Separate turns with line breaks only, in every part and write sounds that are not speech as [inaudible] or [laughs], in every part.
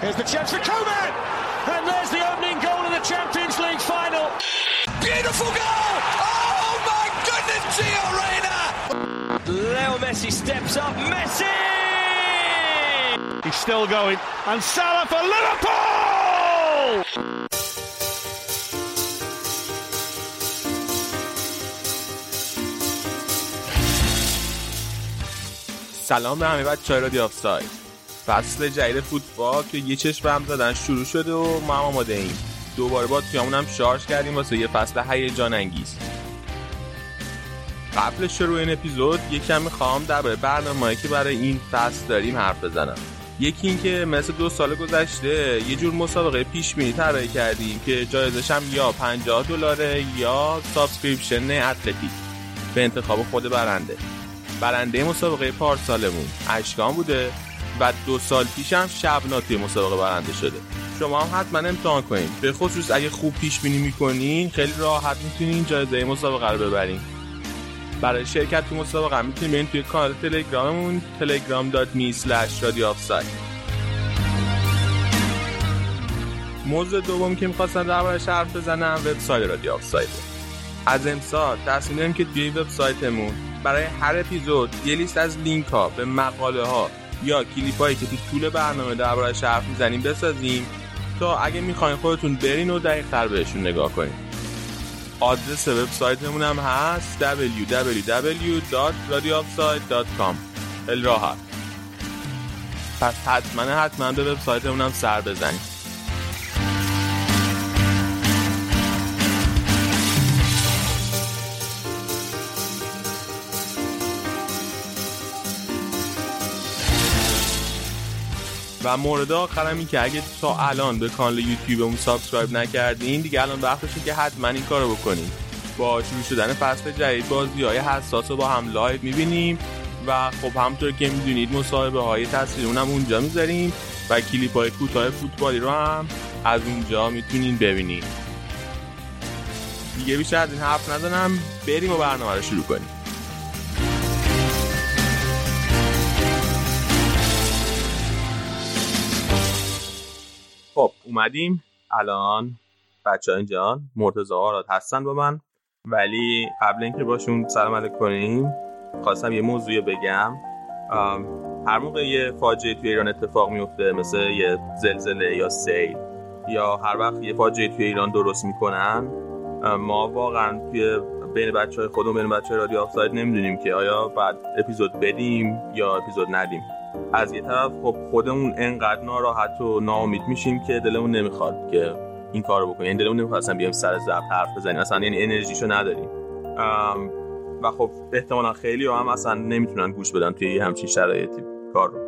Here's the chance for Koeman! And there's the opening goal of the Champions League final. Beautiful goal! Oh my goodness, Gio Reyna! Leo Messi steps up. Messi! He's still going. And Salah for Liverpool!
سلام به همه بچه های رادیو آفساید فصل جدید فوتبال که یه چشم هم زدن شروع شده و ما هم آماده ایم. دوباره با تیممون هم شارژ کردیم واسه یه فصل هیجان انگیز. قبل شروع این اپیزود یکم می‌خوام درباره برنامه‌ای که برای این فصل داریم حرف بزنم. یکی اینکه مثل دو سال گذشته یه جور مسابقه پیش بینی طراحی کردیم که جایزش هم یا 50 دلاره یا subscription اتلتیک به انتخاب خود برنده. برنده مسابقه پارسالمون. اشکان بوده؟ و دو سال پیش هم شبنا توی مسابقه برنده شده. شما هم حتما امتحان کنین. به خصوص اگه خوب پیش بینی می‌کنین خیلی راحت می‌تونین جایزه مسابقه رو ببرین. برای شرکت تو مسابقه می‌تونین برین توی کانال تلگراممون telegram.me slash radioofside موضوع دوم که می‌خواستم دربارش حرف بزنم وبسایت رادیو آفساید از امسال تصمیم داریم که توی وبسایتمون برای هر اپیزود یه لیست از لینک ها به مقاله ها یا کلیپ هایی که تو طول برنامه دربارش حرف می‌زنیم بسازیم تا اگه می‌خواین خودتون برین و دقیق بهشون نگاه کنین. آدرس وبسایتمون هم هست www.radioofside.com خیلی راحت پس حتما حتما به وبسایتمون هم سر بزنید و مورد آخرم که اگه تا الان به کانال یوتیوبمون subscribe نکردین دیگه الان وقتشه که حتما این کارو بکنین. با شروع شدن فصل جدید بازی های حساس رو با هم live می‌بینیم و خب همونطور که می‌دونید مصاحبه های تصویریمون هم اونجا می‌ذاریم و کلیپ های کوتاه فوتبالی رو هم از اونجا می‌تونین ببینید دیگه بیشتر از این حرف نزنم بریم و برنامه رو شروع کنیم. خب اومدیم. الان بچه اینجا مرتضا آراد هستن با من. ولی قبل اینکه باشون سلام علیک کنیم خواستم یه موضوعی بگم. هر موقع یه فاجعه توی ایران اتفاق میفته مثل یه زلزله یا سیل یا هر وقت یه فاجعه توی ایران درست می‌کنن ما واقعا توی بین بچه های خودمون بین بچه های رادیو آفساید نمی‌دونیم که آیا بعد اپیزود بدیم یا اپیزود ندیم. از یه طرف خب خودمون انقدر ناراحت و ناامید میشیم که دلمون نمی‌خواد که این کارو بکنیم. یعنی دلمون نمی‌خواد اصلا بیایم سر ضبط حرف بزنیم. اصلا یعنی انرژیشو نداریم. و خب احتمالا خیلی هم اصلا نمی‌تونن گوش بدن توی همچین شرایطی کار رو.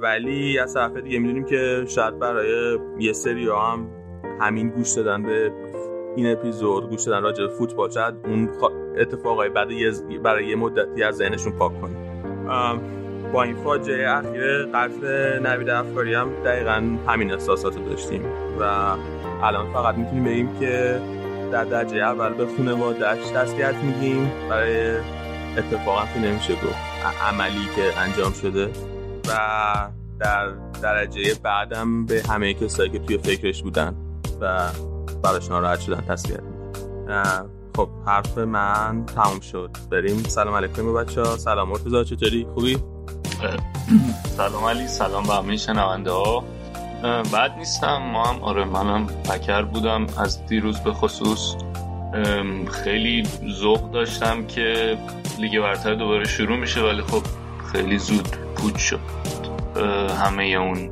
ولی از طرف دیگه می‌دونیم که شاید برای یه سری هم همین گوش دادن به این اپیزود گوش دادن راجع به فوتبال شاید اون اتفاقای بعد برای یه مدتی از ذهنشون پاک کنه. با این فاجعه اخیر قتل نوید افکاری هم دقیقا همین احساسات رو داشتیم. و الان فقط می‌تونیم بگیم که در درجه اول به خانواده‌اش تسلیت میگیم. برای اتفاقا که نمیشه گفت عملی که انجام شده. و در درجه بعدم به همه کسایی که توی فکرش بودن و براش ناراحت شدن تسلیت خب حرف من تمام شد. بریم. سلام علیکم بچه ها سلام مرتضا چطوری؟ خوبی؟
سلام علی سلام به همه شنونده ها. بعد نیستم ما هم آره منم پکر بودم از دیروز به خصوص. خیلی ذوق داشتم که لیگ برتر دوباره شروع میشه ولی خب خیلی زود پوچ شد. همه اون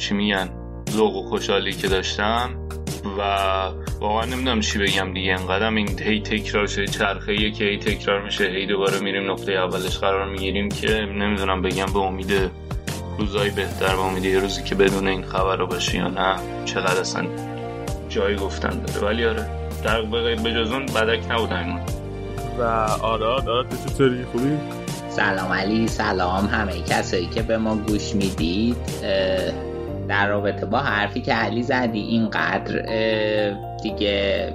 چی میگن ذوق و خوشحالی که داشتم. و واقعا نمی‌دونم چی بگم دیگه. انقدرم این هی تکرار شده چرخه که هی تکرار میشه هی دوباره میریم نقطه اولش قرار می‌گیریم که نمی‌دونم بگم به امید روزایی بهتر به امید یه روزی که بدون این خبر رو باشی یا نه چقدر اصلا جایی گفتن داره. ولی آره در به جز اون بدک نبودن
و آراد آراد چطوری؟ خوبی؟
سلام علی سلام همه کسایی که به ما گوش می‌دید. در رابطه با حرفی که علی زدی اینقدر دیگه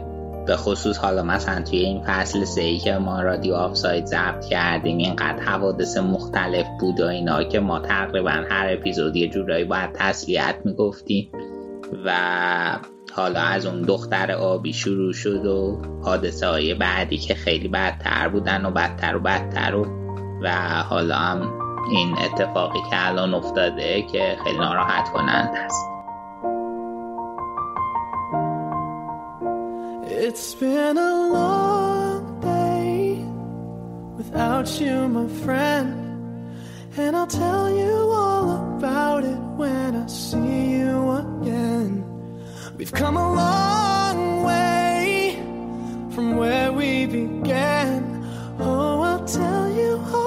به خصوص حالا مثلا توی این فصل سه که ما رادیو آفساید ضبط کردیم اینقدر حوادث مختلف بود و اینا که ما تقریبا هر اپیزود یه جورایی باید تسلیت می‌گفتیم و حالا از اون دختر آبی شروع شد و حادثه های بعدی که خیلی بدتر بودن و بدتر و بدتر و و حالا هم این اتفاقی که الان افتاده که خیلی ناراحت کنند است It's been a long day without you, my friend. And I'll tell you all about it when I see you again. We've come a long way from where we began. Oh, I'll tell you all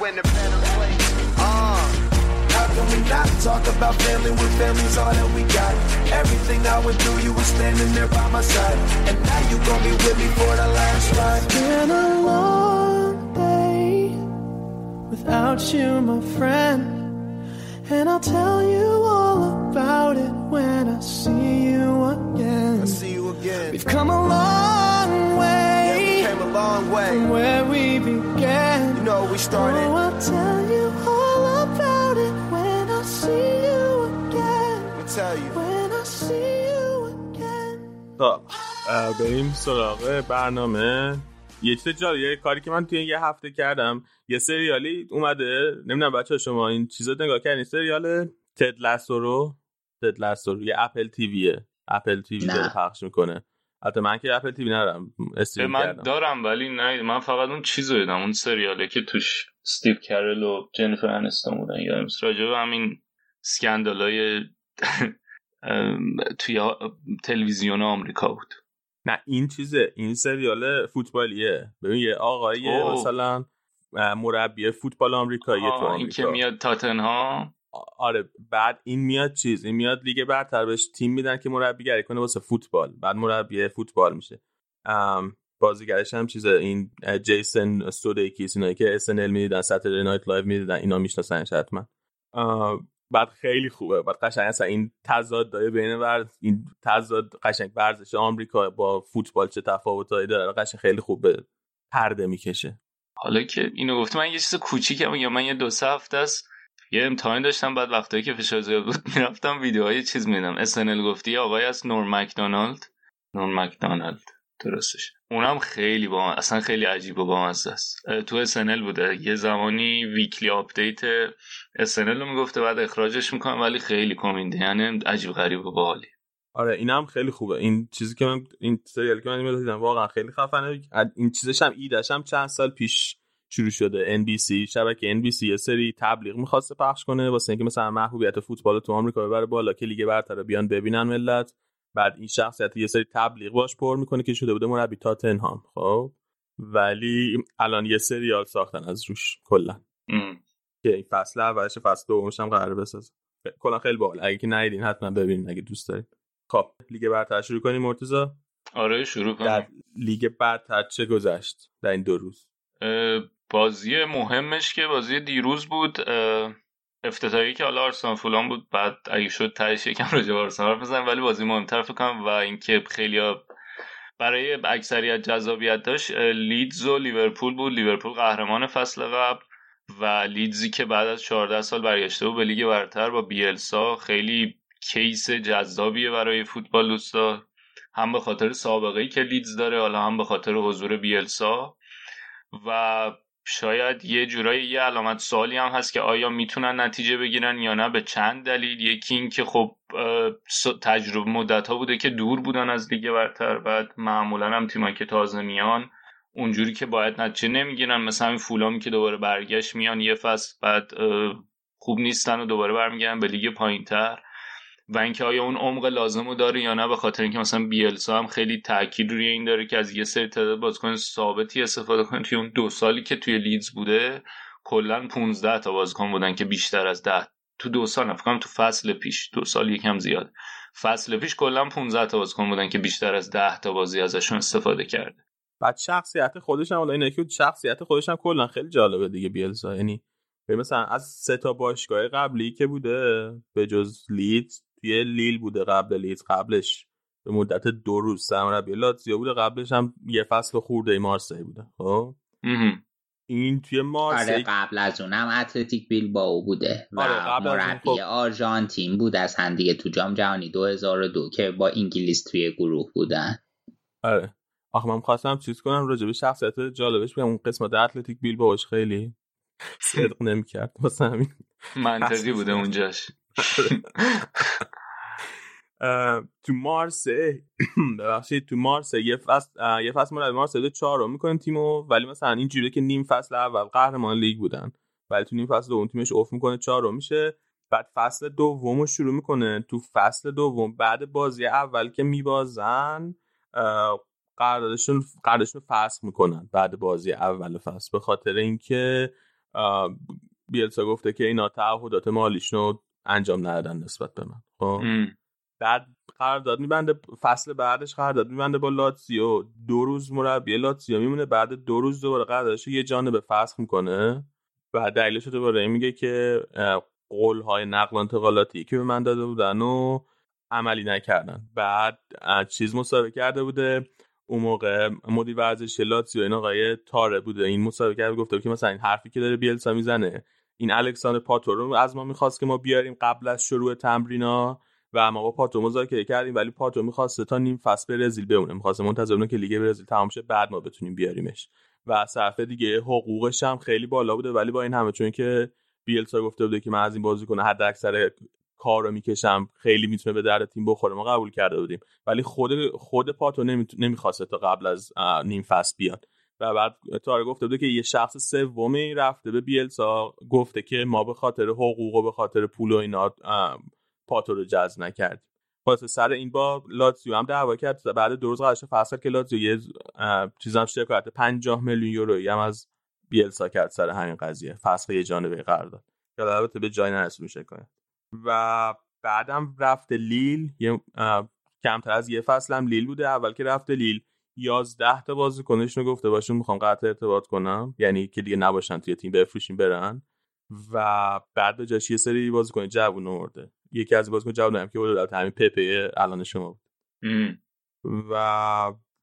In a better place. Uh. How can we not talk about family when family's all that we got? Everything I went through, you were standing there by my side. And now you gon' be with me for the last ride. It's been a long day without you, my friend. And I'll tell you all about it when I see you again. I see you again. We've come a long way. Long way. From where we began. You know, we started. Oh, I'll tell you all about it when I see you again. I'll tell you. When I see you again.
خب بریم سراغ برنامه یه چیز جالب یه کاری که من توی یه هفته کردم یه سریالی اومده نمی‌دونم بچه شما این چیزا نگاه کردین سریال تد لاسو رو تد لاسو رو یه اپل تیویه اپل تیوی. داره پخش می‌کنه البته من که اپل تیوی ندارم استریم
من
کردم.
دارم ولی نه من فقط اون چیز رو دیدم اون سریاله که توش استیو کرل و جنیفر انستون بودن. یادم نیست. راجع به همین سکندالای [laughs] توی تلویزیون آمریکا بود.
نه این چیزه این سریال فوتبالیه. ببین یه آقای. مثلا مربی فوتبال آمریکایی تو
آه، این که
آمریکا.
میاد تاتنهام
آره بعد این میاد چیز این میاد لیگ برتر بهش تیم میدن که مربیگری کنه واسه فوتبال. بعد مربی فوتبال میشه. بازیگرش هم چیزه این جیسن سودیکیس اینایی که SNL می‌دیدن Saturday Night Live می‌دیدن اینا میشناسنش حتما. بعد خیلی خوبه. بعد قشنگ اصلا این تضاد داره بین ورز این تضاد قشنگ ورزش آمریکا با فوتبال چه تفاوتایی داره قشنگ خیلی خوب به پرده می‌کشه.
حالا که اینو گفته من یه چیز کوچیکم یا من یه دو سه هفته است یه امتحان داشتم بعد وقتایی که فشار زیاد بود [laughs] می‌رفتم ویدیوهای چیز میدم SNL گفتی آقای از نورم مکدونالد. نورم مکدونالد. درستش. اونم خیلی با اصلا خیلی عجیب و بامزه است. تو SNL بوده. یه زمانی Weekend Update SNL رو می‌گفته بعد اخراجش می‌کنم ولی خیلی کمدین عجیب غریب و باحالی.
آره این هم خیلی خوبه. این چیزی که من این سریالی که من دیدم واقعا خیلی خفنه. این چیزش هم ایدش هم چند سال پیش شروع شده. NBC شبکه NBC یه سری تبلیغ می‌خواسته پخش کنه واسه اینکه مثلا محبوبیت فوتبال تو آمریکا ببره بالا که لیگ برتر رو بیان ببینن ملت. بعد این شخصیت یه سری تبلیغ باش پر می‌کنه که شده بوده مربی تاتنهام. خب؟ ولی الان یه سریال ساختن از روش کلا. که این فصل اولش فصل دومش هم قرار بسازه. کلا خیلی باحال. اگه که ندیدین حتما ببینین اگه دوست دارید خب لیگ برتر شروع کنیم مرتضی؟
آره شروع
در لیگ برتر چه گذشت در این دو روز؟
بازی مهمش که بازی دیروز بود افتتاحیه که حالا آرسنال فولام بود بعد اگه شد تهش یکم راجع به آرسنال حرف بزنیم ولی بازی مهمتر فکر کنم و اینکه خیلی برای اکثریت جذابیت داشت لیدز و لیورپول بود. لیورپول قهرمان فصل قبل و لیدزی که بعد از 14 سال برگشته بود به لیگ برتر با بیلسا. خیلی کیس جذابیه برای فوتبال دوستا هم به خاطر سابقه ای که لیدز داره حالا هم به خاطر حضور بیلسا. و شاید یه جورایی یه علامت سوالی هم هست که آیا می‌تونن نتیجه بگیرن یا نه به چند دلیل. یکی این که خب تجربه مدت ها بوده که دور بودن از لیگ برتر بعد معمولا هم تیمایی که تازه میان اونجوری که باید نتیجه نمی‌گیرن. مثلا همین فولامی که دوباره برگشت میان یه فصل بعد خوب نیستن و دوباره برمیگردن به لیگ پایینتر. و اینکه آیا اون عمق لازم رو داره یا نه به خاطر اینکه مثلا بیلسا هم خیلی تاکید روی این داره که از یه سری تعداد بازیکن ثابتی استفاده کنه. توی اون دو سالی که توی لیدز بوده کلا 15 تا بازیکن بودن که بیشتر از 10 تو دو سال فکر تو فصل پیش. دو سال یکم زیاد. فصل پیش کلا 15 تا بازیکن بودن که بیشتر از 10 تا بازی ازشون استفاده کرده
بعد شخصیت خودش هم اینه که شخصیت خودش هم کلا خیلی جالبه دیگه بیلسا. یعنی مثلا از سه تا باشگاه قبلی که بوده به جز لیدز توی لیل بوده قبل لیدز قبلش به مدت دو روز. سرمربی لاتزیو بوده قبلش هم یه فصل خورده مارسی بوده خب؟ این توی مارسی
آره قبل از اونم اتلتیک بیلبائو بوده و آره مربی خب... آرژانتین بود از هم دیگه تو جام جهانی 2002 که با انگلیس توی گروه بودن.
آره. آخه من خواستم چیز کنم راجع به شخصیت جالبش بگم اون قسمت اتلتیک بیلبائوش خیلی صدق نمی‌کرد. واسه همین
منطقی بوده اونجاش. [laughs]
تو مارسه [clears throat] ببخشید تو مارسه یه فصل یه فصل مربی مارسه دو چهارم می‌کنن تیمو ولی مثلا اینجوریه که نیم فصل اول قهرمان لیگ بودن. ولی تو نیم فصل دوم تیمش افت می‌کنه چهارم میشه. بعد فصل دوم شروع می‌کنه. تو فصل دوم بعد بازی اول که میبازن قراردادشون قراردادشون فصل می‌کنن. بعد بازی اول فصل به خاطر اینکه بیلسا گفته که اینا تعهدات مالیشون انجام ندادن نسبت به من. خب؟ بعد قرارداد میبنده فصل بعدش قرارداد میبنده با لاتزیو. دو روز مربی لاتزیو. میمونه بعد دو روز دوباره قراردادش یه جانب فسخ می‌کنه. و دلیلش دوباره میگه که قول های نقل انتقالاتی که به من داده بودن و عملی نکردن. بعد چیز مسابقه کرده بوده. اون موقع مدیر ورزشی لاتزیو این آقای تاره بوده. این مسابقه کرده گفته که مثلا این حرفی که داره بیلسا می‌زنه این الکساندر پاتورو از ما می‌خواست که ما بیاریم قبل از شروع تمرینا و ما با پاتو مذاکره کردیم ولی پاتو می‌خواسته تا نیم فصل برزیل بمونه. می‌خواسته منتظر بمونه که لیگ برزیل تمام شه بعد ما بتونیم بیاریمش. و صرف دیگه حقوقش هم خیلی بالا بوده ولی با این همه چون که بیلسا گفته بوده که من از این بازیکن حد اکثر کار رو می‌کشم خیلی می‌تونه به درد تیم بخوره ما قبول کرده بودیم. ولی خود خود پاتو نمی‌خواسته تا قبل از نیم فصل بیاد. و بعد تاره گفته بوده که یه شخص سومی رفته به بیلسا گفته که ما به خاطر حقوق و به خاطر پول و اینا پاتو رو جذب نکرد خلاصه سر این با لاتزیو هم دعوا کرد. بعد دو روز قرارش فصل که لاتزیو یه چیزام شکایت 50 میلیون یورویی هم از بیلسا کرد سر همین قضیه. فصل یه جانبه قرار داد. که البته به جای نرسون شکایت. و بعدم رفته لیل. یه کمتر از یه فصل هم لیل بوده. اول که رفته لیل 11 تا بازیکنش رو گفته باشون می‌خوام قطع ارتباط کنم. یعنی که دیگه نباشن توی تیم بفروشین برن. و بعد به جاش یه سری بازیکن جوون آورده یکی از بازیکن جوون هم که بود همین پپه الان شما بود. و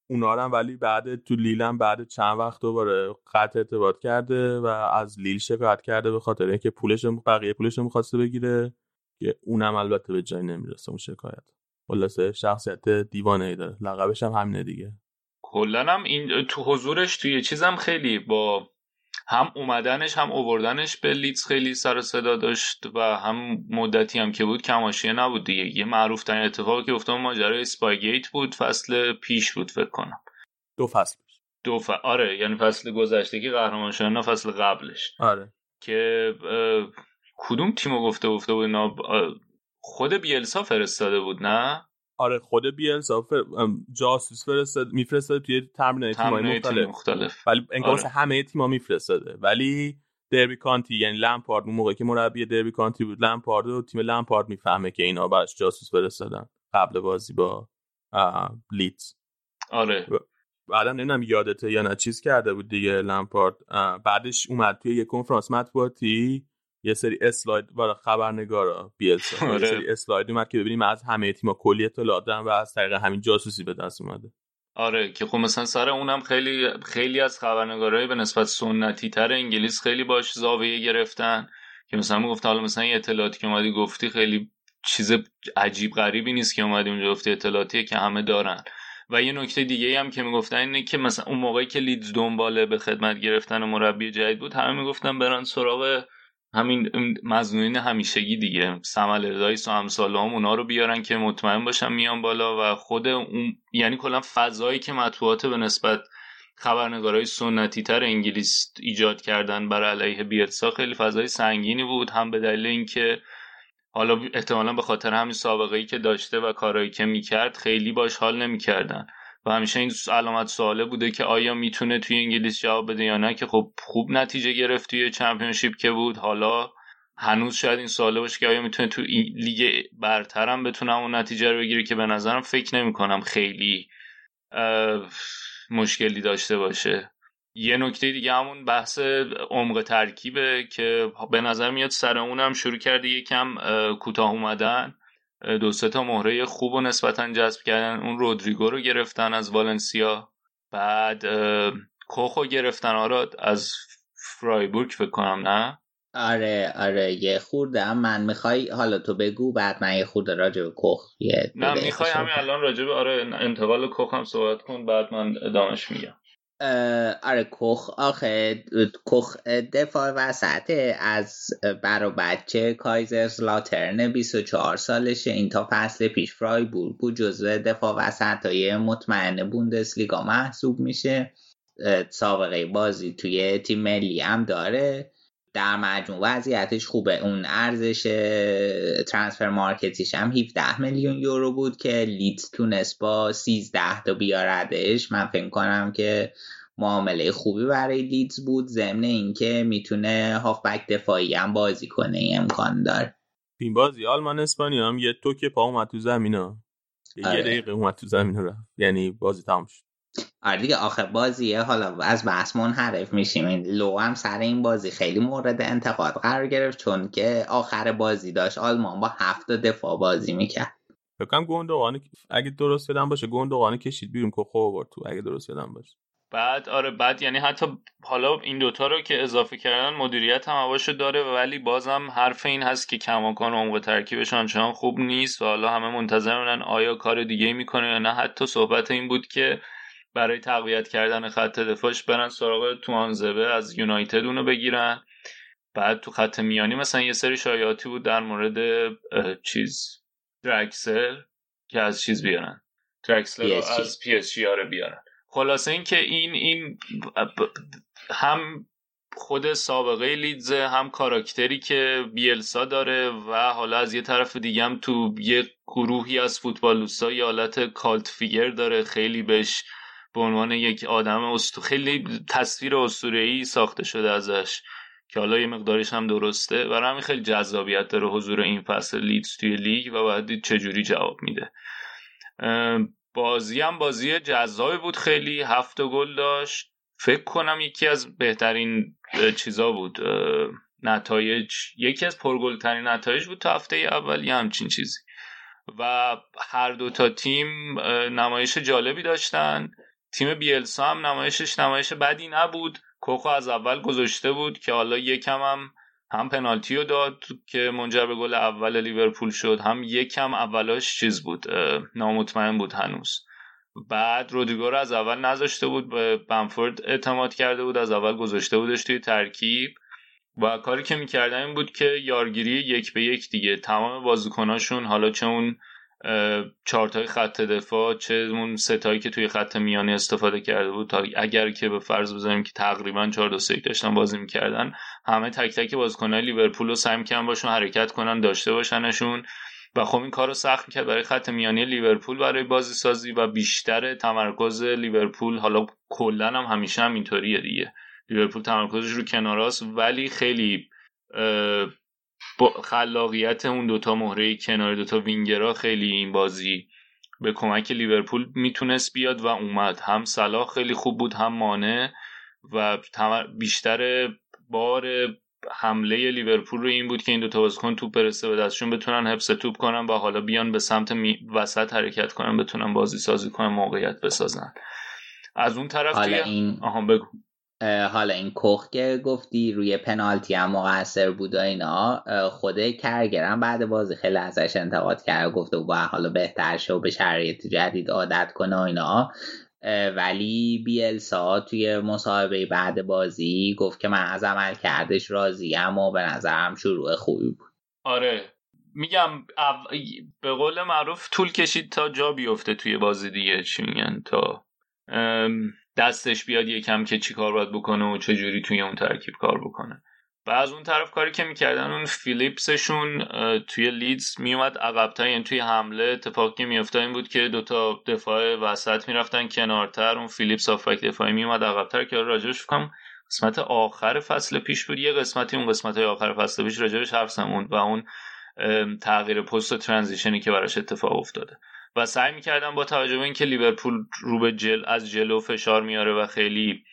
اونا هم ولی بعد تو لیلم بعد چند وقت دوباره قطع ارتباط کرده و از لیل شکایت کرده به خاطر اینکه پولش بقیه پولش می‌خواسته بگیره که اونم البته به جای نمی‌رسه اون شکایت. خلاصه شخصیت دیوانه ای داره. لقبش هم همینه دیگه.
کلا هم این تو حضورش توی چیزم خیلی با هم اومدنش هم اووردنش به لیدز خیلی سر صدا داشت و هم مدتی هم که بود کماشیه نبود دیگه. یه معروف ترین اتفاقی که افتاد ماجرای اسپایگیت بود فصل پیش بود فکر کنم.
دو فصل
دو ف... آره یعنی فصل گذشته که قهرمان شدن نه فصل قبلش.
آره.
که کدوم تیمو گفته گفته بود؟ خود بیلسا فرستاده بود نه؟
آره خود بیلسا فر... جاسوس فرستاد میفرستاد توی تمرین تیم‌های مختلف.
مختلف.
ولی انگار آره. همه تیم‌ها میفرستاده. ولی دربی کانتی یعنی لمپارد اون موقعی که مربی دربی کانتی بود لمپارد و تیم لمپارد می‌فهمه که اینا براش جاسوس فرستادن قبل بازی با لیدز.
آره.
بعدا نمی‌دونم یادته یا نه چیز کرده بود دیگه لمپارد. بعدش اومد توی یه کنفرانس مطبوعاتی یه سری اسلاید برای خبرنگارا بیلسا [laughs] آره. یه سری اسلاید اومد که ببینیم از همه تیم‌ها کلی اطلاعات دارن و از طریق همین جاسوسی به دست اومده.
آره که خب مثلا سر اونم خیلی خیلی از خبرنگارای به نسبت سنتی تر انگلیس خیلی باش زاویه گرفتن. که مثلا می‌گفت حالا مثلا یه اطلاعاتی که اومدی گفتی خیلی چیز عجیب غریبی نیست که اومدی اونجا گفتی اطلاعاتیه که همه دارن. و یه نکته دیگه هم که می‌گفتن اینه که مثلا اون موقعی که لیدز دنباله به خدمت گرفتن مربی جدید بود همه می‌گفتن برن سراغ همین مزنونین همیشگی دیگه. سمل رضایس و امثال هم اونا رو بیارن که مطمئن باشن میان بالا و خود اون یعنی کلا فضایی که مطبوعات به نسبت خبرنگارای سنتی تر انگلیس ایجاد کردن برای علیه بیلسا خیلی فضای سنگینی بود هم به دلیل اینکه حالا احتمالا به خاطر همین سابقه ای که داشته و کارهایی که می‌کرد خیلی باش حال نمی‌کردن. و همیشه این علامت سواله بوده که آیا می‌تونه توی انگلیس جواب بده یا نه که خب خوب نتیجه گرفت توی چمپیونشیپ که بود. حالا هنوز شاید این سواله باشه که آیا می‌تونه تو لیگ برترم بتونه اون نتیجه رو بگیره که به نظرم فکر نمی کنم خیلی مشکلی داشته باشه. یه نکته دیگه همون بحث عمق ترکیبه که به نظر میاد سر اونم شروع کرده یکم کوتاه اومدن. دو سه تا مهره خوب و نسبتا جذب کردن. اون رودریگو رو گرفتن از والنسیا. بعد کوخو گرفتن. آراد از فرایبورگ فکر کنم نه؟
آره آره یه خورده. من می‌خوای حالا تو بگو بعد من یه خورده راجع به کوخ یه
نه می‌خوای همین الان راجع به آره انتقال کوخ هم صحبت کن بعد من ادامش میگم.
آره کخ آخه کخ دفاع وسطه از برا بچه کایزرز لاترن 24 سالشه. این تا فصل پیش فرای بود بود جزو دفاع وسط های مطمئن بوندسلیگا محسوب میشه. سابقه بازی توی تیم ملی هم داره. در مجموع وضعیتش خوبه. اون ارزش ترانسفر مارکتیش هم 17 میلیون یورو بود که لیدز تونست با 13 تا بیاردش من فکر کنم که معامله خوبی برای لیدز بود ضمن اینکه می‌تونه هافبک دفاعی هم بازی کنه امکان داره.
این بازی آلمان اسپانیا هم یه توک پا اومد تو زمین ها. یه آره. دقیقه اومد تو زمین رفت. یعنی بازی تمام شد.
آره دیگه آخه بازیه حالا از بحث منحرف میشیم. این لو هم سر این بازی خیلی مورد انتقاد قرار گرفت چون که آخر بازی داشت آلمان با هفت دفاع بازی می‌کرد.
فکرم گوندوغان اگه درست یادم باشه گوندوغان کشید بیرون که خوب تو اگه درست یادم باشه.
بعد آره بعد یعنی حتی حالا این دوتا رو که اضافه کردن مدیریت هم هواشو داره ولی بازم حرف این هست که کماکان عمق ترکیبش آنچنان خوب نیست و حالا همه منتظر آیا کار دیگه می‌کنه یا نه. حتی صحبت این بود که برای تقویت کردن خط دفاعش برن سراغ توانزبه از یونایتد اونو بگیرن. بعد تو خط میانی مثلا یه سری شایعاتی بود در مورد چیز درکسل که از چیز بیارن. درکسل رو از پی اس آره بیارن. خلاصه این که این این هم خود سابقه لیدزه هم کاراکتری که بیلسا داره و حالا از یه طرف دیگه هم تو یه گروهی از فوتبالوستا یه حالت کالت فیگر داره. خیلی بهش به عنوان یک آدم استو خیلی تصویر اسطوره‌ای ساخته شده ازش که حالا یه مقدارش هم درسته. و همین خیلی جذابیت داره حضور این فصل لیدز توی لیگ و بعد چجوری جواب میده. بازی هم بازی جذابی بود خیلی هفت گل داشت. فکر کنم یکی از بهترین چیزا بود. نتایج یکی از پرگلترین نتایج بود تا هفته اول یه همچین چیزی. و هر دو تا تیم نمایش جالبی داشتن. تیم بیلسا هم نمایشش نمایش بدی نبود. کوکو از اول گذاشته بود که حالا یکم هم هم پنالتی رو داد که منجر به گل اول لیورپول شد. هم یکم اولاش چیز بود نامطمئن بود هنوز. بعد رودریگو رو از اول نذاشته بود به بنفورد اعتماد کرده بود از اول گذاشته بودش توی ترکیب. و کاری که می‌کردن این بود که یارگیری یک به یک دیگه. تمام بازیکناشون حالا چه اون چارتای خط دفاع چه اون ستایی که توی خط میانه استفاده کرده بود تا اگر که به فرض بذاریم که تقریبا 4 2 3 داشتن بازی می‌کردن همه تک تک بازیکنان لیورپول رو سعی کردن باشون حرکت کنن داشته باشنشون. و خب این کار رو سخت می‌کرد برای خط میانی لیورپول برای بازی سازی و بیشتر تمرکز لیورپول. حالا کلا هم همیشه هم اینطوریه دیگه. لیورپول تمرکزش رو کناراست ولی خیلی با خلاقیت اون دوتا مهره کنار دوتا وینگرا خیلی این بازی به کمک لیورپول می‌تونست بیاد و اومد. هم صلاح خیلی خوب بود هم مانه و بیشتر بار حمله لیورپول رو این بود که این دو تا بازیکن توپ برسه به دستشون بتونن حفظ توپ کنن و حالا بیان به سمت وسط حرکت کنن بتونن بازی سازی کنن موقعیت بسازن. از اون طرف
حالا این
آها بگو.
حالا این کخ که گفتی روی پنالتی هم مقصر بود و اینا خود کرگرم بعد بازی خیلی ازش انتقاد کرد گفته و حالا بهتر شو به شرایط جدید عادت کنه و اینا. ولی بیلسا توی مصاحبه بعد بازی گفت که من از عمل کردش راضیم و به نظرم شروع خوبی بود.
آره. میگم به قول معروف طول کشید تا جا بیفته توی بازی دیگه چی میگن تا؟ دستش بیاد یکم که چی کار باید بکنه و چه جوری توی اون ترکیب کار بکنه. و از اون طرف کاری که می‌کردن اون فیلیپسشون توی لیدز میومد عقبتر یعنی توی حمله اتفاقی میفته این بود که دوتا دفاع وسط می‌رفتن کنارتر اون فیلیپس آفک دفاعی میومد عقبتر که راجبش فکرم قسمت آخر فصل پیش بود یه قسمتی اون قسمت آخر فصل پیش راجبش حرف زمون و اون تغییر پست و ترانزیشنی که براش اتفاق افتاده. و سعی می‌کردن با توجه به اینکه لیورپول رو به جل از جلو فشار میاره و خیلی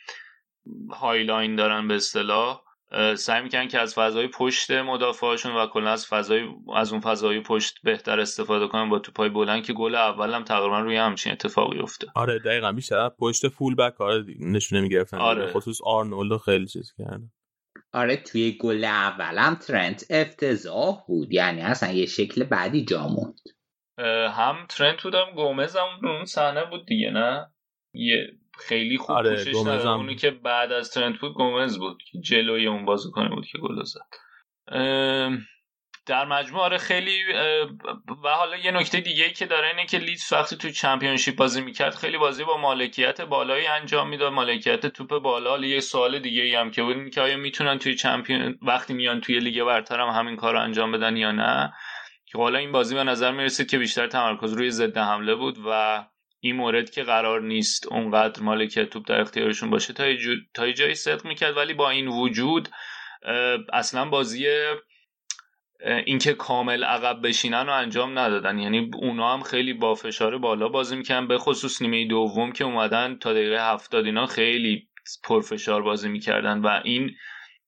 high line دارن به اصطلاح سعی می‌کنن که از فضای پشت مدافعاشون و کلا از فضای از اون فضای پشت بهتر استفاده کنن با توپای بلند که گل اولم تقریبا روی همچین اتفاقی افتاد
آره دقیقا بیشتر پشت fullback آره نشونه می‌گرفتن آره. خصوص آرنولد خیلی چیز کردن.
آره توی گل اولم ترنت افتضاح بود. یعنی اصلا یه شکل بعدی جا موند.
هم ترنت بودم گومز هم اون صحنه بود دیگه نه؟ یه خیلی خوب آره، پوشش اونی که بعد از ترنت بود گومز بود که جلوی اون بازیکن بود که گل زد. در مجموع آره خیلی و حالا یه نکته دیگه که داره اینه که لیدز وقتی تو چمپیونشیپ بازی می‌کرد خیلی بازی با مالکیت بالایی انجام می‌داد. مالکیت توپ بالا یه سوال دیگه ای هم که بود که آیا می‌تونن توی چمپیون وقتی میان توی لیگ برتر هم همین کار رو انجام بدن یا نه؟ که حالا این بازی به نظر می‌رسید که بیشتر تمرکز روی ضد حمله بود و این مورد که قرار نیست اونقدر مالکیت توپ در اختیارشون باشه. تا تا جایی صدق می‌کرد ولی با این وجود اصلا بازی اینکه کامل عقب بشینن رو انجام ندادن. یعنی اونا هم خیلی با فشار بالا بازی می‌کنن به خصوص نیمه دوم که اومدن تا دقیقه هفتاد اینا خیلی پرفشار بازی می‌کردن و این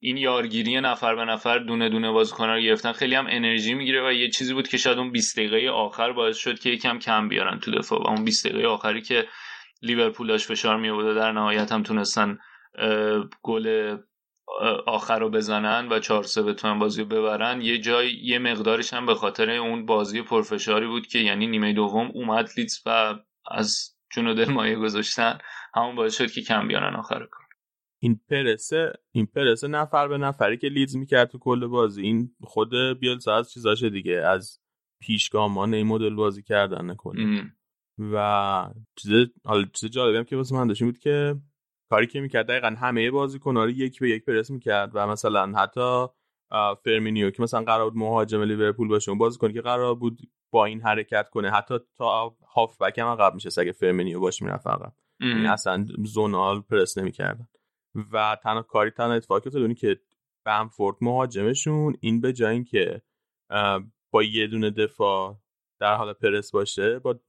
این یارگیری نفر به نفر دونه دونه بازیکن‌ها رو گرفتن خیلی هم انرژی می‌گیره و یه چیزی بود که شاید اون 20 دقیقه آخر باعث شد که یکم کم بیارن تو دفاع و اون 20 دقیقه آخری که لیورپول داشت فشار می در نهایت هم تونستن گل آخر رو بزنن و 4 3 بتونن بازی رو ببرن. یه جای یه مقدارش هم به خاطر اون بازی پرفشاری بود که یعنی نیمه دوم اومد لیدز و از جون و دل مایه گذاشتن. همون باعث شد که کم بیارن آخر کار
این پرس این پرس نفر به نفری که لیدز می‌کرد تو کل بازی این خود بیلسا از چیزاشه دیگه از پیشگامان این مدل بازی کردن کل. و چیز حالا چیز جالبی هم که واسه من داشتیم بود که کاری که می‌کرد دقیقا همه بازیکن‌ها رو یک به یک پرس می‌کرد و مثلا حتی فرمینیو که مثلا قرار بود مهاجم لیورپول باشه اون بازیکنی که قرار بود با این حرکت کنه حتی تا هافبک هم عقب میشه اگه فرمینیو باشه می‌رفت عقب. این اصلا زونال پرس نمی‌کردن. و تنها کاری تنها اتفاقی افتاد که بمفورد مهاجمشون این به جای اینکه با یه دونه دفاع در حال پرس باشه با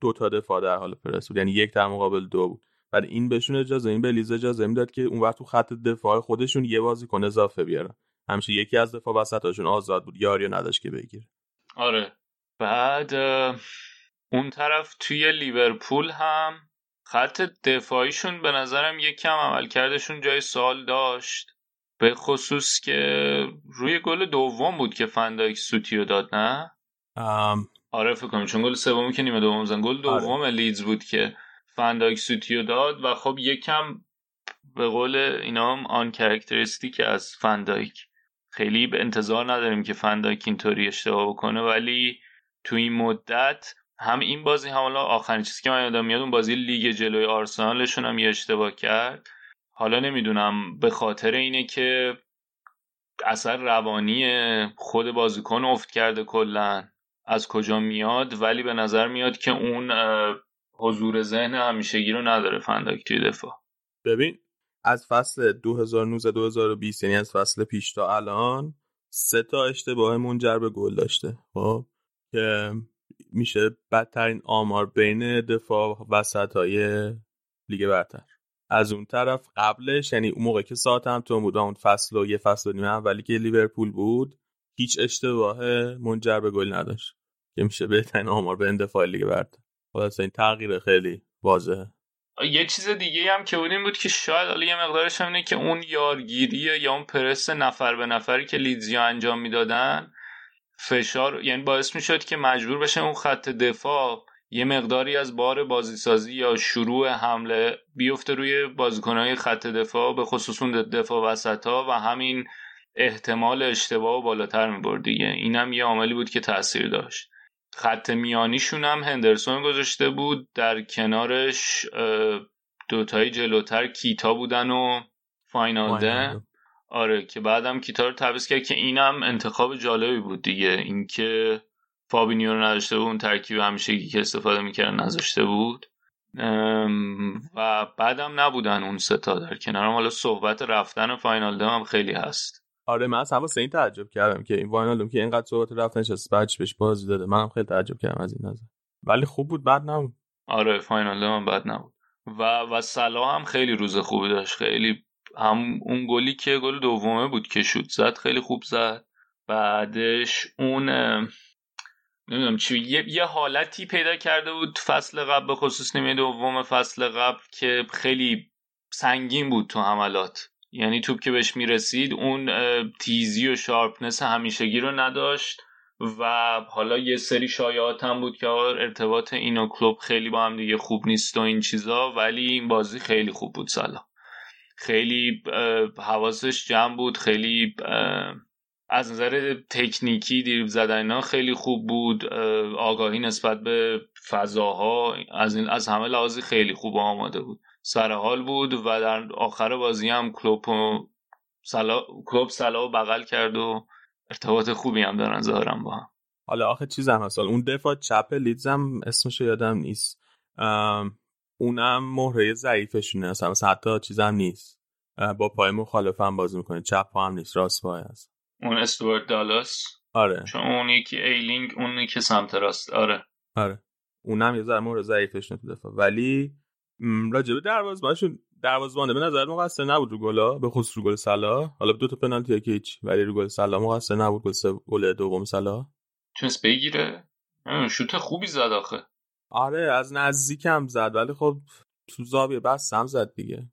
دو تا دفاع در حال پرس بود. یعنی یک در مقابل دو بود. بعد این بهشون اجازه این به لیز اجازه می‌داد که اون وقت تو خط دفاع خودشون یه بازیکن اضافه بیارن. همیشه یکی از دفاع وسطاشون آزاد بود یاری نداشت که بگیره.
آره. بعد اون طرف توی لیورپول هم خط دفاعیشون به نظرم یک کم عملکردشون جای سوال داشت. به خصوص که روی گل دوم بود که فندایک سوتیو داد نه؟ آره فکر کنم چون گل سومی که نیمه دوم زن. گل دوم آره. لیدز بود که فندایک سوتیو داد و خب یکم به قول اینا هم uncharacteristic از فندایک خیلی به انتظار نداریم که فندایک اینطوری اشتباه بکنه ولی تو این مدت هم این بازی هم حالا آخرین چیزی که من یادم میاد اون بازی لیگ جلوی آرسنالشون هم یه اشتباه کرد. حالا نمی‌دونم به خاطر اینه که اثر روانی خود بازیکن افت کرده کلا. از کجا میاد؟ ولی به نظر میاد که اون حضور ذهن همیشگی رو نداره فنداک توی دفاع.
ببین از فصل 2019 2020 یعنی از فصل پیش تا الان سه تا اشتباه منجر به گل داشته خب؟ که میشه بدترین آمار بین دفاع وسط های لیگ برتر. از اون طرف قبلش یعنی اون موقع که ساعت هم تو بود اون فصل و یه فصل و نیمه اولی که لیورپول بود هیچ اشتباه منجر به گل نداشت که میشه بهترین آمار بین دفاع لیگ برتر. خلاص این تغییر خیلی واضحه.
یه چیز دیگه هم که بودیم بود که شاید حالا یه مقدارش هم اینه که اون یارگیری یا اون پرس نفر به نفری که لیدزیا انجام می‌دادن فشار یعنی باعث می‌شد که مجبور بشه اون خط دفاع یه مقداری از بار بازیسازی یا شروع حمله بیفته روی بازیکنهای خط دفاع به خصوص اون دفاع وسط ها و همین احتمال اشتباه بالاتر می‌برد دیگه. اینم یه عاملی بود که تاثیر داشت. خط میانیشون هم هندرسون گذاشته بود در کنارش دوتایی جلوتر کیتا بودن و واینالدوم. آره که بعدم کیتا رو تعویض کرد که اینم انتخاب جالبی بود دیگه. اینکه فابینیو رو نداشته بود اون ترکیب همیشه که استفاده می‌کرد نذاشته بود. و بعدم نبودن اون سه تا در کنار هم حالا صحبت رفتن واینالدوم هم خیلی هست.
آره من اصلا این تعجب کردم که این فاینال که اینقدر صحبت رفتنش از بچ بهش بازی داده. منم خیلی تعجب کردم از این نظر. ولی خوب بود بعد نبود.
آره فاینال هم بد نبود. و و سلا هم خیلی روز خوبی داشت. خیلی هم اون گلی که گل دومه بود که شوت زد خیلی خوب زد. بعدش اون نمی‌دونم چی یه،, یه حالتی پیدا کرده بود فصل قبل به خصوص نیمه دوم فصل قبل که خیلی سنگین بود تو حملات. یعنی توپ که بهش می‌رسید اون تیزی و شارپنس همیشگی رو نداشت و حالا یه سری شایعات هم بود که ارتباط اینا کلوب خیلی با هم دیگه خوب نیست و این چیزا ولی این بازی خیلی خوب بود سالا. خیلی حواسش جمع بود خیلی از نظر تکنیکی دیر زدن خیلی خوب بود آگاهی نسبت به فضاها از این از همه لحاظی خیلی خوب آماده بود. سر حال بود و در آخر بازی هم کلوب سلا کلوب سلا بغل کرد و ارتباط خوبی هم دارن ظاهرا با هم.
حالا آخه چیز هم اون دفاع چپ لیدزم اسمش یادم نیست. اونم مهره ضعیفشونه اصلا حتی چیزم نیست. با پای مخالف هم بازی می‌کنه. چپ پا هم نیست راست پای هست
اون استوارت دالاس؟
آره.
چون اون یکی ایلینگ اون که سمت راست. آره.
آره. اونم یه ذره مورد ضعیفش تو دفاع. ولی راجبه دروازه‌بانشون دروازه‌بان به نظر مقصر نبود رو گلا؟ به خصوص رو گل صلاح حالا دو تا پنالتی که هیچ ولی رو گل صلاح مقصر نبود. گل گل دوم صلاح
تونست بگیره؟ شوت خوبی زد آخه.
آره از نزدیکم زد ولی خب تو زاویه بس هم زد دیگه.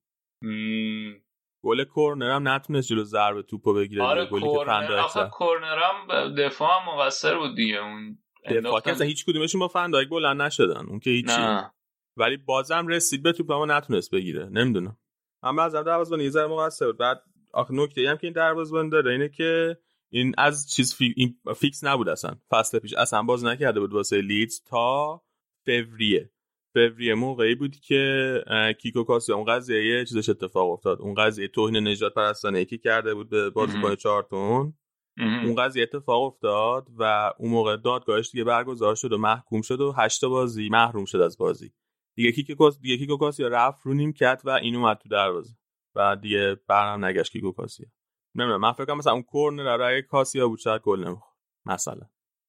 گل کورنر هم نتونست جلو ضربه توپو بگیره
آره گلی که فندایک کورنر هم دفاع هم مقصر بود دیگه اون
دفاع که هیچ کدومشون با فندایک بلند نشدن اون که هیچی. نه. ولی بازم رسید به توپ اما نتونست بگیره. نمی‌دونم. اما از دروازه‌بان یه ذره مقصر بود. بعد آخه نکته هم که این دروازه‌بان داره اینه که این از چیز فی... این فیکس نبود اصلا. فصل پیش اصلا باز نکرده بود واسه لیدز تا فوریه. فوریه موقعی بود که کیکو کاسیا اون قضیه یه چیزش اتفاق افتاد. اون قضیه توهین نجات پرستانه یکی کرده بود به بازیکن چارتون اون قضیه اتفاق افتاد و اون موقع دادگاهش دیگه برگزار شد و محکوم شد و هشتا بازی محروم شد از بازی. دیگه کیکو دیگه کیکو کاسیا رفت رو نیم کرد و این اومد تو دروازه. و دیگه برام نگشت کیکو کاسیا نمی‌دونم من فکر مثلا اون کورنر رو اگه کاسیا بود شاید گل نمی‌خورد. مثلا.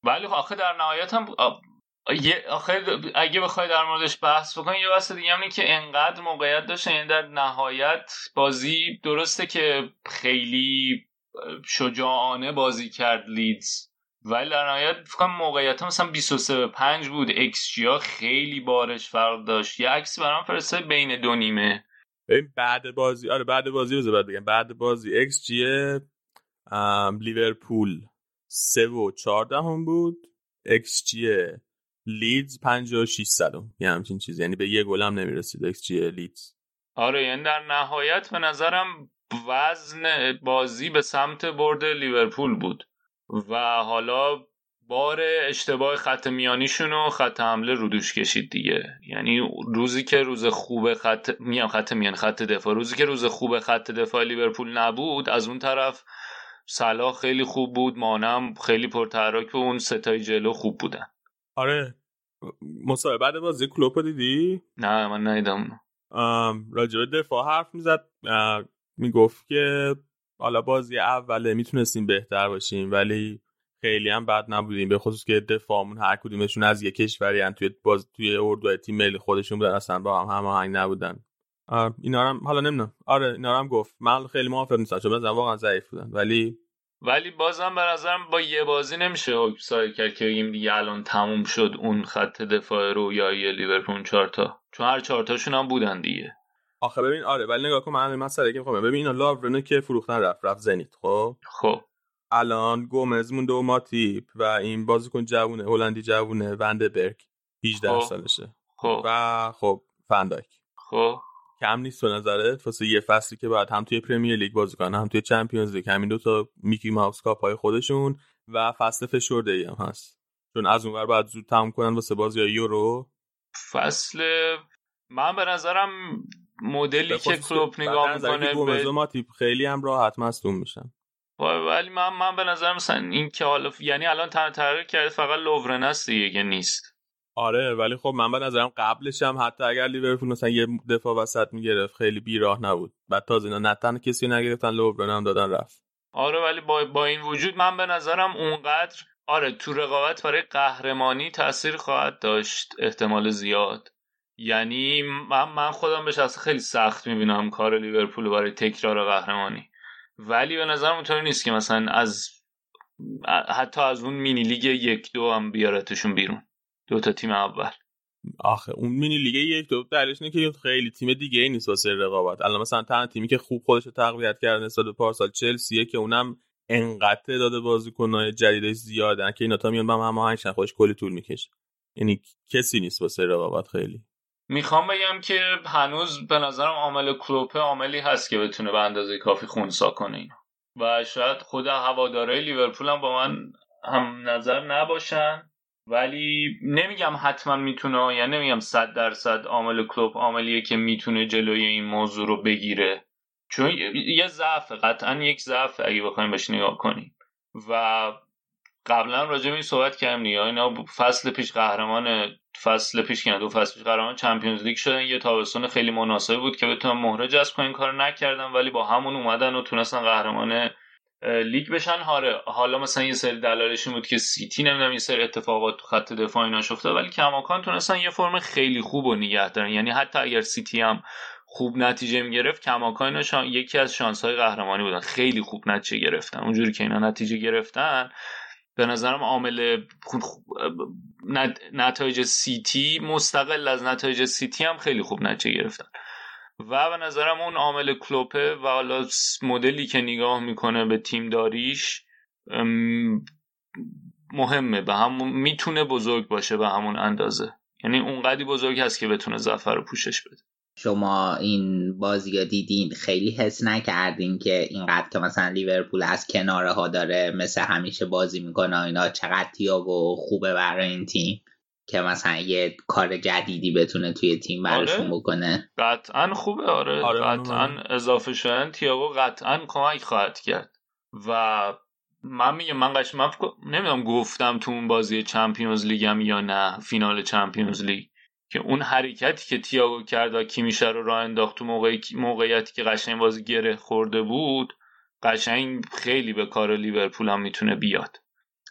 ولی آخه در نهایت هم یه آخه اگه بخوای در موردش بحث بکنی یه واسه دیگه همینه که انقدر موقعیت داشته یعنی در نهایت بازی درسته که خیلی شجاعانه بازی کرد لیدز ولی در نهایت فکر موقعیت مثلا 23 به 5 بود. ایکس ها خیلی بارش فرق داشت. یه عکس برام فرسته بین دو نیمه.
ببین بعد بازی آره بعد بازی رو بعد بگم. بعد بازی ایکس جی لیورپول 3 و 14 هم بود. ایکس جی لیدز 56 صدم یه همچین چیزی. یعنی به یه گل هم نمی‌رسید ایکس جی لیدز.
آره یعنی در نهایت به نظرم وزن بازی به سمت برد لیورپول بود. و حالا بار اشتباه خط میانیشون و خط حمله رودوش کشید دیگه. یعنی روزی که روز خوب خط میان خط میان خط دفاع. روزی که روز خوب خط دفاع لیورپول نبود از اون طرف صلاح خیلی خوب بود مانم خیلی پرتحرک و اون ستای جلو خوب بودن.
آره مصاحبه بعد بازی کلوپ دیدی؟
نه من ندیدم.
راجع دفاع حرف می‌زد می‌گفت که حالا بازی اوله می‌تونستیم بهتر باشیم ولی خیلی هم بد نبودیم به خصوص که دفاعمون هر کدومشون از یک کشوری هم توی باز توی اردو تیم ملی خودشون بودن اصلا با هم هماهنگ نبودن. اینا هم حالا نمی‌دونم. آره اینا هم گفت. من خیلی موافق نیستم چون واقعا ضعیف بودن ولی
ولی بازم به نظرم با یه بازی نمیشه حکم کرد که بگیم دیگه الان تموم شد اون خط دفاع رویایی لیورپول چهارتا چون هر چهارتاشون هم بودن دیگه.
آخه ببین آره ولی نگاه کن من مسئله که می‌خوام. ببین اینا لاورنو که فروختن رفت رفت زنیت خب؟
خب.
الان گومز مونده و ماتیپ و این بازیکن جوونه هلندی جوونه برگ 18 خب. سالشه.
خب.
و خب فنداک.
خب.
کم نیست به نظرت؟ واسه یه فصلی که بعد هم توی Premier League بازی کنن هم توی Champions League همین دو تا Mickey Mouse cup های خودشون و فصل فشرده ای هم هست. چون از اونور بعد زود تموم کنن واسه بازی یورو.
فصل من به نظرم مدلی که کلوب نگاه می‌کنه
به خیلی هم راحت مصدوم میشن.
ولی من من به نظر مثلا این که حالا یعنی الان تغییر کرده فقط لوورن است دیگه نیست.
آره ولی خب من به نظرم قبلش هم حتی اگر لیورپول مثلا یه دفاع وسط می‌گرفت خیلی بیراه نبود. بعد تازه اینا نتن کسی نگرفتن لوورن هم دادن رفت.
آره ولی با, با این وجود من به نظرم اونقدر آره تو رقابت برای قهرمانی تاثیر خواهد داشت احتمال زیاد. یعنی من, من خودم بهش اصلا خیلی سخت می‌بینم کار لیورپول برای تکرار قهرمانی. ولی به نظرم اونطوری نیست که مثلا از حتی از اون مینی لیگ یک دو هم بیارتشون بیرون. دو تا تیم اول.
آخه اون مینی لیگ یک دو دلیلش اینه که خیلی تیم دیگه ای نیست واسه رقابت. الان مثلا تنها تیمی که خوب خودش رو تقویت کرده نسبت به پارسال چلسیه که اونم انقدر تعداد بازیکن‌های جدیدش زیادن که اینا تا میان با هم هماهنگ خودش کلی طول می‌کشه. یعنی کسی نیست واسه رقابت خیلی.
می‌خوام بگم که هنوز به نظرم عامل کلوپه عاملی هست که بتونه به اندازه کافی خونسا کنه اینو و شاید خود هواداره لیورپول هم با من هم نظر نباشن. ولی نمیگم حتما می‌تونه یعنی نمیگم صد درصد عامل کلوب عاملیه که می‌تونه جلوی این موضوع رو بگیره. چون یه ضعف قطعا یک ضعف اگه بخوایم بهش نگاه کنیم. و قبلا راجع به این صحبت کردیم دیگه. اینا فصل پیش قهرمان فصل پیش که دو فصل پیش قهرمان چمپیونز لیگ شدن. یه تابستون خیلی مناسبی بود که بتونن مهره جذب کنن. کار نکردن ولی با همون اومدن و تونستن قهرمان لیگ بشن. هاره حالا مثلا یه سری دلایلش بود که سیتی نمی‌دونم یه سری اتفاقات تو خط دفاع ایناش افتاد ولی کماکان تونستن یه فرم خیلی خوب و نگه دارن. یعنی حتی اگر سیتی هم خوب نتیجه می‌گرفت کماکان. یکی از شانس های قهرمانی بودن. خیلی خوب نتیجه گرفتن. اونجوری که اینا نتیجه گرفتن به نظرم عامل نتایج سیتی مستقل از نتایج سیتی هم خیلی خوب نتیجه گرفتن. و به نظرم اون عامل کلوپه و حالا مدلی که نگاه می‌کنه به تیم داریش مهمه. به همون می‌تونه بزرگ باشه به همون اندازه. یعنی اونقدی بزرگ هست که بتونه زفر رو پوشش بده.
شما این بازی ها دیدین؟ خیلی حس نکردین که اینقدر که مثلا لیورپول از کناره ها داره مثل همیشه بازی می‌کنه اینا؟ چقدر تیاگو خوبه برای این تیم؟ که مثلا یه کار جدیدی بتونه توی تیم براشون آره. بکنه.
قطعا خوبه آره, آره قطعا اضافه شدن تیاگو قطعا کمک خواهد کرد. و من میگم من قش من نمی‌دونم گفتم تو اون بازی چمپیونز لیگم یا نه فینال چمپیونز لیگ. که اون حرکتی که تیاگو کرد و کیمیشه رو راه انداخت تو موقعیتی که قشنگ بازی گره خورده بود قشنگ خیلی به کار لیورپول هم می‌تونه بیاد.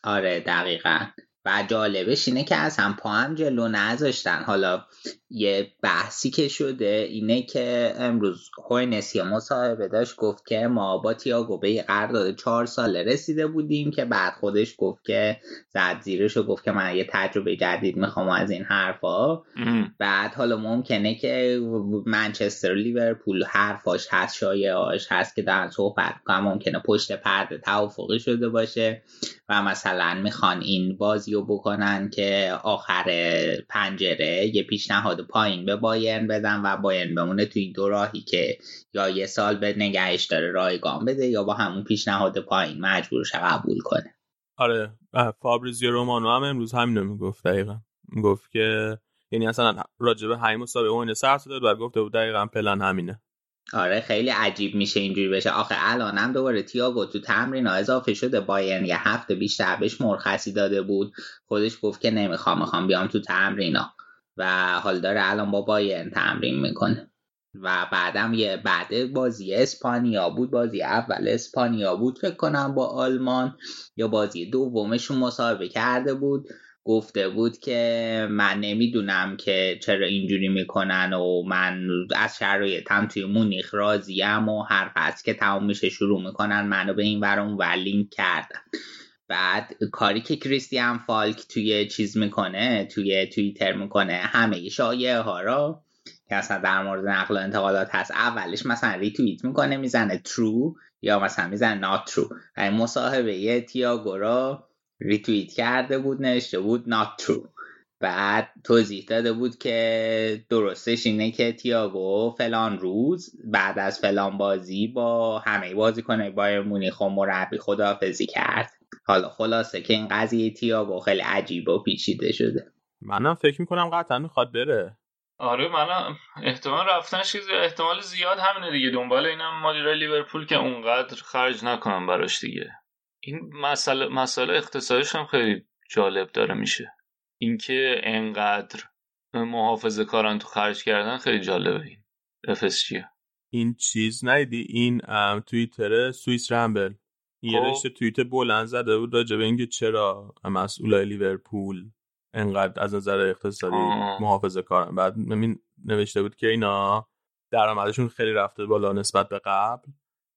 آره دقیقا. و جالبش اینه که از هم پا هم جلو نذاشتن. حالا یه بحثی که شده اینه که امروز هوینسی مصاحبه داشت گفت که ما با تیاگو به یه قرارداد چهار ساله رسیده بودیم که بعد خودش گفت که زد زیرش و گفت که من یه تجربه جدید می‌خوام از این حرفا. بعد حالا ممکنه که منچستر لیورپول حرفاش هست شایعاش هست که دارن صحبت کنم ممکنه پشت پرده توافقی شده باشه و مثلا می‌خوان این بازی رو بکنن که آخر پنجره یه پیشنهاد پایین به بایرن بدن و بایرن بمونه توی دو راهی که یا یه سال به نگهش داره رایگان بده یا با همون پیشنهاد پایین مجبورش قبول کنه.
آره. فابریزیو رومانو هم امروز همین رو می‌گفت دقیقا. می‌گفت که یعنی اصلا راجبه همین مسابقه اون سر داد و گفته بود دقیقا پلن همینه.
آره خیلی عجیب میشه اینجوری بشه. آخه الانم دوباره تییاگو تو تمرین اضافه شده باین یه هفته بیشتر بهش مرخصی داده بود. خودش گفت که نمی‌خوام می‌خوام بیام تو تمرینا و حال داره الان با باین تمرین می‌کنه. و بعدم یه بعد بازی اسپانیا بود بازی اول اسپانیا بود. فکر کنم با آلمان یا بازی دومشون مصاحبه کرده بود. گفته بود که من نمی‌دونم که چرا اینجوری می‌کنن و من از شرایطم توی مونیخ راضیم و هر قصد که تمام میشه شروع می‌کنن منو به این ورم ولینگ کردن. بعد کاری که کریستیان فالک توی چیز می‌کنه توی توییتر می‌کنه همه شایعه ها را که اصلا در مورد نقل و انتقالات هست اولش مثلا ریتویت می‌کنه می‌زنه true یا مثلا می‌زنه not true مصاحبه تیاگو را ریتویت کرده بود نوشته بود not true. بعد توضیح داده بود که درستش اینه که تیاگو فلان روز بعد از فلان بازی با همه بازی کنه بایر مونیخ و مربی خداحافظی کرد. حالا خلاصه که این قضیه تیاگو خیلی عجیب و پیچیده شده.
منم فکر می‌کنم قطعا می‌خواد بره.
آره من احتمال رفتنش احتمال زیاد همینه دیگه. دنبال اینم مدیر لیورپول که اونقدر خرج نکنم براش دیگه. این مسئله مسئله اقتصادیش هم خیلی جالب داره میشه. اینکه انقدر محافظه کارن تو خرج کردن خیلی جالبه این FSG
این چیز نیدی این توییتر سوئیس رمبل. یه خب. رشته توییت بلند زده بود راجع به اینکه چرا مسئولای لیورپول انقدر از نظر اقتصادی محافظه کارن بعد نوشته بود که اینا درآمدشون خیلی رفته بالا نسبت به قبل.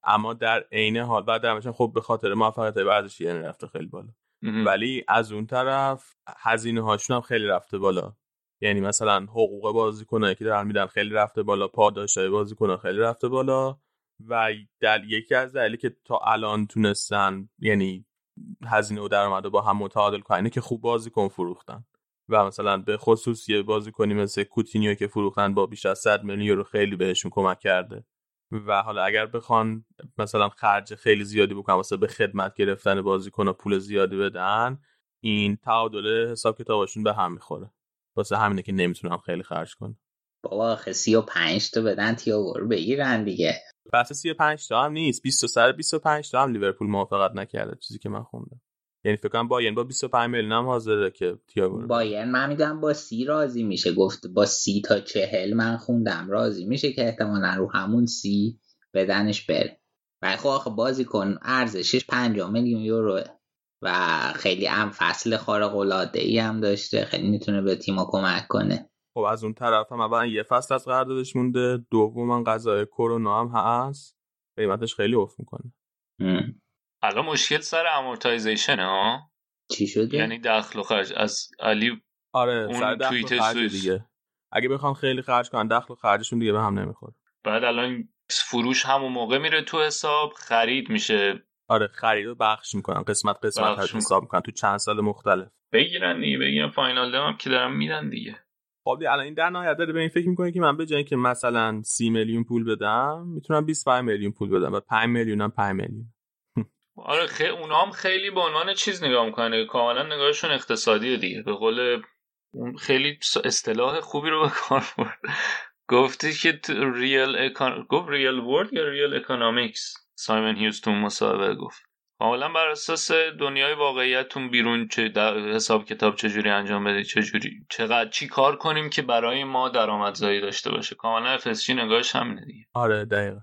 اما در عین حال بعد درآمدشون خب به خاطر موفقیت ورزشی یعنی رفته خیلی بالا. ولی از اون طرف هزینه هاشون هم خیلی رفته بالا. یعنی مثلا حقوق بازیکنایی که دارن میدن خیلی رفته بالا پاداشای بازیکنان خیلی رفته بالا و در یکی از دلیلی که تا الان تونستن یعنی هزینه و درآمد با هم متعادل کنه که خوب بازیکن فروختن. و مثلا به خصوص یه بازیکنی مثل کوتینیو که فروختن با بیش از 100 میلیون یورو خیلی بهشون کمک کرده. و حالا اگر بخوان مثلا خرج خیلی زیادی بکنن واسه به خدمت گرفتن بازیکن و پول زیادی بدن این تعادل حساب کتابشون به هم می‌خوره. واسه همینه که نمی‌تونن خیلی خرج کنن.
بابا آخه 35 تا بدن تیاگو بگیرن دیگه.
بحث 35 تا هم نیست. 20 سر 25 تا هم لیورپول موافقت نکرده. چیزی که من خوندم. یعنی فکر کنم بایرن با 25 میلیون هم حاضره که تییاگو
بایرن من می‌دونم با سی راضی میشه. گفت با سی تا چهل من خوندم. راضی میشه که احتمالا رو همون سی بدنش بره. ولی خب آخه بازی کن ارزشش 5 میلیون یوروه و خیلی هم فصل خارق العاده ای هم داشته. خیلی می‌تونه به تیما کمک کنه.
خب از اون طرف هم اولا یه فصل از قراردادش مونده. دوم قضای کرونا هم هست. قیمتش خیلی افت می‌کنه.
الان مشکل سر amortization ها
چی شده؟
یعنی دخل و خرج. از علی
آره اون توییت دیگه. اگه بخوام خیلی خرج کنن دخل و خرجشون دیگه به هم نمی‌خوره.
بعد الان فروش همون موقع میره تو حساب خرید میشه.
آره خرید رو بخش می‌کنن. قسمت قسمت حساب می‌کنن. تو چند سال مختلف.
بگیرن دیگه بگیرن. واینالدوم هم که دارن میدن دیگه.
خب الان این در نهایت داره به این فکر می‌کنه که من به جای که مثلا 30 میلیون پول بدم می‌تونم 25 میلیون پول بدم. و 5 میلیون هم 5 میلیون.
آره خیلی اونا هم خیلی به عنوان چیز نگاه می‌کنه کاملا نگاهشون اقتصادی دیگه. به قول خیلی اصطلاح خوبی رو به کار برد. گفتی که real econ... گفت real world یا real economics سایمن هیوز تو مصاحبه گفت. کاملا بر اساس دنیای واقعیتون بیرون چه حساب کتاب چجوری انجام بده چجوری چقدر چی کار کنیم که برای ما درآمدزایی داشته باشه. کاملا اف نگاهش همینه دیگه.
آره دقیقا.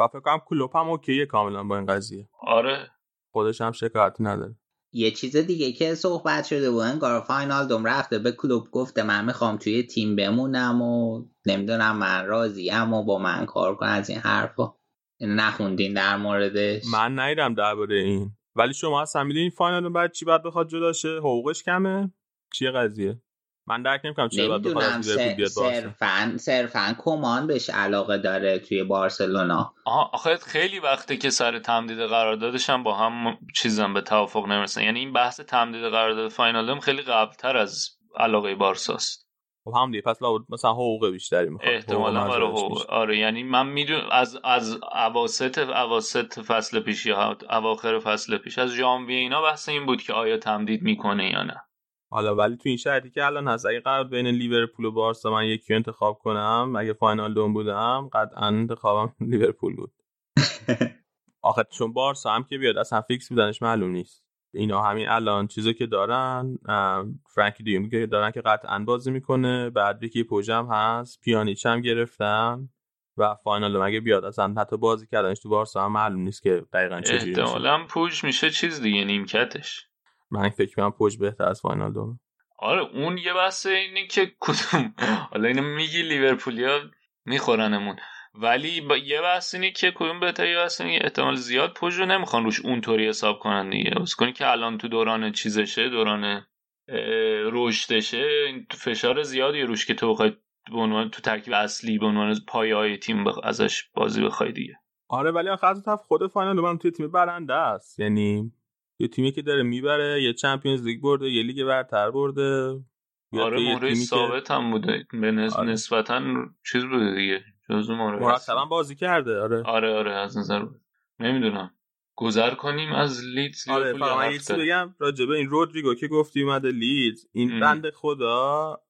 و فکر کنم کلوپ هم اوکیه کاملا با این قضیه.
آره.
خودش هم شکایتی نداره.
یه چیز دیگه که صحبت شده بود انگار فاینال دوم رفته به کلوب گفته من می‌خوام توی تیم بمونم و نمی‌دونم من راضی اما با من کار کن از این حرفا. نخوندین در موردش؟
من نیدم درباره این. ولی شما اصلا می‌دونین فاینال بعد چی باید بخواد جدا شه؟ حقوقش کمه؟ چیه قضیه؟ من درک نمی‌کنم چرا باید بخواد
صرفا صرفا کمان بهش علاقه داره توی بارسلونا.
آخه خیلی وقته که سر تمدید قراردادش هم با هم چیزم به توافق نمی‌رسن. یعنی این بحث تمدید قرارداد فاینال هم خیلی قبلتر از علاقه بارساست.
خب هم دیگه پس لابد مثلا حقوق بیشتری می‌خواد.
احتمالا برای حقوق. آره یعنی من می‌دونم از از اواسط اواسط فصل پیش یا اواخر فصل پیش از ژانویه اینا بحث این بود که آیا تمدید می‌کنه یا نه.
حالا ولی تو این شرطی که الان هست اگه قرار بین لیورپول و بارسا من یکی انتخاب کنم اگه واینالدوم بودم قطعا انتخابم [laughs] لیورپول بود. [laughs] آخه چون بارسا هم که بیاد اصلا فیکس بودنش معلوم نیست. اینا همین الان چیزی که دارن فرانکی دیونگ که دارن که قطعا بازی می‌کنه بعد ریکی پوجم هست پیانیچ هم گرفتن و فاینال مگه بیاد اصلا حتی بازی کردنش تو بارسا هم معلوم نیست که دقیقا چجوری
میشه. احتمالاً پوج میشه چیز دیگه نیمکتش.
من فکر کنم پوج بهتر از فاینال دوم
آره اون یه بحث اینه که کدوم؟ حالا اینو میگی لیورپولیا میخورنمون. ولی با یه بحث اینه که کدوم بهتر یه بحث اینه احتمال زیاد پوج رو نمی‌خوان روش اونطوری حساب کنن دیگه. بس کنی که الان تو دوران چیزشه دوران رشدشه فشار زیادی روش که تو بخوای به عنوان تو ترکیب اصلی به عنوان پایه های تیم بخ... ازش بازی بخوای دیگه.
آره ولی آخه از خود واینالدوم من توی تیم برنده است. یعنی یه تیمی که داره می‌بره یه Champions League برده یه لیگ برتر برده.
آره مورد ثابت هم بوده. به آره. نسبتا چیز بوده دیگه. جزو
مرتبا بازی کرده آره.
آره آره از نظر نمی‌دونم. گذر کنیم از لیدز
آره فقط یه بگم راجبه این رودریگو که گفتی اومده لیدز. این بنده خدا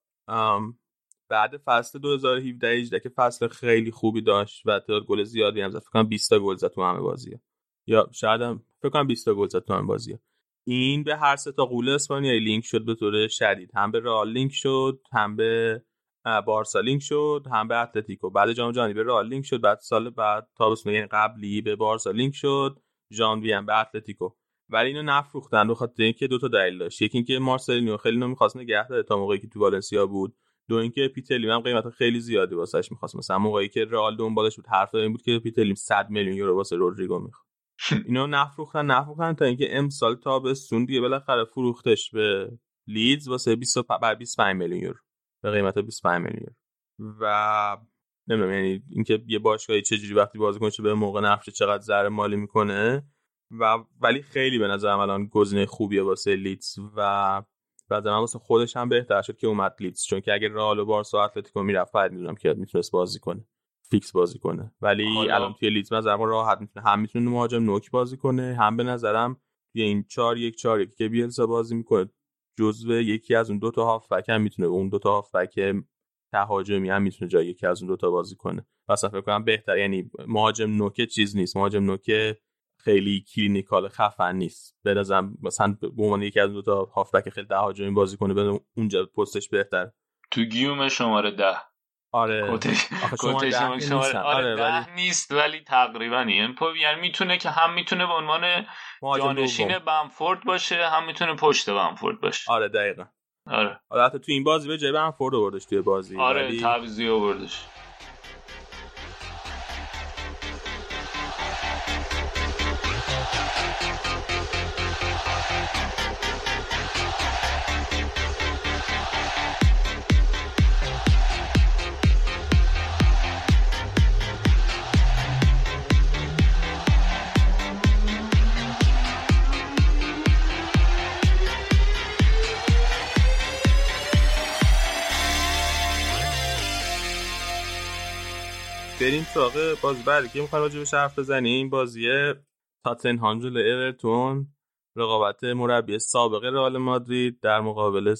بعد فصل 2017 18 که فصل خیلی خوبی داشت و تعداد گل زیادی هم زد. فکر کنم 20 تا گل زد تو همه بازی‌ها. یا شاید هم فکر کنم 20 تا گل زد تو بازی‌ها این به هر سه تا غول اسپانیایی لینک شد به طور شدید. هم به رئال لینک شد هم به بارسا لینک شد هم به اتلتیکو. بعد جام جهانی به رئال لینک شد بعد سال بعد تابستون یعنی قبلی به بارسا لینک شد ژانویه هم به اتلتیکو. ولی اینو نفروختن به خاطر اینکه دو تا دلیل داشت. یکی اینکه مارسلینو خیلی نمی‌خواست می‌خواست نگه داره تا موقعی که تو والنسیا بود. دو اینکه پیتلیم هم قیمت خیلی زیادی واسش می‌خواست. مثلا موقعی که رئال دنبالش بود حرف این بود که پیتلیم 100 میلیون یورو واسه رودریگو می‌خواد. اینو نفروختن نفروختن تا اینکه امسال تابستون دیگه بالاخره فروختش به لیدز واسه 20 بر 25 میلیون یورو. به قیمت 25 میلیون و نمی‌دونم یعنی اینکه یه باشگاهی چجوری وقتی بازیکنش به موقع نفروشه چقدر ضرر مالی می‌کنه. و ولی خیلی به نظرم الان گزینه خوبیه واسه لیدز و بعد من واسه خودش هم بهتر شد که اومد لیدز. چون که اگه رئال و بارسا اتلتیکو می‌رفت بعد نمی‌دونم که می‌تونست بازی کنه. فیکس بازی کنه. ولی حالا... الان توی لیدز نظرم راحت می‌تونه هم می‌تونه مهاجم نوک بازی کنه. هم به نظرم توی این 4 1 4 1 که بیلسا بازی می‌کنه جزو یکی از اون دو تا هافبک هم می‌تونه اون دو تا هافبک تهاجمی هم می‌تونه جای یکی از اون دو تا بازی کنه. مثلا فکر کنم بهتر یعنی مهاجم نوک چیز نیست. مهاجم نوک خیلی clinical خفن نیست. به نظرم مثلا به عنوان یکی از دو تا هافبک خیلی تهاجمی بازی کنه به اونجا پستش بهتر.
تو گیوم شماره ده.
آره.
آره, ده ولی... نیست ولی تقریبا یعنی یعنی می‌تونه که هم می‌تونه به عنوان جانشین بمفورد باشه هم می‌تونه پشت بمفورد باشه.
آره دقیقا.
آره.
حالا حتی تو این بازی به جای بمفورد آوردش توی بازی
آره ولی... تعویضی آوردش.
بریم سراغ بازی. بعدی که می‌خوایم راجع حرف بزنیم بازی تاتنهام جلوی اورتون رقابت مربی سابق رئال مادرید در مقابل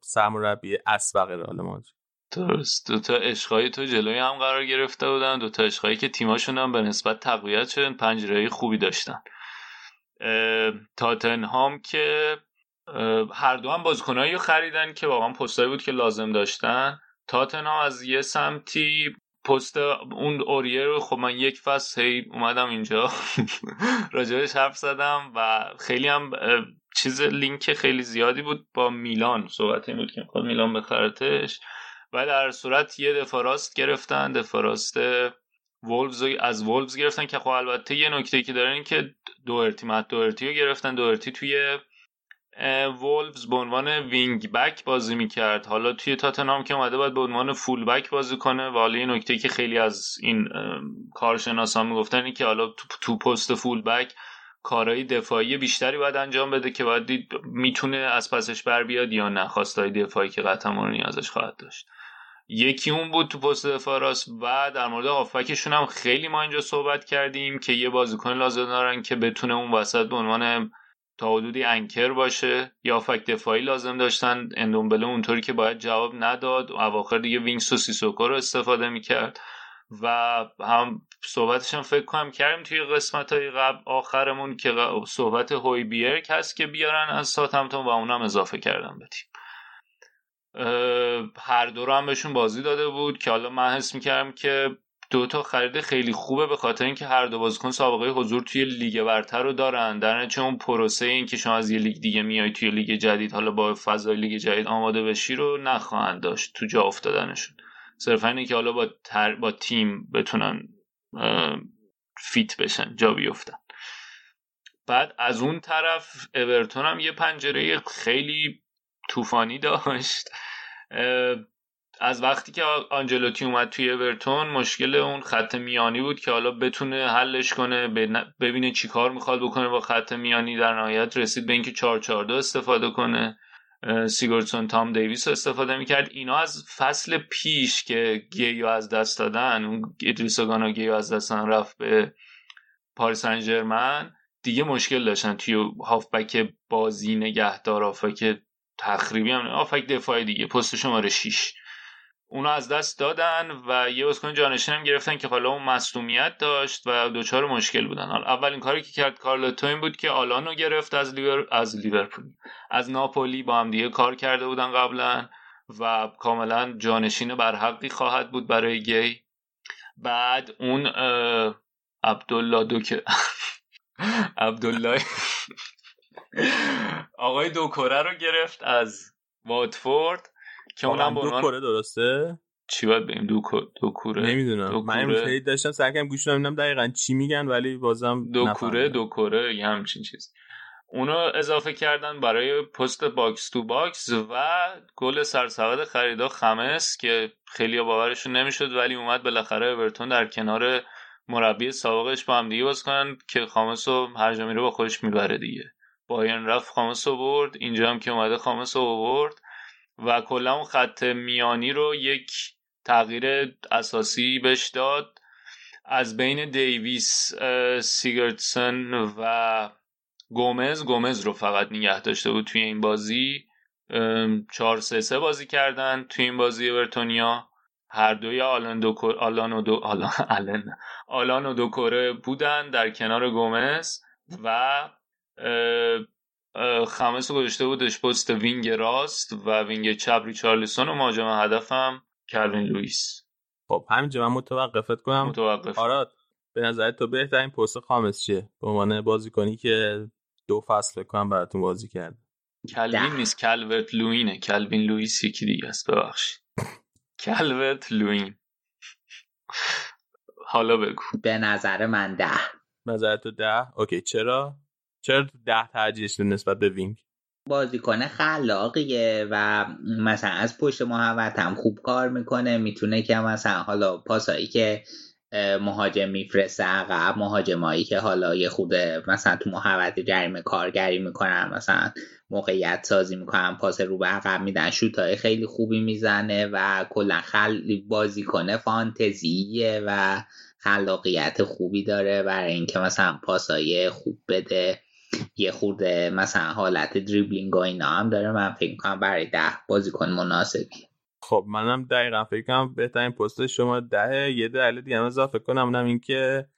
سرمربی اسبق رئال مادرید.
درست. دو تا عشقای تو جلوی هم قرار گرفته بودن. دو تا عشقایی که تیماشون هم به نسبت تقویت شدن پنجره خوبی داشتن. تاتنهام که هر دو هم خریدن که واقعا پستایی بود که لازم داشتن. تاتنهام از یه سمتی پست اون اوریه رو خب من یک فصل هی اومدم اینجا. [laughs] راجبش حرف زدم و خیلی هم چیز لینک خیلی زیادی بود با میلان. صحبت این بود که می‌خواد میلان بخرتش. و در صورت یه دفاراست گرفتن دفاراست وولفز از وولفز گرفتن که خب البته یه نکته که دارن این که دوئرتی مت دوئرتی رو گرفتن. دوئرتی توی وولفز به عنوان wing back بازی می‌کرد. حالا توی تاتنهام که اومده باید به عنوان full back بازی کنه و حالا یه نکته که خیلی از این کارشناسان می‌گفتن که حالا تو, تو پست full back کارهای دفاعی بیشتری باید انجام بده که باید دید می‌تونه از پسش بر بیاد یا نه خواستای دفاعی که قطعا رو نیازش خواهد داشت. یکی اون بود تو پست دفاع راست. و در مورد هافبکشون هم خیلی ما اینجا صحبت کردیم که یه بازیکن لازم دارن که بتونه اون وسط به عنوان تا حدودی anchor باشه هافبک دفاعی لازم داشتن. اندومبله اونطوری که باید جواب نداد. و اواخر دیگه وینکس و سیسوکو رو استفاده می‌کرد. و هم صحبتش هم فکر کنم کردیم توی قسمت های قبل آخرمون که صحبت هویبرگ هست که بیارن از ساوتهمپتون و اونم اضافه کردم به تیم. هر دو هم بهشون بازی داده بود که حالا من حس می‌کردم که دو تا خرید خیلی خوبه به خاطر اینکه هر دو بازیکن سابقه حضور توی لیگ برتر رو دارن. در نتیجه اون پروسه این که شما از یه لیگ دیگه میای توی لیگ جدید حالا با فضای لیگ جدید آماده بشی رو نخواهند داشت تو جا افتادنشون. صرفا اینه که حالا با, تر... با تیم بتونن فیت بشن جا بیفتن. بعد از اون طرف اورتون هم یه پنجره خیلی طوفانی داشت. از وقتی که آنجلوتی اومد توی اورتون مشکل اون خط میانی بود که حالا بتونه حلش کنه ببینه چی کار می‌خواد بکنه با خط میانی در نهایت رسید به اینکه 442 استفاده کنه. سیگوردسون تام دیویس رو استفاده می‌کرد. اینا از فصل پیش که گیه از دست دادن اون ادریس گانا گیه از دست دادن رفت به پاریس سن دیگه مشکل داشتن. توی هافبک بازی نگهدار هافبک تخریبی هم هافبک دفاعی دیگه پست شماره 6 اونو از دست دادن و یه بازیکن جانشین هم گرفتن که حالا اون مصدومیت داشت و دچار مشکل بودن. حالا اولین کاری که کرد کارلو این بود که آلانو گرفت از لیور از لیورپول. از ناپولی با هم دیگه کار کرده بودن قبلا و کاملا جانشین برحقی خواهد بود برای گی. بعد اون عبدالله دوکه [laughs] عبدالله. [laughs] آقای دوکوره رو گرفت از واتفورد. که اونم
دو کره درسته؟
چی باید بگیم؟ دو, دو کوره
نمی‌دونم. من این خیلی داشتم سرکم گوش نمی‌دونم دقیقا چی میگن ولی بازم
دو کوره دو کوره یه همچین چیز. اونو اضافه کردن برای پست box to box و گل سرسبد خریدا خامس که خیلی باورشون نمی‌شد ولی اومد بالاخره اورتون در کنار مربی سابقش با هم دیگه بازی کنن که خامس رو هر جا میره با خودش می‌بره دیگه. بایرن رفت خامس رو برد اینجا هم که اومده خامس رو برد. و کلا اون خط میانی رو یک تغییر اساسی بهش داد. از بین دیویس سیگوردسون و گومز گومز رو فقط نگه داشته بود توی این بازی. چهار سه سه بازی کردن توی این بازی اورتونیا. هر دوی آلان دو آلان و دو [laughs] آلان آلان و دوکوره بودن در کنار گومز و خامس گذاشته بودش پست wing راست و wing چپ ریچارلیسون و مهاجم هدفم کلوین لوئیس.
خب همینجا من متوقفت کنم.
متوقف.
آراد به نظر تو بهترین پست خامس چیه؟ به عنوان بازیکنی که دو فصل کنم براتون بازی کرد.
کلوین نیست کلورت لوینه کلوین لوئیس یکی دیگه است ببخشید. [laughs] کلورت لوین حالا بگو.
به نظر من ده.
نظر تو ده؟ OK چرا؟ چرا ده ترجیحش نسبت به wing؟
بازیکن خلاقیه و مثلا از پشت محوت هم خوب کار می‌کنه می‌تونه که مثلا حالا پاسایی که مهاجم میفرسته عقب مهاجمایی که حالا یه خوبه مثلا تو محوت جریمه کارگری می‌کنن مثلا موقعیت سازی می‌کنن پاس رو به عقب میدن شوتای خیلی خوبی می‌زنه و کلا خل بازیکن فانتزیه و خلاقیت خوبی داره برای اینکه مثلا پاسای خوب بده. یه خورده مثلا حالت دریبلینگ و اینا هم داره من فکر کنم برای ده بازیکن مناسبی
خب منم دقیقا فکر کنم بهترین پست شما ده یه دلیل دیگه هم اضافه کنم اونم این که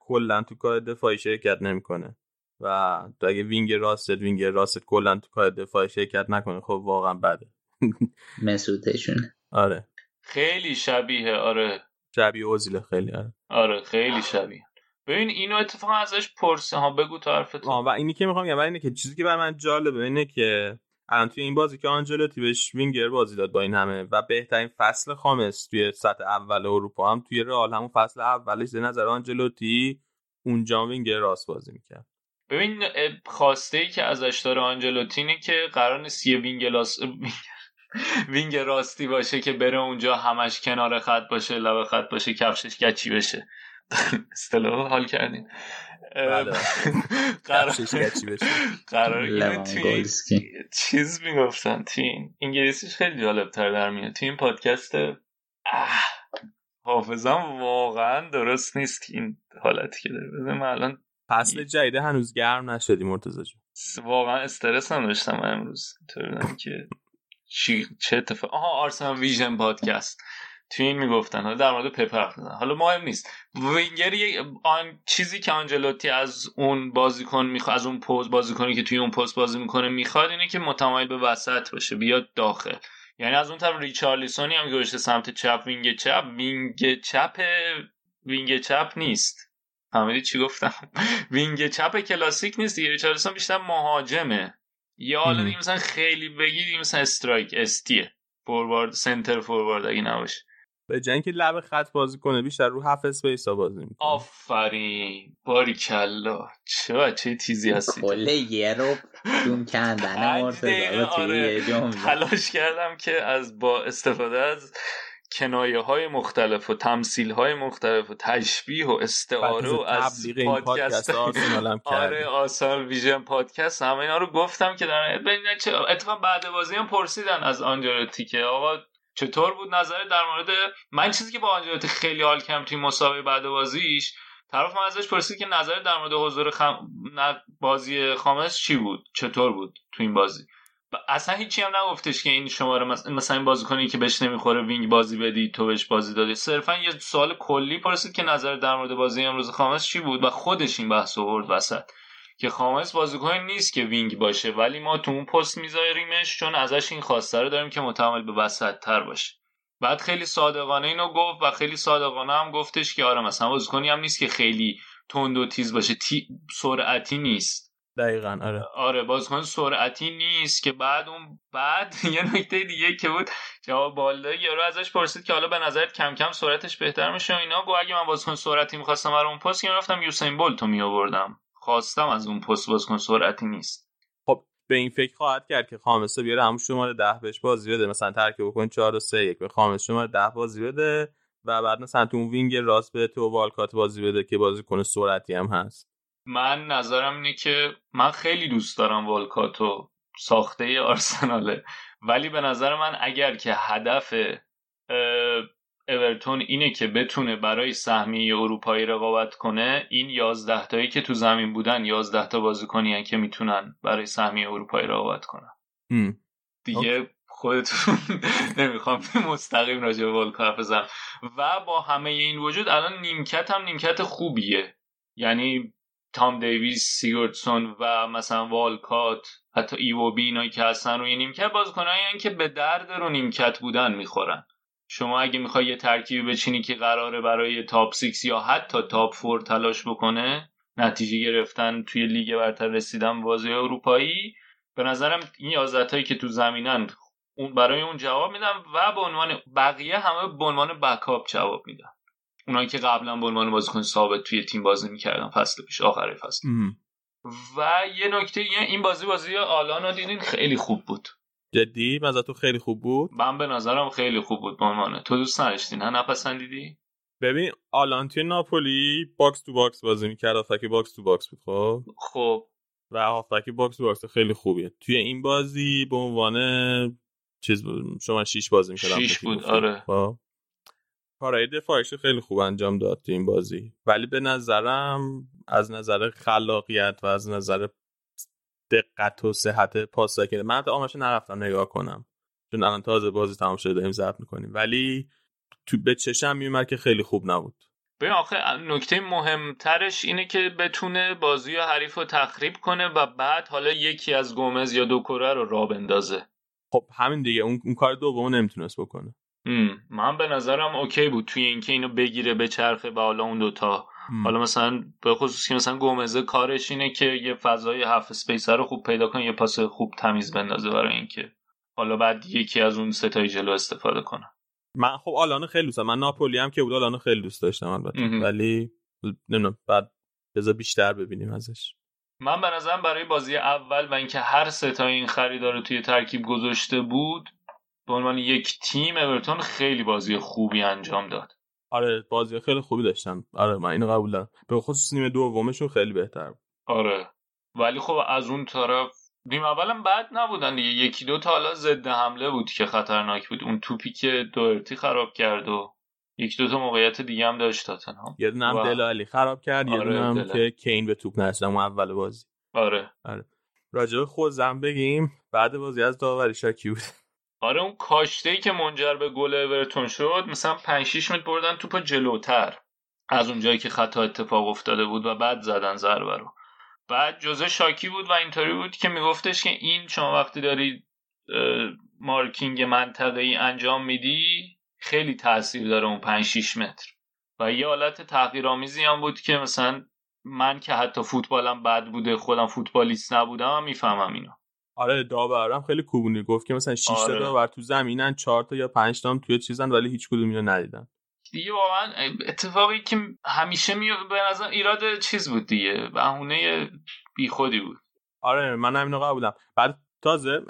کلا تو کار دفاعی شرکت نمی‌کنه. و تو اگه wing راست wing راست کلا تو کار دفاعی شرکت نکنه خب واقعا بده. [laughs]
مسعودشون
آره.
خیلی شبیه آره.
شبیه اوزیل خیلی آره.
آره خیلی شبیه. ببین اینو اتفاقا ازش پرسه. ها بگو تو حرفت
و اینی که می‌خوام بگم اینه که چیزی که بر من جالبه اینه که الان توی این بازی که آنجلوتی بهش وینگر بازی داد با این همه و بهترین فصل خامس توی سطح اول اروپا هم توی رئال همون فصل اولش به نظر آنجلوتی اونجا وینگر راست بازی می‌کرد.
ببین خواسته ای که ازش داره آنجلوتی اینه که قرار نیست یه wing [laughs] wing راستی باشه که بره اونجا همش کنار خط باشه لب خط باشه کفشش گچی بشه. اصطلاح حال کردین
بله. [laughs]
قرار چیز می‌گفتن تین انگلیسیش خیلی جالب تر در میاد. تو این پادکست حافظم واقعا درست نیست این حالتی که داره بزنیم الان
فصل جدیده هنوز گرم نشدی مرتضی
واقعا استرس هم داشتم امروز. که چه اتفاق آها آرسنال ویژن پادکست. توی این می‌گفتن. حالا در مورد پپ حرف حالا مهم نیست. وینگر آن چیزی که آنجلوتی از اون بازیکن می‌خواد از اون پوز بازیکنی که توی اون پست بازی می‌کنه می‌خواد اینه که متمایل به وسط باشه بیاد داخل. یعنی از اون طرف ریچارلیسونی هم گذاشته سمت چپ وینگ چپ. وینگ چپ وینگ چپ نیست. فهمیدی چی گفتم؟ [laughs] وینگ چپ کلاسیک نیست دیگه. ریچارلیسون بیشتر مهاجمه. یا حالا مثلا خیلی بگید مثلا striker استیه. فوروارد سنتر فوروارد اگه نباشه.
یه وینگ که لب خط بازی کنه بیشتر رو half space ها بازی می‌کنه.
آفرین. باریکلا چه بچه تیزی هستی
کل یه رو دوم کندن [laughs]
آره. تلاش کردم که از با استفاده از کنایه های مختلف و تمثیل های مختلف و تشبیه و استعاره و از
پادکست. [laughs]
آره آسان ویژن پادکست. همه اینا رو گفتم که در اتفاقا بعد بازی هم پرسیدن از آنجلوتی که آقا چطور بود نظر در مورد من چیزی که با آنجلوتی خیلی حال کردم توی مسابقه بعد بازیش طرف من ازش پرسید که نظر در مورد حضور خم... بازی خامس چی بود؟ چطور بود تو این بازی؟ اصلا هیچی هم نگفتش که این شماره مثلا این بازیکنی که بهش نمی‌خوره وینگ بازی بدی تو بهش بازی دادی. صرفا یه سوال کلی پرسید که نظر در مورد بازی امروز خامس چی بود و خودش این بحث آورد وسط. که خامس بازیکن نیست که وینگ باشه ولی ما تو اون پست میذاریمش چون ازش این خواسته رو داریم که متمایل به وسط تر باشه. بعد خیلی صادقانه اینو گفت و خیلی صادقانه هم گفتش که آره مثلا بازیکنی هم نیست که خیلی تند و تیز باشه. تی... سرعتی نیست.
دقیقا آره.
آره بازیکن سرعتی نیست که بعد اون بعد [laughs] یه نکته دیگه که بود جواب بالده یارو ازش پرسید که حالا به نظرت کم کم سرعتش بهتر میشه و اینا. گفت اگه من بازیکن سرعتی می‌خواستم برای اون پست که رفتم یوسین بولت رو میآوردم. خواستم از اون پست بازیکن سرعتی نیست.
خب به این فکر خواهد کرد که خامسه بیاره همون شماره ده بهش بازی بده. مثلا ترکیب بکن 4 و 3 1 به خامس شماره ده بازی بده و بعد مثلا تو اون وینگ راست به تو والکات بازی بده که بازی کنه سرعتی هم هست.
من نظرم اینه که من خیلی دوست دارم والکاتو ساخته آرسناله. ولی به نظر من اگر که هدف اورتون اینه که بتونه برای سهمیه اروپایی رقابت کنه این 11 تایی که تو زمین بودن 11 تا بازیکنی که می‌تونن برای سهمیه اروپایی رقابت کنن. دیگه خودتون [laughs] نمی‌خوام مستقیم راجع به والکات حرف بزنم. و با همه این وجود الان نیمکت هم نیمکت خوبیه. یعنی تام دیویس سیگورتسون و مثلا والکات حتی ایووبی اینایی که هستن روی نیمکت بازیکنایی که به درد رو نیمکت بودن می‌خورن. شما اگه می‌خوای یه ترکیبی بچینی که قراره برای top 6 یا حتی top 4 تلاش بکنه نتیجه گرفتن توی لیگ برتر رسیدن بازی اروپایی. به نظرم این 11 که تو زمینن اون برای اون جواب میدم و به عنوان بقیه همه به عنوان backup جواب میدم اونایی که قبلا به عنوان بازیکن ثابت توی تیم بازی می‌کردن فصل پیش آخر فصل. و یه نکته این بازی بازی آلان دیدین؟ خیلی خوب بود.
جدی؟ من تو خیلی خوب بود؟
من به نظرم خیلی خوب بود به عنوان تو دوست نداشتی نه؟ نپسندیدی؟
ببین آلان توی ناپولی box to box بازی می‌کرد هافبک box to box بود خب؟
خب.
و هافبک box to box خیلی خوبیه توی این بازی به عنوان چیز بود شما شیش بازی می‌کردم
شیش بود آره.
خب؟ کارهای دفاعش خیلی خوب انجام داد تو این بازی. ولی به نظرم از نظر خلاقیت و از نظر دقت و صحت پاس که من تا آمارش نرفتم نگاه کنم. چون الان تازه بازی تمام شده داریم ضبط می‌کنیم. ولی تو به چشم میومد که خیلی خوب نبود.
به آخه نکته مهمترش اینه که بتونه بازی و حریف رو تخریب کنه و بعد حالا یکی از گومز یا دو کره رو را بندازه.
خب همین دیگه. اون, اون کار دومو نمی‌تونست بکنه.
من به نظرم اوکی بود توی اینکه اینو بگیره به چرخه و حالا اون دوتا حالا مثلا به خصوص که مثلا گومزه کارش اینه که یه فضای هفت اسپیسر رو خوب پیدا کنه یه پاس خوب تمیز بندازه برای اینکه حالا بعد یکی از اون ستای جلو استفاده کنه.
من خب آلانو خیلی دوست من ناپولی هم که بود آلانو خیلی دوست داشتم البته. ولی نمی‌دونم بعد بذار بیشتر ببینیم ازش.
من به نظرم برای بازی اول و اینکه هر ستای این خریدار رو توی ترکیب گذاشته بود به عنوان یک تیم اورتون خیلی بازی خوبی انجام داد.
آره بازی خیلی خوبی داشتن. آره من اینو قبول دارم. به خصوص نیمه دومشون خیلی بهتر
آره. ولی خب از اون طرف نیم اولم بد نبودن دیگه. یکی دو تا حالا ضد حمله بود که خطرناک بود. اون توپی که دوئرتی خراب کرد و یک دو تا موقعیت دیگه هم داشت تاتنهام.
یه دونه هم دلالی خراب کرد یه دونه هم که کین به توپ نرسید اول بازی.
آره.
آره. راجع خود بگیم بعد بازی از داوری شاکی بود.
آره اون کاشته ای که منجر به گل اورتون شد مثلا 5 6 متر بردن توپ جلوتر از اون جایی که خطا اتفاق افتاده بود و بعد زدن ضربه رو. بعد جزه شاکی بود و اینطوری بود که میگفتش که این شما وقتی داری مارکینگ منطقه ای انجام میدی خیلی تاثیر داره اون 5 6 متر. و یه حالت تحقیرآمیزی هم بود که مثلا من که حتی فوتبالم بد بوده خودم فوتبالیست نبودم می‌فهمم اینو.
آره داورم خیلی کوبونی گفت که مثلا 6 آره. تا داور تو زمینن 4 تا یا 5 تا هم توی چیزن ولی هیچ کدوم اینو ندیدن.
دیگه واقعا اتفاقی که همیشه می به نظر ایراد چیز بود دیگه. بهونه بیخودی بود.
آره من همینو قبولم بعد تازه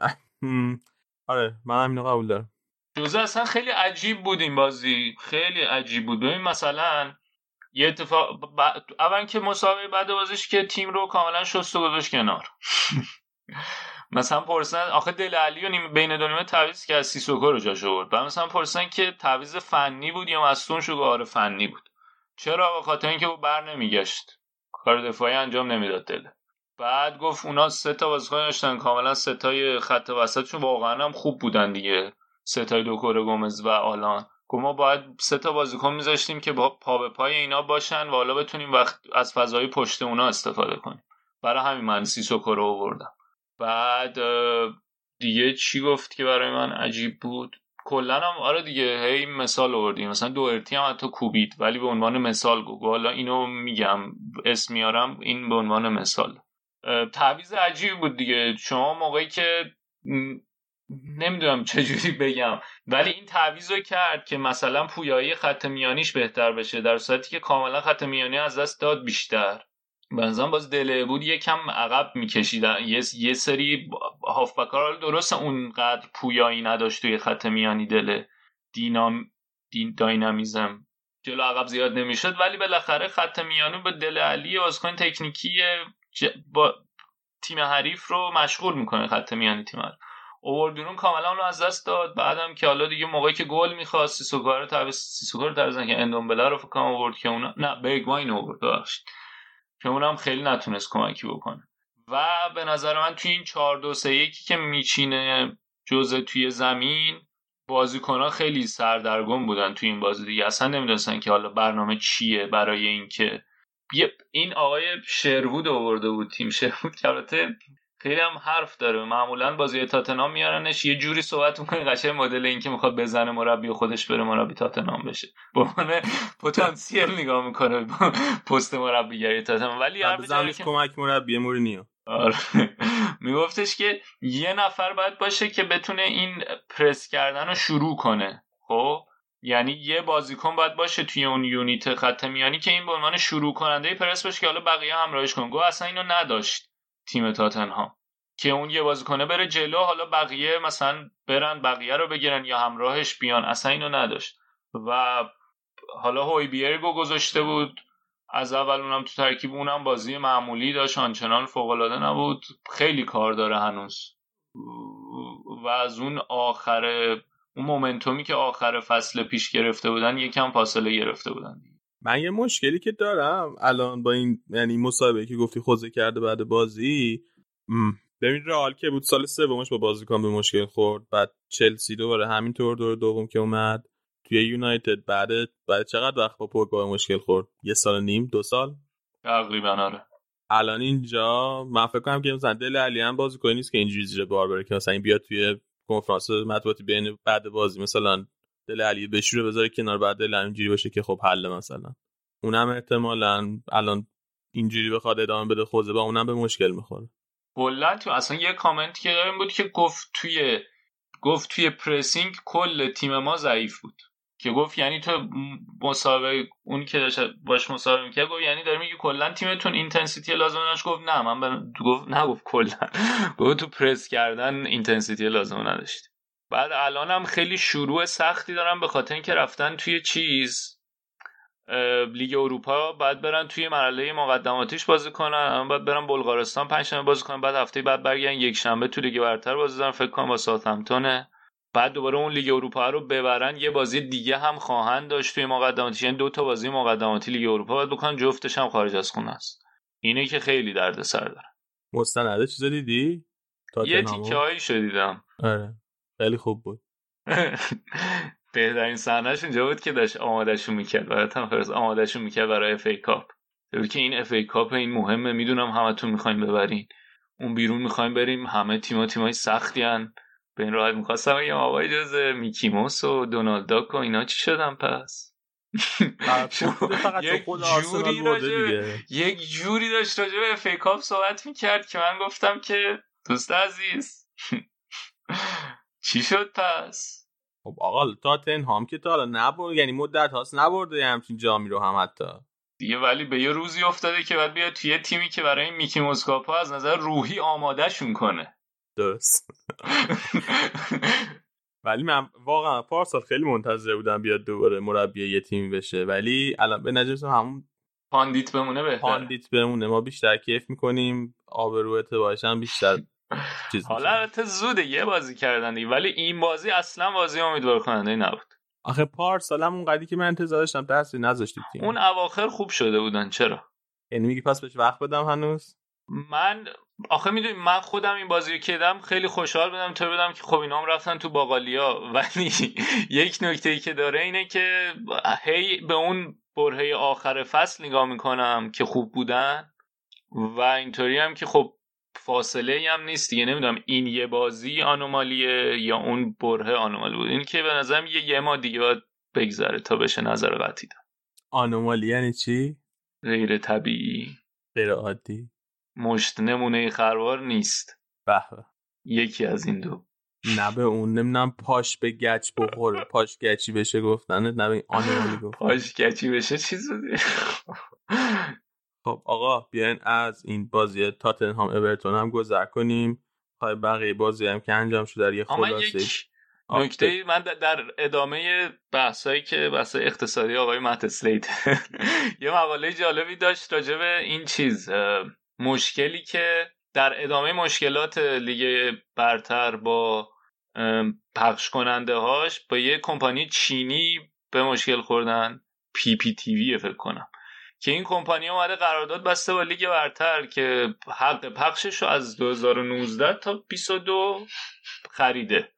آره من همینو قبول دارم.
جوزه اصلا خیلی عجیب بود این بازی. خیلی عجیب بود. ببین مثلا یه اتفاق ب... اول که مسابقه بعد بازیش که تیم رو کاملا شست و گذاشت کنار. [laughs] مثلا پرسن آخه دل علی و بین دو نیمه تعویض که از سیسوکو رو جاش آورد. بعد مثلا پرسن که تعویض فنی بود یا مصدوم شو آره فنی بود. چرا به خاطر اینکه او بر نمیگشت. کار دفاعی انجام نمی‌داد دل. بعد گفت اونا سه تا بازیکن داشتن. کاملا سه تای خط وسطشون واقعا هم خوب بودن دیگه. سه تای دوکور گومز و آلان. گفت ما باید سه تا بازیکن میذاشتیم که با پا به پای اینا باشن و حالا بتونیم وقت از فضای پشت اونا استفاده کنیم. برای همین من سیسوکو رو آوردم. بعد دیگه چی گفت که برای من عجیب بود؟ کلا هم آره دیگه هی مثال آوردیم. مثلا دو ارتی هم حتی کوبید ولی به عنوان مثال گفت. حالا اینو میگم اسم میارم این به عنوان مثال. تعویض عجیبی بود دیگه. شما موقعی که نمی‌دونم چجوری بگم ولی این تعویض رو کرد که مثلا پویایی خط میانیش بهتر بشه در صورتی که کاملا خط میانی از دست داد بیشتر. بنظرم باز دله بود. یکم عقب میکشیدن. یه, یه سری هافبکار درست اونقدر پویایی نداشت توی خط میانی دله دینام دین داینامیزم. جلو عقب زیاد نمی‌شد. ولی بالاخره خط میانی به دل علی بازیکن تکنیکی با تیم حریف رو مشغول می‌کنه خط میانی تیم حریف. اووردونون کاملا اونو از دست داد. بعدم که حالا دیگه موقعی که گل می‌خواست سیسوکا رو تعویض سیسوکا رو که اندومبلا رو فکر آورد که اونا نه بیگواین آورد ببخشید. که اونم خیلی نتونست کمکی بکنه. و به نظر من توی این 4 2 3 1 که میچینه جزء توی زمین بازیکنها خیلی سردرگم بودن توی این بازی دیگه. اصلا نمی‌دونستن که حالا برنامه چیه برای اینکه این آقای شروود آورده بود تیم شروود که البته خیلی هم حرف داره. معمولا بازی تاتنام میارنش. یه جوری صحبت می‌کنه قشنگ مدل اینکه می‌خواد بزنه مربی خودش بره مربی تاتنام بشه. به عنوان پتانسیل نگاه می‌کنه پست مربیگری تاتنام ولی
هر که کمک مربی مورینیو
آره. میگفتش که یه نفر باید باشه که بتونه این پرس کردن رو شروع کنه. خب؟ یعنی یه بازیکن باید باشه توی اون یونیت خط میانی که این به عنوان شروع کننده پرس باشه که حالا بقیه همراهش کن گو اصلا اینو نداشت. تیم تاتنهام. که اون یه بازیکنه بره جلو حالا بقیه مثلا برن بقیه رو بگیرن یا همراهش بیان اصلا اینو نداشت. و حالا هوی بیرگو گذاشته بود. از اول اونم تو ترکیب اونم بازی معمولی داشت آنچنان فوقالعاده نبود. خیلی کار داره هنوز. و از اون آخر اون مومنتومی که آخر فصل پیش گرفته بودن یکم فاصله گرفته بودن.
من یه مشکلی که دارم الان با این یعنی مسابقه که گفتی خوزه کرده بعد بازی ببین رئال که بود سال سومش با بازیکن به مشکل خورد بعد چلسی دوباره همینطور دور دوم که اومد توی یونایتد بعد بعد چقدر وقت با پوگبا مشکل خورد؟ یه سال نیم دو سال؟
تقریبا آره.
الان اینجا من فکر کنم که مثلا دل علی هم بازیکن نیست که اینجوری زیر بار بره که مثلا این بیاد توی کنفرانس مطبوعاتی بین بعد بازی مثلا دل علی بشوره بذاره کنار بعد دل اینجوری باشه که خب حل مثلا. اونم احتمالا الان اینجوری بخواد ادامه بده خوزه با اونم به مشکل می‌خوره.
کلا تو اصلا یه کامنت که داریم بود که گفت توی گفت توی pressing کل تیم ما ضعیف بود. که گفت یعنی تو مصاحبه اون که داشت باش مصاحبه می‌کرد گفت یعنی داره میگه کلا تیمتون intensity لازم داشت گفت نه من بر... گفت نگفت کلا. [laughs] گفت تو پرس کردن intensity لازم نداشتی. بعد الان هم خیلی شروع سختی دارم به خاطر اینکه رفتن توی چیز لیگ اروپا بعد برن توی مرحله مقدماتیش بازی کنن بعد برن بلغارستان پنج شنبه بازی کنن بعد هفته بعد برگردن یک شنبه تو لیگ برتر بازی دارن فکر کنم با ساوثهمپتون بعد دوباره اون لیگ اروپا رو ببرن یه بازی دیگه هم خواهند داشت توی مقدماتی یعنی دو تا بازی مقدماتی لیگ اروپا باید بکنن جفتش هم خارج از خونه است. اینه که خیلی درد سر داره.
مستنده چیزا دیدی؟
یه تیکه هایی شدیدم
آره. خیلی خوب بود. [laughs]
بهترین صحنهش اونجا بود که داشت آمادهشون می‌کرد. برای فرست آمادهشون می‌کرد برای FA Cup که این FA Cup این مهمه می‌دونم همتون می‌خوایم ببرین. اون بیرون می‌خوایم بریم. همه تیما تیمای سختی هن به این راحت می‌خواستم بگم آقا اجازه میکی موس و دونالد داک و اینا. چی شدن پس؟ [laughs] یک جوری یک جوری داشت راجع به اف ای کاپ صحبت می‌کرد که من گفتم که دوست عزیز. [laughs] چی شد پس؟
خب آقا تاتنهام که تا حالا نبرد یعنی مدت هاست نبرده همچین جامی رو هم حتی.
دیگه ولی به یه روزی افتاده که باید بیاد توی تیمی که برای Mickey Mouse cup ا از نظر روحی آمادهشون کنه.
درست. [laughs] ولی من واقعا پارسال خیلی منتظر بودم بیاد دوباره مربی یه تیمی بشه. ولی الان به نظر همون
pundit بمونه بهتره.
pundit بمونه. ما بیشتر کیف می‌کنیم. آبرو اعتبارش هم بیشتر [laughs]
حالا البته زوده یه بازی کردن دیگه ولی این بازی اصلا بازی امیدوار کننده نبود.
آخه پار سالم اون قدی که من انتظار داشتم دستی نذاشتید
اون اواخر خوب شده بودن چرا؟
یعنی میگی پس بهش وقت بدم هنوز؟
من آخه می‌دونی من خودم این بازی رو کردم خیلی خوشحال بودم تو بدم که خب اینام رفتن تو باقالیا. [laughs] ولی یک نکته ای که داره اینه که هی به اون برهه آخر فصل نگاه می‌کنم که خوب بودن و اینطوری هم که خب فاصله هم نیست دیگه نمی‌دونم این یه بازی آنومالیه یا اون بره آنومالی بود. این که به نظرم یه یه ما دیگه باید بگذره تا بشه نظر قطعی
آنومالی یعنی چی؟
غیر طبیعی.
غیر عادی.
مشت نمونه خروار نیست.
به
یکی از این دو.
نه به اون نمی‌دونم پاش به گچ بخوره. پاش گچی بشه گفتن نه به آنومالی گفت
پاش گچی بشه چیز
خب آقا بیاین از این بازی تاتنهام اورتون هم گذر کنیم. خواهی بقیه بازی هم که انجام شده در یه خلاصه.
نکته من در ادامه بحثایی که بحث اقتصادی آقای مت سلیت. [laughs] یه مقاله جالبی داشت راجع به این چیز مشکلی که در ادامه مشکلات لیگ برتر با پخش کننده هاش با یه کمپانی چینی به مشکل خوردن. PPTV فکر کنم. که این کمپانی اومده قرارداد بسته با لیگ برتر که حق پخشش رو از 2019 تا 22 خریده.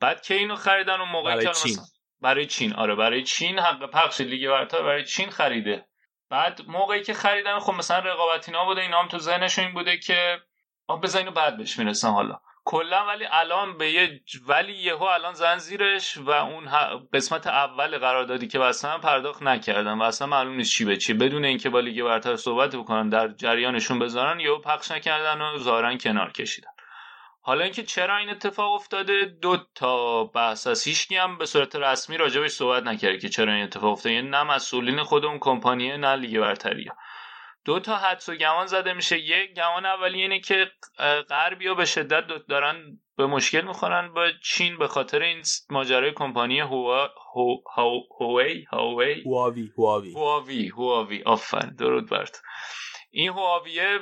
بعد که اینو خریدن اون موقع
برای چین.
برای چین. آره برای چین حق پخش لیگ برتر برای چین خریده. بعد موقعی که خریدن خب مثلا رقابتی بوده اینا هم تو ذهنشون این بوده که آ اینو بعد بهش می‌رسن حالا. کلا ولی الان به یه ولی یهو الان زن زیرش و اون قسمت اول قراردادی که بستن پرداخت نکردن و اصلا معلوم نیست چی به چی. بدون اینکه با لیگ برتر صحبت بکنن در جریانشون بذارن یهو پخش نکردن و ظاهرا کنار کشیدن. حالا اینکه چرا این اتفاق افتاده دو تا بحث از هیچ هم به صورت رسمی راجبش صحبت نکرده که چرا این اتفاق افتاده. یعنی نه مسئولین خود اون کمپانیه نه لیگ برتری دو تا حدس و گمان زده میشه. یک گمان اولی اینه که غربیا به شدت دارن به مشکل می‌خورن با چین به خاطر این ماجرای کمپانی هوا هواوی هواوی
هواوی هواوی.
هواوی هواوی. آفرین درود برد این هواویه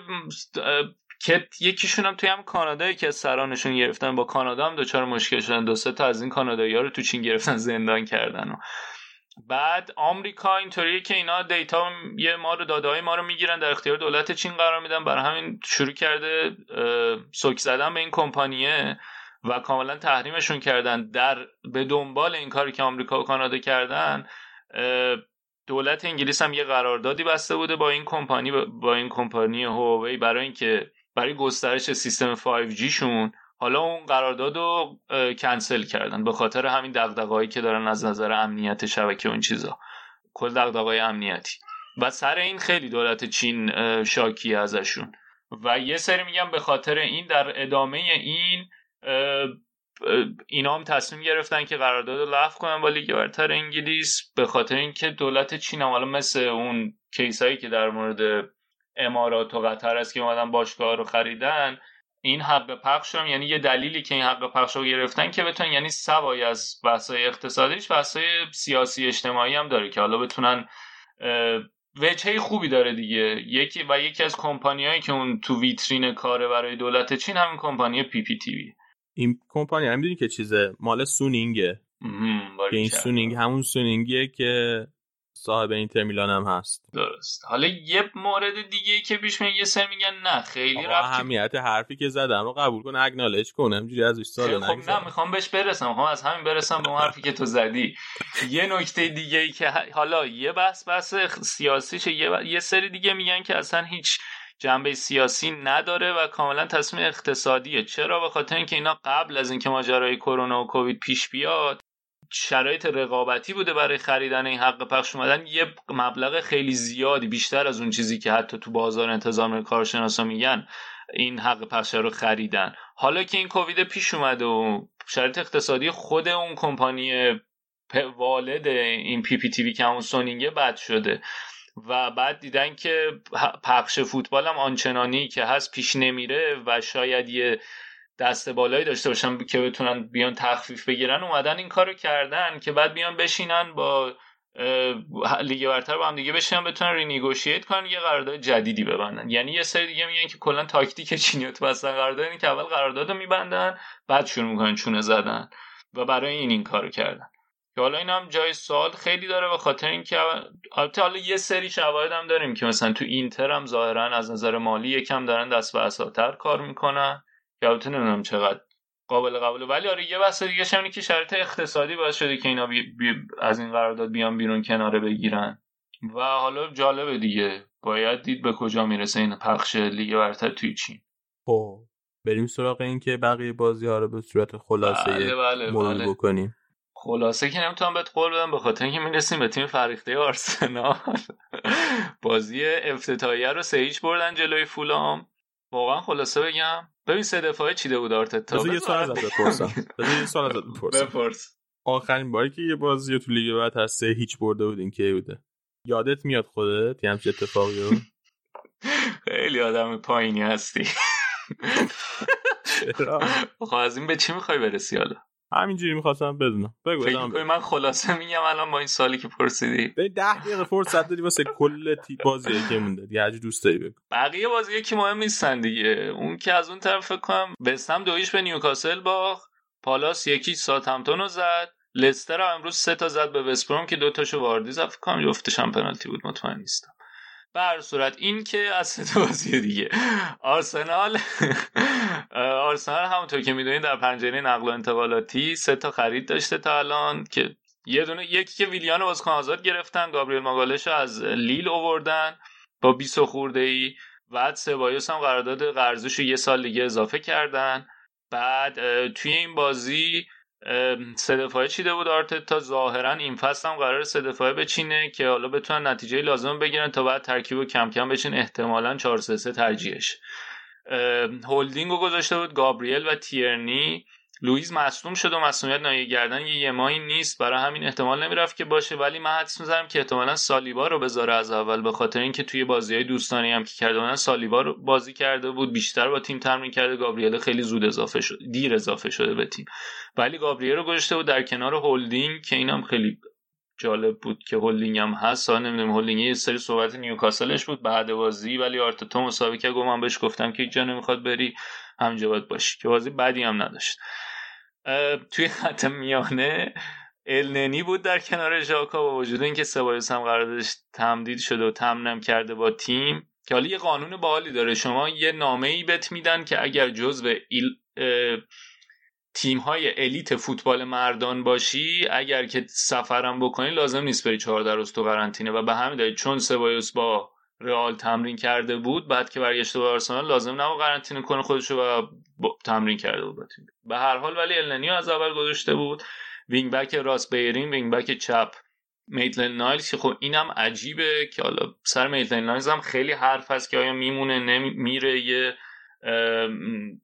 که یکیشون هم توی هم کانادایی که سرانشون گرفتن. با کانادا هم دوچار مشکل شدن. دو سه تا از این کانادایی ها رو تو چین گرفتن زندان کردن و بعد آمریکا اینطوریه که اینا دیتا یه ما رو داده های ما رو می‌گیرن در اختیار دولت چین قرار میدن. برای همین شروع کرده سوک زدن به این کمپانیه و کاملا تحریمشون کردن. در به دنبال این کاری که آمریکا و کانادا کردن دولت انگلیس هم یه قراردادی بسته بوده با این کمپانی با این کمپانی هواوی برای اینکه برای گسترش سیستم 5G شون حالا اون قرارداد رو کنسل کردن. به خاطر همین دغدغه‌ای که دارن از نظر امنیت شبکه اون چیزا. کل دغدغه‌های امنیتی. و سر این خیلی دولت چین شاکی ازشون. و یه سری میگم به خاطر این در ادامه این اینا هم تصمیم گرفتن که قرارداد رو لغو کنن با لیگ برتر انگلیس. به خاطر اینکه دولت چین هم حالا مثل اون کیسایی که در مورد امارات و قطر است که اومدن باشگاه رو خریدن این حق پخش هم یعنی یه دلیلی که این حق پخش رو گرفتن که بتونن یعنی سوای از بحثای اقتصادیش بحثای سیاسی اجتماعی هم داره که حالا بتونن وجهه خوبی داره دیگه. یکی و یکی از کمپانیایی که اون تو ویترین کاره برای دولت چین همین کمپانی PPTV.
این کمپانی هم که چیزه؟ مال Suning ه. که این Suning همون Suning یه که صاحب اینتر میلان هم هست.
درست. حالا یه مورد دیگه که پیش یه سر میگن نه خیلی رفت
اهمیت حرفی که زدم رو قبول کن اگنالج کنم همینجوری ازش سال
خب نه می‌خوام بهش برسم. می‌خوام از همین برسم به اون حرفی که تو زدی. یه نکته دیگه ای که حالا یه بحث بحث سیاسیشه یه, یه سری دیگه میگن که اصلا هیچ جنبه سیاسی نداره و کاملا تصمیم اقتصادیه. چرا؟ به خاطر اینکه اینا قبل از اینکه ماجرای کرونا و کووید پیش بیاد شرایط رقابتی بوده برای خریدن این حق پخش اومدن یه مبلغ خیلی زیادی بیشتر از اون چیزی که حتی تو بازار انتظام کارشناسا میگن این حق پخش رو خریدن. حالا که این کووید پیش اومده و شرایط اقتصادی خود اون کمپانی والد این پی پی تی وی که همون سونینگه بد شده و بعد دیدن که پخش فوتبال هم آنچنانی که هست پیش نمیره و شاید یه دست بالایی داشته باشن که بتونن بیان تخفیف بگیرن اومدن این کارو کردن که بعد بیان بشینن با لیگ برتر با هم دیگه بشینن بتونن renegotiate کنن یه قرارداد جدیدی ببندن. یعنی یه سری دیگه میگن که کلا تاکتیک چینی تو بستن. قرارداد اینه که اول قراردادو میبندن بعد شروع می‌کنن چونه زدن و برای این این کارو کردن. که حالا این هم جای سوال خیلی داره به خاطر اینکه البته حالا یه سری شواهد هم داریم که مثلا تو اینتر هم ظاهرا از نظر مالی یکم دارن دست به کار می‌کنن. که البته نمی‌دونم چقدر قابل قبوله. ولی آره یه بحث دیگه اینه که شرط اقتصادی باعث شده که اینا بی بی از این قرارداد بیان بیرون کناره بگیرن. و حالا جالبه دیگه. باید دید به کجا می‌رسه این پخش لیگ برتر توی چین.
خب بریم سراغ این که بقیه بازی ها رو به صورت خلاصه
بله بله بله.
بکنیم.
خلاصه که نمی‌تونم بهت قول بدم به خاطر اینکه می‌رسیم به تیم فریخته آرسنال. [laughs] بازی افتتاحیه رو سه هیچ بردن جلوی فولام. واقعا خلاصه بگم. ببین سه دفاعه چیده بود آرتتا؟
بذار یه سوال ازت بپرسم. بذار. یه سوال ازت بپرسم.
بپرس.
آخرین باری که یه بازی تو لیگ برتر سه هیچ برده بودین که بوده؟ یادت میاد خودت؟ یه همچین اتفاقی رو؟
خیلی آدم پایینی هستی. خب از این به چی می‌خوای برسی حالا؟
همینجوری می‌خواستم بدونم. بگو
فکر می‌کنی. من خلاصه میگم الان با این سالی که پرسیدی؟
به ده دقیقه فرصت داری واسه کل تی بازی که مونده. دیگه هرچی دوست داری بگو.
بقیه بازی که مهم نیستن دیگه. اون که از اون طرف فکر کنم وستهم دویش به نیوکاسل باخت. پالاس یکی ساتمتون رو زد. لستر هم امروز سه تا زد به وستبروم که دو تاشو واردی زد. فکر کنم جفتش هم پنالتی بود. مطمئن نیستم. به هر صورت این که از بازی دیگه. آرسنال آرسنال همونطور که می‌دونید در پنجره نقل و انتقالاتی سه تا خرید داشته تا الان که یه دونه یکی که ویلیان بازیکن آزاد گرفتن گابریل ماگالش از لیل آوردن با 20 خورده ای بعد سبایوس هم قرارداد قرضش یه سال دیگه اضافه کردن. بعد توی این بازی سه دفاعه چیده بود آرتتا؟ ظاهرا این فصل هم قرار سه دفاعه بچینه که حالا بتونن نتیجه لازم بگیرن تا بعد ترکیب رو کم کم بچین. احتمالا 4 3 3 ترجیحش. هولدینگ رو گذاشته بود گابریل و تیرنی. لوئیز مصدوم شد و مصدومیت ناحیه گردن یه یه ماهی نیست. برای همین احتمال نمی‌رفت که باشه. ولی من حدس می‌زنم که احتمالا سالیبا رو بذاره از اول به خاطر اینکه توی بازی های دوستانه ای هم که کرده بودن سالیبا رو بازی کرده بود. بیشتر با تیم تمرین کرده. گابریل خیلی زود اضافه شد دیر اضافه شده به تیم. ولی گابریل رو گذاشته بود در کنار هولدینگ که اینم خیلی جالب بود که هولدینگ هم هست. حالا نمی‌دونم هولدینگ یه سری صحبت نیوکاسلش بود بعد بازی. ولی آرتتا مصاحبه کرد گفت من بهش گفتم که هیچ جا نمی‌خواد بری همینجا باید باشی. که بازی بدی هم نداشت. توی خط میانه النی بود در کنار ژاکا با وجود اینکه سبایوس هم قراردادش تمدید شده و تمرینم کرده با تیم که حالا یه قانون باحالی داره. شما یه نامه ای بهت میدن که اگر جزو ایل... تیم های elite فوتبال مردان باشی اگر که سفرم بکنی لازم نیست بری 14 روز تو قرنطینه. و به همین دلیل چون سبایوس با رئال تمرین کرده بود بعد که برگشته به آرسنال لازم نبود قرنطینه کنه خودشو و تمرین کرده بود با تیم. به هر حال ولی النی رو از اول گذاشته بود. wing back راست بلرین wing back چپ. میتلن نایلز خب اینم عجیبه که حالا سر میتلن نایلز هم خیلی حرف هست که آیا میمونه نمیره یه ام،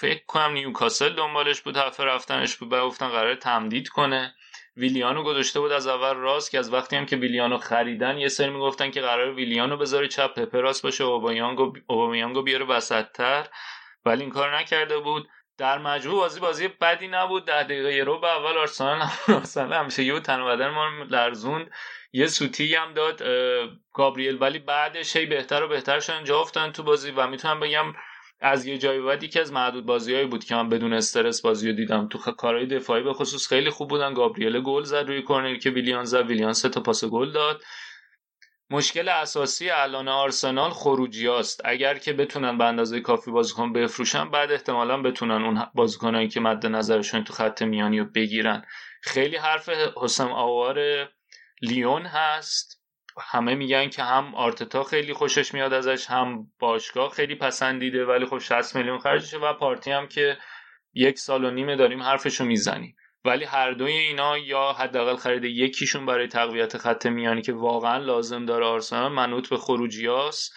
فکر کنم نیوکاسل دنبالش بود حرف رفتنش بود گفتن قرار تمدید کنه. ویلیانو گذاشته بود از اول راست که از وقتی هم که ویلیانو خریدن یه سری می‌گفتن که قرار ویلیانو بذاره چپ پپه راست باشه اوبامیانگو اوبامیانگو بیاره وسطتر. ولی این کار نکرده بود. در مجموع بازی بازی بدی نبود. ده دقیقه رو به اول آرسنال آرسنال همیشه یه تن بدن ما لرزوند. یه سوتی هم داد گابریل. ولی بعدش هی بهتر و بهتر شدن جا افتادن تو بازی. و می‌تونم بگم از یه جایی بعد یکی از معدود بازیهایی بود که من بدون استرس بازی رو دیدم. تو کارهای دفاعی به خصوص خیلی خوب بودن. گابریل گل زد روی کورنری که ویلیان زد. ویلیان سه تا پاس گل داد. مشکل اساسی الان آرسنال خروجیاست اگر که بتونن به اندازه کافی بازیکن بفروشن بعد احتمالا بتونن اون بازیکنایی که مد نظرشون تو خط میانی رو بگیرن. خیلی حرف حسام آوار لیون هست. همه میگن که هم آرتتا خیلی خوشش میاد ازش هم باشگاه خیلی پسندیده ولی خب 60 میلیون خرجشه و پارتی هم که یک سال و نیمه داریم حرفشو می‌زنیم. ولی هر دوی اینا یا حداقل خرید یکیشون برای تقویت خط میانی که واقعا لازم داره آرسنال منوط به خروجیاست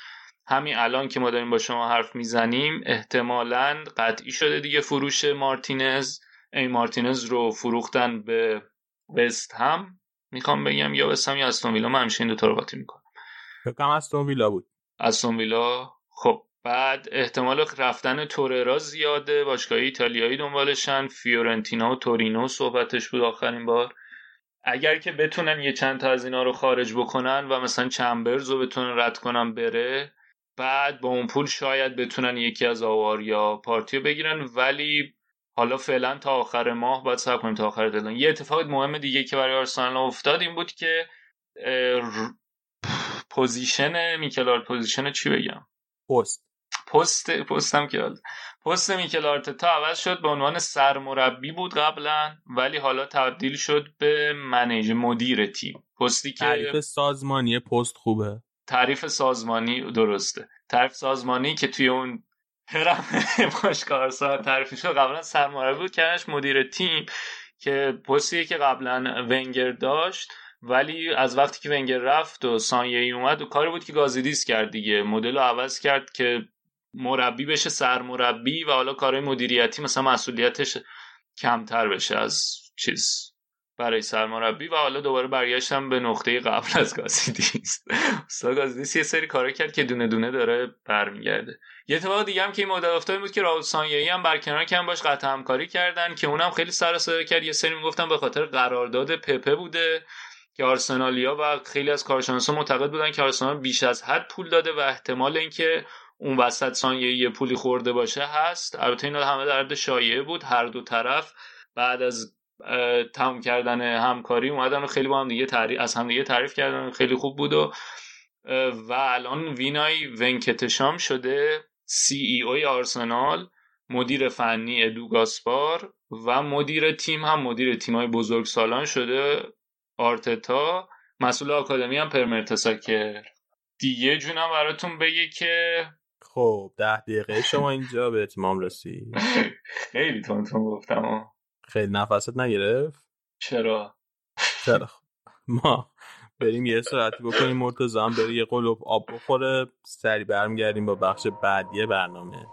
همین الان که ما داریم با شما حرف می‌زنیم احتمالا قطعی شده دیگه فروش مارتینز. ای مارتینز رو فروختن به وست هم می‌خوام بگم یا وست هم یا استون ویلا. من همیشه این دو تا رو قاطی می‌کنم.
فکر ویلا بود.
استون ویلا خب. بعد احتمال رفتن توررا زیاده باشگاه ایتالیایی دنبالشن فیورنتینا و تورینو صحبتش بود آخرین بار. اگر که بتونن یه چند تا از اینا رو خارج بکنن و مثلا چمبرز رو بتونن رد کنن بره بعد با اون پول شاید بتونن یکی از آوار یا پارتیو بگیرن ولی حالا فعلا تا آخر ماه باید صبر کنیم تا آخر دلان یه اتفاق مهم دیگه که برای آرسنال افتاد این بود که position میکل position چی بگم؟
پست.
پست پستم که پست میکل آرتتا عوض شد به عنوان سرمربی بود قبلا ولی حالا تبدیل شد به manage مدیر تیم. پستی که
تعریف سازمانی پست خوبه.
تعریف سازمانی درسته. تعریف سازمانی که توی اون هرم باشگاه آرسنال تعریف شد قبلا سرمربی بود کردنش مدیر تیم که پستی که قبلا ونگر داشت ولی از وقتی که ونگر رفت و سانیه ای اومد و کاری بود که گازیدیس کرد دیگه. مدل رو عوض کرد که مربی بشه سرمربی و حالا کارهای مدیریتی مثلا مسئولیتش کمتر بشه از چیز برای سرمربی و حالا دوباره برگشتم به نقطه قبل از گازیدیس استاد گازیدیس یه سری کارا کرد که دونه دونه داره برمیگرده. یه اتفاق دیگه هم که این مدت افتاد بود که راول سانیایی هم برکنار کردن باش قطع همکاری کردن که اونم خیلی سر صدا کرد. یه سری می‌گفتن به خاطر قرارداد پپه بوده که آرسنالیا و خیلی از کارشناسا معتقد بودن که آرسنال بیش از حد پول داده و احتمال اینکه اون وسط ثانیه یه پولی خورده باشه هست. البته اینا همه در شایعه بود. هر دو طرف بعد از تمام کردن همکاری اومدن و خیلی با هم دیگه تعریف از هم دیگه تعریف کردن. خیلی خوب بود و و الان وینای ونکتشام شده سی ای اوی آرسنال مدیر فنی ادو گاسپار و مدیر تیم هم مدیر تیم بزرگ سالان شده آرتتا. مسئول آکادمی هم پرمرتساکر دیگه جونم براتون بگه که
خب ده دقیقه شما اینجا به اتمام رسید.
خیلی تون گفتم.
خیلی نفست نگرفت؟
چرا؟
چرا؟ ما بریم یه ساعتی بکنیم مرتضی هم بره یه قلوب آب بخوره سری برمیگردیم با بخش بعدی برنامه.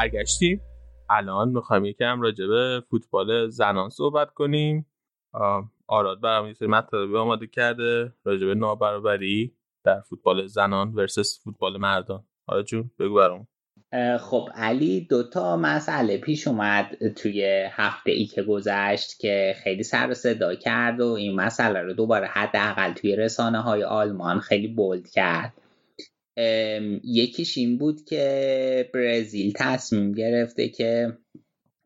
برگشتیم. الان می‌خوایم یکم راجع به فوتبال زنان صحبت کنیم. آراد برام یه سری مطلبی آماده کرده راجع به نابرابری در فوتبال زنان ورسس فوتبال مردان. آراد جون بگو برام
خب علی دوتا مسئله پیش اومد توی هفته ای که گذشت که خیلی سر صدا کرد و این مسئله رو دوباره حداقل توی رسانه های آلمان خیلی بولد کرد. یکیش این بود که برزیل تصمیم گرفته که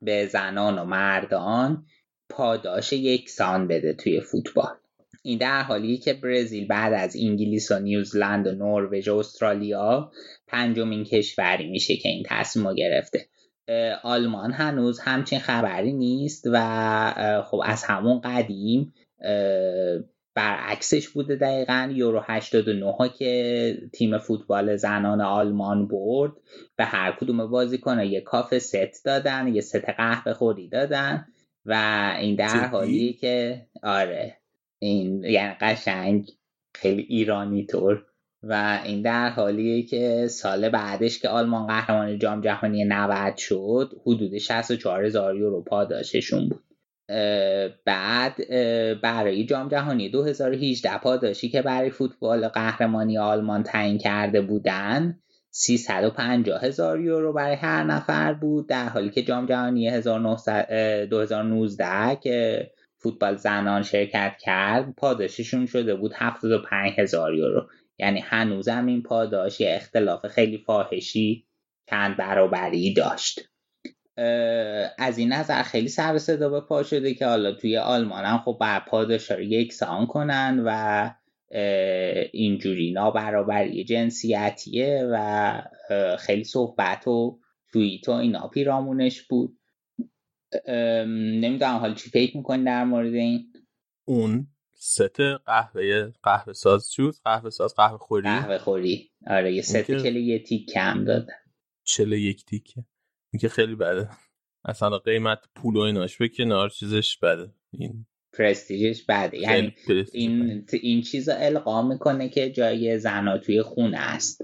به زنان و مردان پاداش یکسان بده توی فوتبال. این در حالی که برزیل بعد از انگلیس و نیوزلند و نروژ و استرالیا پنجمین کشوری میشه که این تصمیم گرفته. آلمان هنوز همچین خبری نیست و خب از همون قدیم برعکسش بوده دقیقا. یورو 89 ها که تیم فوتبال زنان آلمان برد به هر کدوم بازیکن یه کاف ست دادن یه ست قهوه خوری دادن و این در حالی که آره. این یعنی قشنگ خیلی ایرانی طور. و این در حالیه که سال بعدش که آلمان قهرمان جام جهانی 90 شد حدود 64 هزار یورو پاداششون بود. بعد برای جام جهانی 2018 پاداشی که برای فوتبال قهرمانی آلمان تعیین کرده بودن 350 هزار یورو برای هر نفر بود در حالی که جام جهانی 2019 که فوتبال زنان شرکت کرد پاداششون شده بود 75 هزار یورو. یعنی هنوزم این پاداش اختلاف خیلی فاحشی چند برابری داشت. از این نظر خیلی سر صدا به پا شده که حالا توی آلمان هم خب بر پاداش رو یکسان کنن و اینجوری نابرابری جنسیتیه و خیلی صحبت و توییت و اینا پیرامونش بود. نمی‌دونم حالا چی فکر می‌کنی در مورد این؟
اون ست قهوه قهوه ساز شد قهوه ساز قهوه خوری؟
قهوه خوری. آره یه ست کلی یه تیک کم داده.
چله یک تیکه. که خیلی بده. اصلا قیمت پول و ایناش به کنار چیزش بده. این
پرستیژش بده. یعنی این این چیز القا می‌کنه که جای زنا توی خونه است.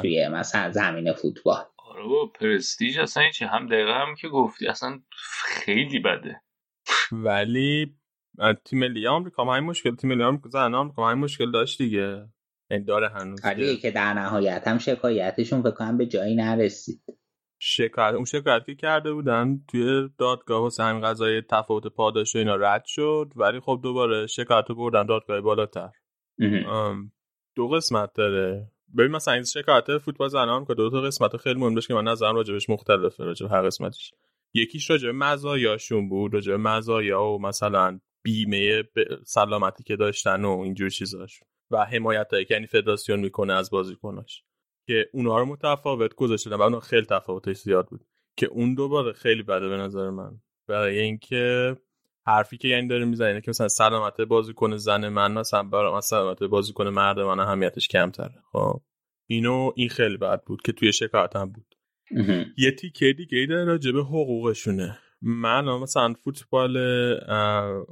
توی مثلا زمین فوتبال.
آره با پرستیژ اصلا هیچی هم دقیقه هم که گفتی. اصلا خیلی بده.
ولی تیم ملی آمریکا هم همین مشکل تیم ملی آمریکا زن آمریکا هم همین مشکل داشت دیگه. این داره هنوز
آره
که
که در نهایت هم شکایتشون فکر کنم به جایی نرسید.
شکایت اون شکایت که کرده بودن توی دادگاه واسه همین قضایی تفاوت پاداش و اینا رد شد ولی خب دوباره شکایت رو بردن دادگاه بالاتر. دو قسمت داره. ببین مثلا این شکایت فوتبال زنان که دو تا قسمت خیلی مهم داشت که من نظرم راجبش مختلفه راجب هر قسمتش. یکیش راجب مزایاشون بود راجب مزایا و مثلا بیمه سلامتی که داشتن و اینجور چیزاش و حمایت هایی که یعنی فدراسیون می‌کنه از بازیکناش. که اونها رو متفاوت گذاشته و اونها خیلی تفاوتش زیاد بود که اون دوباره خیلی بده به نظر من. برای اینکه حرفی که یعنی داره می‌زنه اینه که مثلا سلامت بازیکن زن من مثلا برای مثلا سلامت بازیکن مرد من اهمیتش کمتره. خب. اینو این خیلی بد بود که توی شکایت هم بود. یه تیکه دیگه ای داره راجع به حقوقشونه. من مثلا فوتبال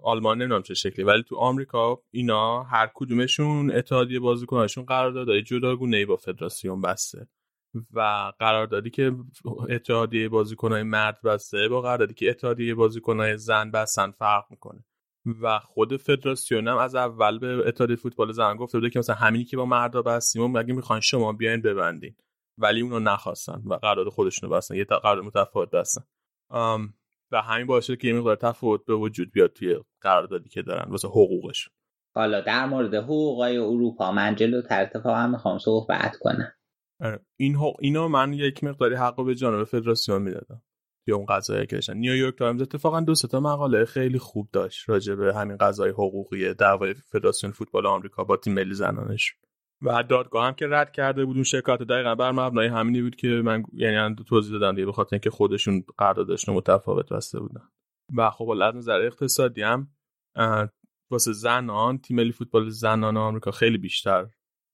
آلمان نمی‌دونم چه شکلی ولی تو آمریکا اینا هر کدومشون اتحادیه بازیکناشون قراردادهای جداگونه ای با فدراسیون بسته و قراردادی که اتحادیه بازیکنهای مرد بسته با قراردادی که اتحادیه بازیکنهای زن بستن فرق می‌کنه. و خود فدراسیون هم از اول به اتحادیه فوتبال زن گفته بوده که مثلا همینی که با مردا بستیم و مگه می‌خواین شما بیاین ببندین. ولی اونو نخواستن و قرارداد خودشونو بستن یه قرارداد متفاوت بستن. و همین باعث شد که یه مقدار تفاوت به وجود بیاد توی قراردادی که دارن واسه حقوقشون.
حالا در مورد حقوقای اروپا من جلوتر اتفاقا می‌خوام صحبت کنم.
آره. این حق... اینو من یک مقداری حق رو به جانب فدراسیون می‌دادم. توی اون قضایی که داشتن. نیویورک تایمز اتفاقا دو تا مقاله خیلی خوب داشت راجع به همین قضای حقوقی دعوای فدراسیون فوتبال آمریکا با تیم ملی زنانش. و دادگاه هم که رد کرده بود اون شکایت دقیقا بر مبنای همینی بود که من یعنی توضیح دادم دیگه به خاطر اینکه خودشون قراردادشون متفاوت بسته بودن. و خب از نظر اقتصادی هم واسه زنان تیم ملی فوتبال زنان آمریکا خیلی بیشتر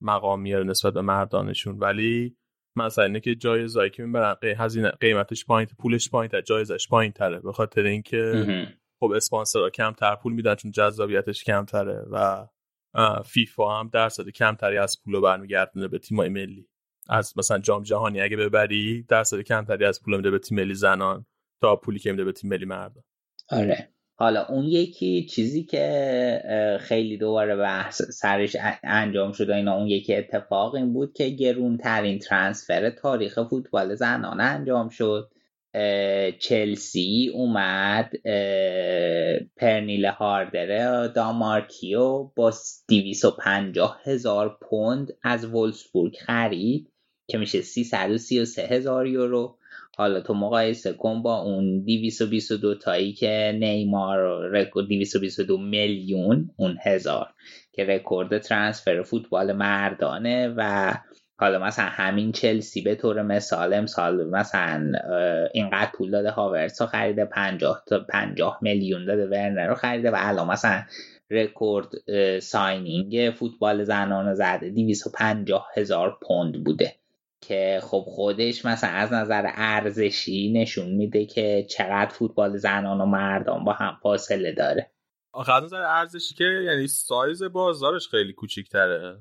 مقام میاره نسبت به مردانشون. ولی مثلا اینه که جایزایی که می‌برن هزینه قیمتش پایین پولش پایین تر جایزش پایین تره به خاطر اینکه. خب اسپانسرها کمتر پول میدن چون جذابیتش کمتره و فیفا هم درصد کمتری از پول رو برمیگردونه به تیمای ملی. از مثلا جام جهانی اگه ببری درصد کمتری از پول میده به تیم ملی زنان تا پولی که میده به تیم ملی مردان.
آره. حالا اون یکی چیزی که خیلی دوباره بحث سرش انجام شد و اینا اون یکی اتفاق این بود که گرونترین ترانسفر تاریخ فوتبال زنان انجام شد. چلسی اومد پرنیل هاردر دامارکیو با 250 هزار پوند از وولسبورگ خرید که میشه 333 هزار یورو. حالا تو مقایسه کن با اون 222 تایی که نیمار رکورد 222 میلیون اون هزار که رکورد transfer فوتبال مردانه و حالا مثلا همین چلسی به طور مثال امسال مثلا اینقدر پول داده هاورتس رو خریده 50 تا 50 میلیون داده ورنر رو خریده و الان مثلا رکورد signing فوتبال زنان زده 250 هزار پوند بوده. که خب خودش مثلا از نظر ارزشی نشون میده که چقدر فوتبال زنان و مردان با هم فاصله داره.
آخه از نظر ارزشی که یعنی سایز بازارش خیلی کوچیک‌تره.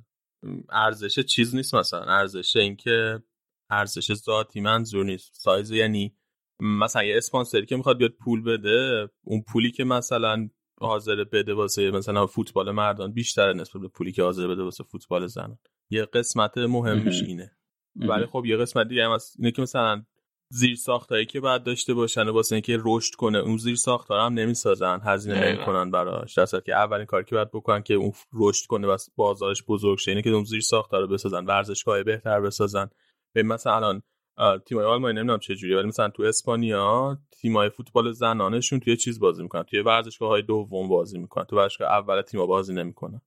ارزش چیز نیست مثلا. ارزش اینکه ارزش ذاتی منظور نیست. سایز یعنی مثلا یه اسپانسری که می‌خواد بیاد پول بده اون پولی که مثلا حاضر بده واسه مثلا فوتبال مردان بیشتره نسبت به پولی که حاضر بده واسه فوتبال زنان. یه قسمت مهمش
مهم.
اینه. ولی خب یه قسمت دیگه هم اینه که مثلا زیر ساختایی که باید داشته باشن و واسه اینکه رشد کنه اون زیر ساختار هم نمی‌سازن هزینه. نمی‌کنن براش. در که اولین کاری که باید بکنن که اون رشد کنه و بازارش بزرگ شه اینه که اون زیر ساختار رو بسازن ورزشگاه بهتر بسازن. به مثلا الان تیمای آلمانی نمی‌دونم چه جوریه ولی مثلا تو اسپانیا تیمای فوتبال زنانشون توی چیز بازی می‌کنن توی ورزشگاه های دوم بازی می‌کنن تو ورزشگاه اول تیم‌ها بازی نمی‌کنن.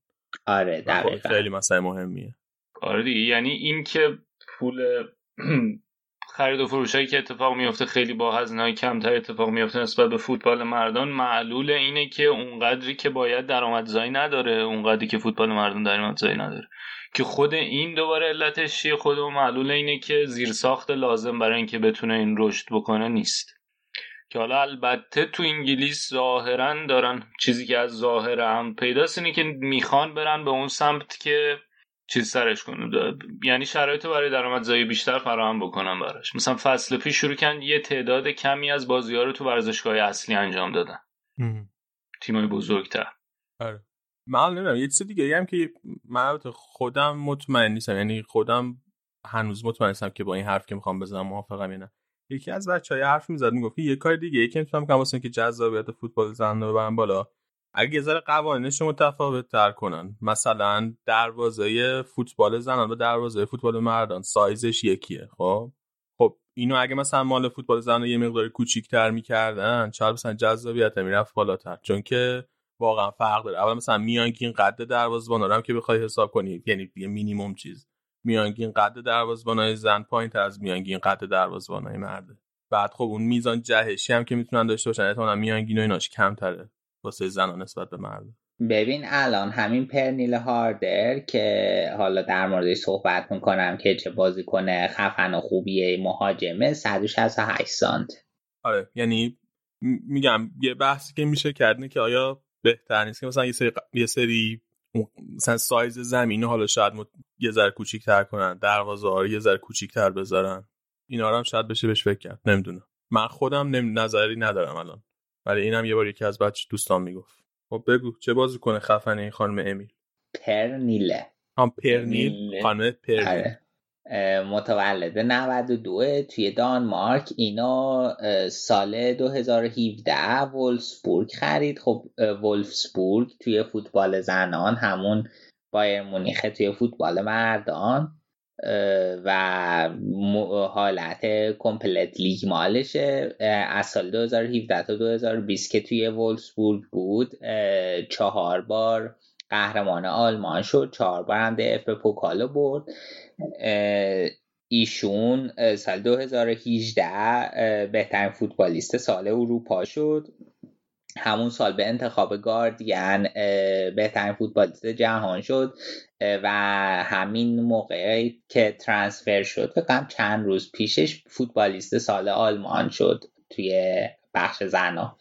آره
خب
دقیقا.
خیلی مسئله مهمیه.
آره دیگه یعنی این که پول [clears throat] [clears throat] خرید و فروشایی که اتفاق میفته خیلی با هزینه کمتر اتفاق میفته نسبت به فوتبال مردان. معلول اینه که اونقدری که باید درآمدزایی نداره اونقدری که فوتبال مردان درآمدزایی نداره. که خود این دوباره علتش چیه؟ خود معلول اینه که زیرساخت لازم برای اینکه بتونه این رشد بکنه نیست. که حالا البته تو انگلیس ظاهرا دارن چیزی که از ظاهر هم پیداست اینه که می‌خوان برن به اون سمت که چیز سرش کنه. یعنی شرایط برای درآمدزایی بیشتر فراهم بکنن براش. مثلا فصل پیش شروع کردن یه تعداد کمی از بازی ها رو تو ورزشگاه اصلی انجام دادن. تیمای بزرگتر.
آره. من نمی‌دونم یه چیز دیگه هم که من خودم مطمئن نیستم. یعنی خودم هنوز مطمئن نیستم که با این حرف که می‌خوام بزنم موافقم یا نه. یکی از بچهای حرف می‌زد می‌گفت یه کار دیگه یکی می‌تونم کنم واسه که جذابیت فوتبال زن رو ببرن بالا اگه یه ذره قوانینش متفاوت تر کنن. مثلا دروازه فوتبال زنان و دروازه فوتبال مردان سایزش یکیه خب؟ خب اینو اگه مثلا مال فوتبال زنان یه مقدار کوچیک‌تر می‌کردن شاید مثلا جذابیت می‌رفت بالاتر؟ چون که واقعا فرق داره. اول مثلا میانگین قد دروازه‌بان هم که بخوای حساب کنی یعنی یه مینیمم چیز. میانگین قد دروازه‌بانای زن پایین تر از میانگین قد دروازه‌بانای مرده. بعد خب اون میزان جهشی هم که می‌تونن داشته باشن احتمالاً میانگین و ایناش کمتره. واسه زنان نسبت به مرد
ببین الان همین پرنیل هاردر که حالا در موردش صحبت می‌کنم که چه بازی کنه خفن و خوبیه مهاجمه 168 سانت.
آره یعنی میگم یه بحثی که میشه کردنه که آیا بهتر نیست که مثلا یه سری, یه سری مثلا سایز زمین حالا شاید یه ذره کوچیک‌تر کنن دروازه ها یه ذره کوچیک‌تر بذارن. اینا رو هم شاید بشه بهش فکر کرد. نمی‌دونم. من خودم نم... نظری ندارم الان. ولی اینم یه بار یکی از بچه دوستان می‌گفت. خب بگو چه بازی کنه خفنه این خانم امیل؟
پرنیله.
هم پرنیل؟ خانم پرنیل.
آره. متولد 92 توی دانمارک. اینا سال 2017 ولفسبورگ خرید. خب ولفسبورگ توی فوتبال زنان همون بایر مونیخه توی فوتبال مردان. و حالت کمپلت لیگ مالشه از سال 2017 تا 2020 که توی وولفسبورگ بود چهار بار قهرمان آلمان شد چهار بار هم دف پوکالو برد. ایشون سال 2018 بهترین فوتبالیست سال اروپا شد. همون سال به انتخاب گاردین بهترین فوتبالیست جهان شد و همین موقع که ترانسفر شد فکرم چند روز پیشش فوتبالیست سال آلمان شد توی بخش زنا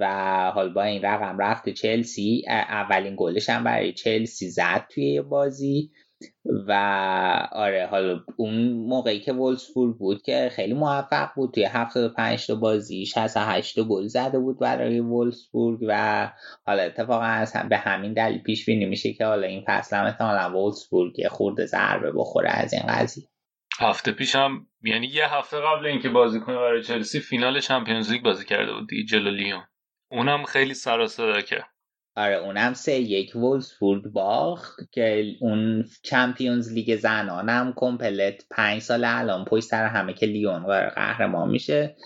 و حال با این رقم رفت چلسی اولین گلش هم برای چلسی زد توی بازی. و آره حالا اون موقعی که وولسبورگ بود که خیلی موفق بود توی 75 تا بازی 68 گل زده بود برای وولسبورگ و حالا اتفاقا از هم به همین دلیل پیش بینی میشه که حالا این فصل هم احتمالاً وولسبورگ یه خورده ضربه بخوره از این قضیه.
هفته پیشم یعنی یه هفته قبل اینکه بازی کنه برای چلسی فینال چمپیونز لیگ بازی کرده بود دیگه جلو لیون. اونم خیلی سر کرد
آره اونم سه یک وولسبورگ باخت که اون چمپیونز لیگ زنانم کمپلت پنج سال الان پشت سر همه که لیون قهرمان میشه.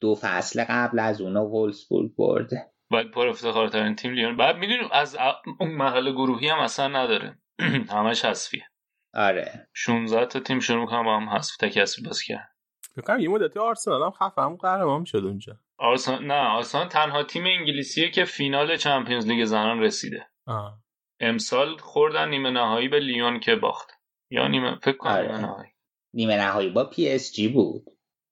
دو فصل قبل از اون وولسبورگ برده.
باید پر افتخارترین تیم لیون. بعد می‌دونیم از اون محل گروهی هم اصلا نداره. [clears throat] همش حذفیه.
آره.
16 تا تیم شروع می‌کنم با هم حذف تکسی باز کرد
فکر یه مدتی آرسنال هم خفه هم قهرمان شد اونجا.
آرسنال نه آرسنال تنها تیم انگلیسیه که فینال چمپیونز لیگ زنان رسیده.
آه.
امسال خوردن نیمه نهایی به لیون که باخت. یا نیمه فکر کنم
آره.
نیمه نهایی.
نیمه نهایی با پی اس جی بود.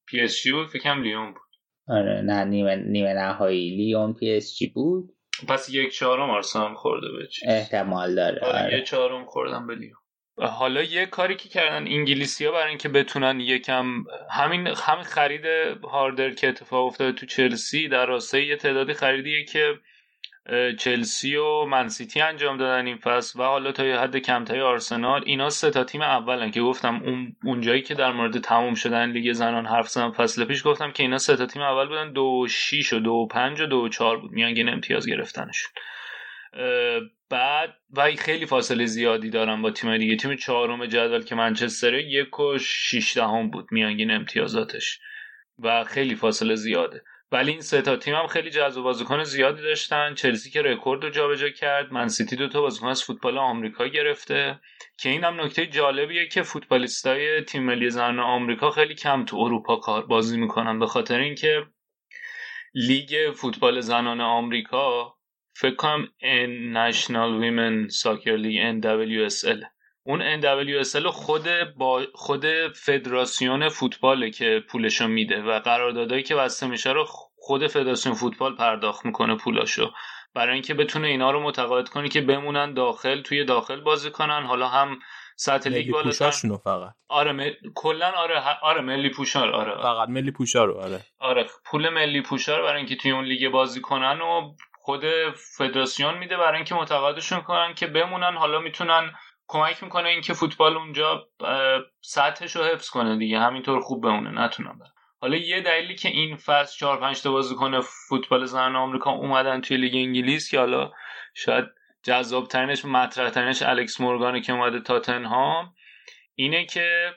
پی اس جی بود فکرم لیون بود.
آره نه نیمه, نیمه نهایی لیون پی اس جی بود.
پس یک چهارم آرسنال خورده به چیز.
احتمال داره
آره,
آره.
یک چهارم خوردن به لیون. حالا یه کاری که کردن انگلیسی ها برای اینکه بتونن یکم همین همین خرید هاردر که اتفاق افتاده تو چلسی در راستای یه تعدادی خریدیه که چلسی و منسیتی انجام دادن این فصل و حالا تا یه حد کمتری آرسنال. اینا سه تا تیم اولن که گفتم اون اونجایی که در مورد تموم شدن لیگ زنان حرف زدم فصل پیش گفتم که اینا سه تا تیم اول بودن دو و شیش و دو پنج و دو چهار بود. میانگین امتیاز گرفتنشون. بعد و خیلی فاصله زیادی دارم با تیم دیگه. تیم چهارم جدول که منچستر یک و دهم بود. میانگین امتیازاتش. و خیلی فاصله زیاده. ولی این سه تا تیم هم خیلی جذاب بازیکن زیادی داشتن. چلسی که رکورد رو جابجا کرد. منسیتی دو تا بازیکن از فوتبال آمریکا گرفته. که این هم نکته جالبیه که فوتبالیستای تیم ملی زنان آمریکا خیلی کم تو اروپا کار بازی می‌کنن. به خاطر اینکه لیگ فوتبال زنان آمریکا فکر کنم نشنال ویمن ساکر لیگ NWSL اون NWSL خود با خود فدراسیون فوتباله که پولشو میده و قراردادایی که بسته میشه رو خود فدراسیون فوتبال پرداخت می‌کنه پولاشو. برای اینکه بتونه اینا رو متقاعد کنه که بمونن داخل توی داخل بازی کنن. حالا هم سطح لیگ
بالا فقط.
آره م... کلا آره آره ملی پوشار آره.
فقط ملی پوشار آره.
آره پول ملی پوشار برای اینکه توی اون لیگ بازی کنن و خود فدراسیون میده برای اینکه متقاعدشون کنن که بمونن. حالا می‌تونن کمک می‌کنه اینکه فوتبال اونجا سطحش رو حفظ کنه دیگه. همینطور خوب بمونه. نتونم برن. حالا یه دلیلی که این فصل 4 5 تا بازیکن فوتبال زنان آمریکا اومدن توی لیگ انگلیس که حالا شاید جذاب ترینش مطرح ترینش الکس مورگانه که اومده تاتنهام اینه که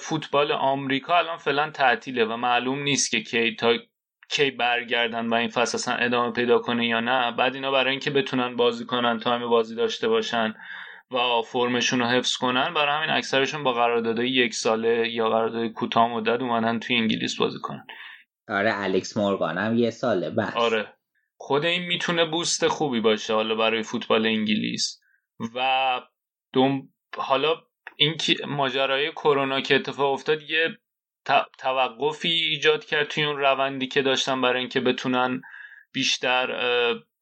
فوتبال آمریکا الان فعلا تعطیله و معلوم نیست که کی تا کی برگردن و این فصل اصلا ادامه پیدا کنه یا نه بعد اینا برای اینکه بتونن بازی کنن time بازی داشته باشن و فرمشون رو حفظ کنن برای همین اکثرشون با قراردادهای یک ساله یا قرارداد کوتاه مدت اومدن توی انگلیس بازی کنن.
آره الکس مورگان هم یه ساله بست.
آره. خود این می‌تونه boost خوبی باشه حالا برای فوتبال انگلیس. و دوم حالا این ماجرای کرونا که اتفاق افتاد یه توقفی ایجاد کرد توی اون روندی که داشتن برای اینکه بتونن بیشتر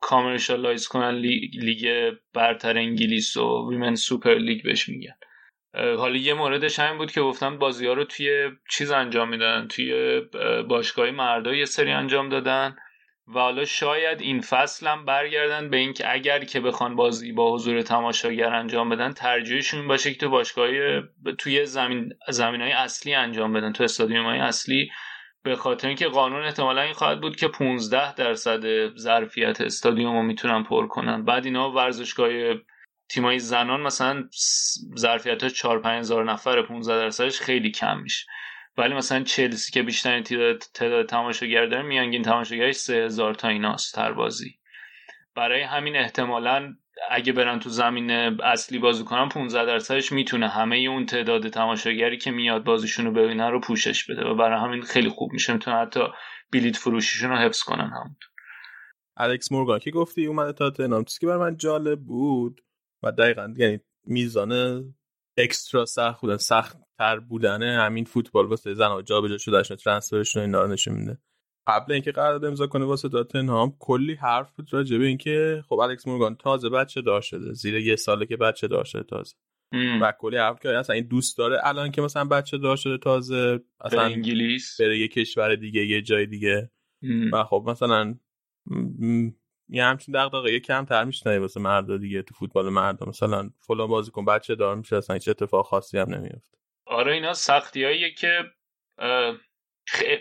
commercialize کنن لیگ برتر انگلیس و Women Super League بهش میگن. حالا یه موردش همین بود که گفتم بازی ها رو توی چیز انجام میدن توی باشگاه مردا یه سری انجام دادن. و حالا شاید این فصل هم برگردن به اینکه اگر که بخوان بازی با حضور تماشاگر انجام بدن ترجیحشون باشه که تو باشگاه توی زمین زمین های اصلی انجام بدن تو استادیوم های اصلی. به خاطر اینکه قانون احتمالا این خواهد بود که 15 درصد ظرفیت استادیوم رو می‌تونن پر کنن. بعد اینا ورزشگاه تیمای زنان مثلا ظرفیت ها 4 5000 نفر 15 درصدش خیلی کم میشه. ولی مثلا چلسی که بیشتر تعداد تماشاگر داره میانگین تماشاگرش 3000 تا ایناست هر بازی. برای همین احتمالا اگه برن تو زمین اصلی بازی کنن 15 درصدش می‌تونه همه اون تعداد تماشاگری که میاد بازیشون رو ببینن رو پوشش بده و برای همین خیلی خوب میشه. می‌تونه حتی بلیت فروشیشون رو حفظ کنن همونطور.
الکس مورگان گفتی؟ اومده تا تنام چیزی که برای من جالب بود و دقیقا یعنی میزان اکسترا سخت بودن سخت تر بودن همین فوتبال واسه زن جابجا شدهشون ترانسفرشون اینا رو نشون میده. قبل اینکه قرارداد امضا کنه واسه تاتنهام کلی حرف بود راجع به اینکه خب الکس مورگان تازه بچه دار شده زیر یه ساله که بچه دار شده تازه. و کلی حرف که اصلا این دوست داره الان که مثلا بچه دار شده تازه اصلا
انگلیس.
بره یه کشور دیگه یه جای دیگه. و خب مثلا یه همچین دغدغه کم تر میشنه واسه مردا دیگه تو فوتبال مردا. مثلا فلان بازیکن بچه دار میشه اصلا هیچ اتفاق خاصی هم نمیفته
آره اینا سختیاییه که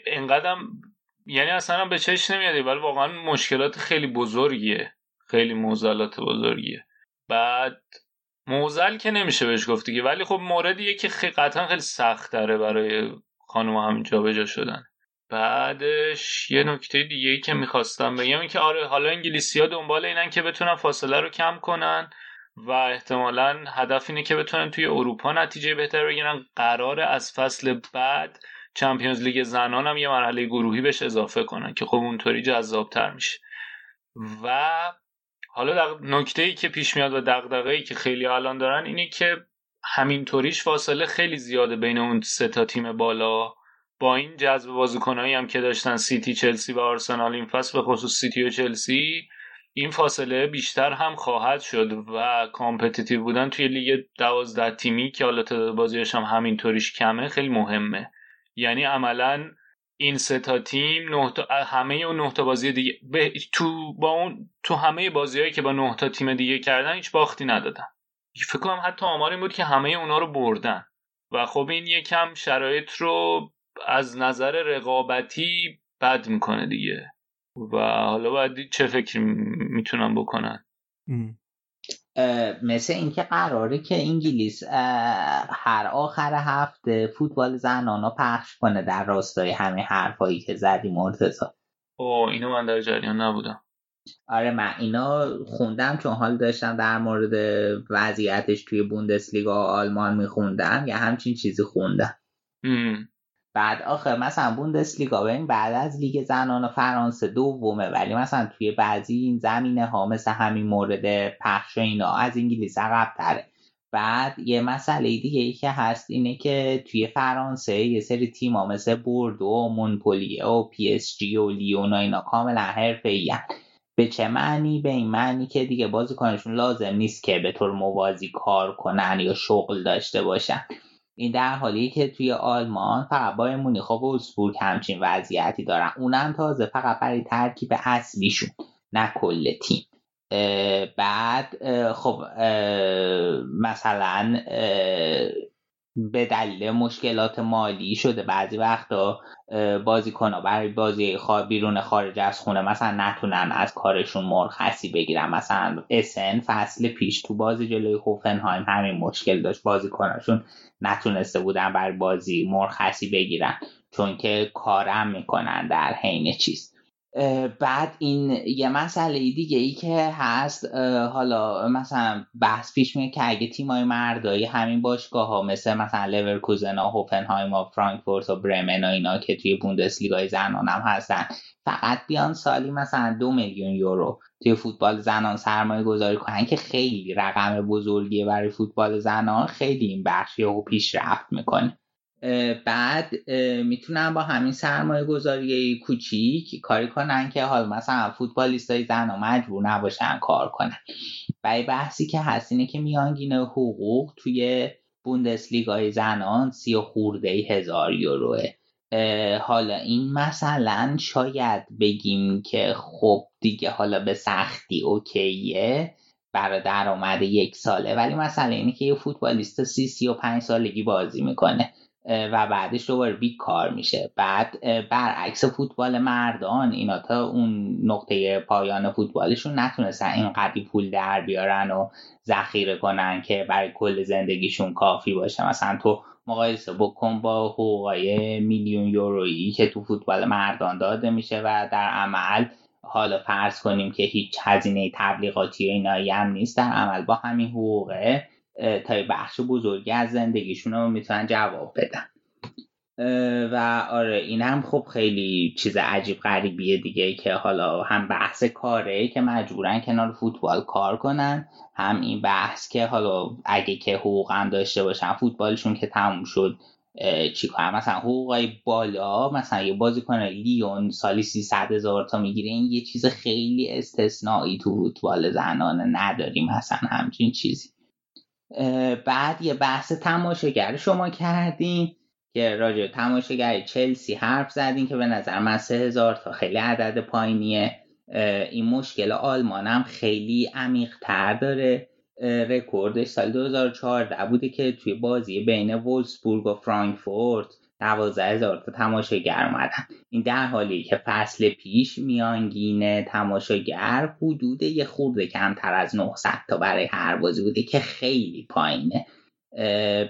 اینقدرم یعنی اصلا به چش نمیاد ولی واقعا مشکلات خیلی بزرگیه. خیلی موزلات بزرگیه. بعد موزل که نمیشه بهش گفت دیگه ولی خب موردیه که خیلی قطعا خیلی سخت داره برای خانم همین جابجا شدن. بعدش یه نکته دیگه ای که می‌خواستم بگم این که آره حالا انگلیسی ها دنبال اینن که بتونن فاصله رو کم کنن و احتمالا هدف اینه که بتونن توی اروپا نتیجه بهتر بگیرن. قرار از فصل بعد چمپیونز لیگ زنان هم یه مرحله گروهی بهش اضافه کنن که خب اونطوری جذابتر میشه. و حالا نکته ای که پیش میاد و دغدغه ای که خیلی الان دارن اینه که همینطوریش فاصله خیلی زیاده بین اون سه تا تیم بالا. با این جذب بازیکنایی هم که داشتن سیتی چلسی و آرسنال این فصل به خصوص سیتی و چلسی این فاصله بیشتر هم خواهد شد و competitive بودن توی لیگ دوازده تیمی که حالا تعداد بازیش هم همینطوریش کمه خیلی مهمه. یعنی عملا این سه تا تیم نه همه اون نه تا بازی دیگه تو با اون تو همه بازیهایی که با نه تا تیم دیگه کردن هیچ باختی ندادن. فکر کنم حتی آمار این بود که همه اونا رو بردن. و خب این یکم شرایط رو از نظر رقابتی بد می‌کنه دیگه. و حالا باید چه فکری می‌تونن بکنن.
مثل اینکه قراره که انگلیس هر آخر هفته فوتبال زنان پخش کنه در راستای همه حرفایی که زدی مرتزا
او اینو من در جریان نبودم.
آره من اینا خوندم چون حال داشتم در مورد وضعیتش توی بوندسلیگا آلمان میخوندم یا همچین چیزی خوندم. بعد آخه مثلا بوندسلیگا ببین بعد از لیگ زنان فرانسه دومه ولی مثلا توی بعضی این زمینه ها مثل همین مورد پخش و اینا از انگلیس عقب تره. بعد یه مسئله دیگه ای که هست اینه که توی فرانسه یه سری تیما مثل بوردو و مونپولیه و پی اس جی و لیون و اینا کاملا حرفه به چه معنی؟ به این معنی که دیگه بازیکنشون لازم نیست که به طور موازی کار کنن یا شغل داشته باشن. این در حالی که توی آلمان فقط با مونیخ و وولسبورگ همچین وضعیتی دارن اونم تازه فقط برای ترکیب اصلیشون نه کل تیم. بعد خب مثلا به دلیل مشکلات مالی شده بعضی وقتا بازیکن ها برای بازی بیرون خارج از خونه مثلا نتونن از کارشون مرخصی بگیرن. مثلا اسن فصل پیش تو بازی جلوی هوفنهایم همین مشکل داشت. بازیکناشون نتونسته بودن برای بازی مرخصی بگیرن چون که کارم می‌کنن در حین چیز. بعد این یه مسئله دیگه ای که هست حالا مثلا بحث پیش میاد که اگه تیمای مردایی همین باشگاه ها مثل مثلا لورکوزن و هوفنهایم و فرانکفورت و برمن و اینا که توی بوندسلیگای زنان هم هستن فقط بیان سالی مثلا دو میلیون یورو توی فوتبال زنان سرمایه گذاری کنن که خیلی رقم بزرگیه برای فوتبال زنان خیلی این بخشی و پیشرفت می‌کنه. بعد می‌تونن با همین سرمایه گذاری کوچیک کاری کنن که حال مثلا فوتبالیست های زن مجبور نباشن کار کنن. و بحثی که هست اینه که میانگین حقوق توی های زنان سی و خورده هزار یوروه. حالا این مثلا شاید بگیم که خب دیگه حالا به سختی اوکیه برای درآمد یک ساله ولی مثلا اینه که یه فوتبالیست سی سی و پنج سالگی بازی می‌کنه. و بعدش دوباره بیکار میشه. بعد برعکس فوتبال مردان اینا تا اون نقطه پایان فوتبالشون نتونستن این قدی پول در بیارن و ذخیره کنن که برای کل زندگیشون کافی باشه. مثلا تو مقایسه بکن با حقوقای میلیون یورویی که تو فوتبال مردان داده میشه و در عمل حالا فرض کنیم که هیچ هزینه تبلیغاتی اینایی هم نیست در عمل با همین حقوقه. تا بخش بزرگی از زندگیشون رو می‌تونن جواب بدن. و آره این هم خب خیلی چیز عجیب غریبیه دیگه که حالا هم بحث کاره که مجبورن کنار فوتبال کار کنن هم این بحث که حالا اگه که حقوق هم داشته باشن فوتبالشون که تموم شد چی کنم؟ مثلا حقوقای بالا مثلا یه بازیکن لیون سالی 300 هزار تا می‌گیره این یه چیز خیلی استثنایی تو فوتبال زنانه نداریم مثلا همچین چیزی. بعد یه بحث تماشاگر شما کردین که راجع تماشاگر چلسی حرف زدین که به نظر من سه هزار تا خیلی عدد پایینیه. این مشکل آلمان هم خیلی عمیق تر داره رکوردش سال 2014 بوده که توی بازی بین وولسبورگ و فرانکفورت دوازده هزار تا تماشاگر اومدن. این در حالی که فصل پیش میانگین تماشاگر حدود یه خورده کمتر از 900 تا برای هر بازی بوده که خیلی پایینه.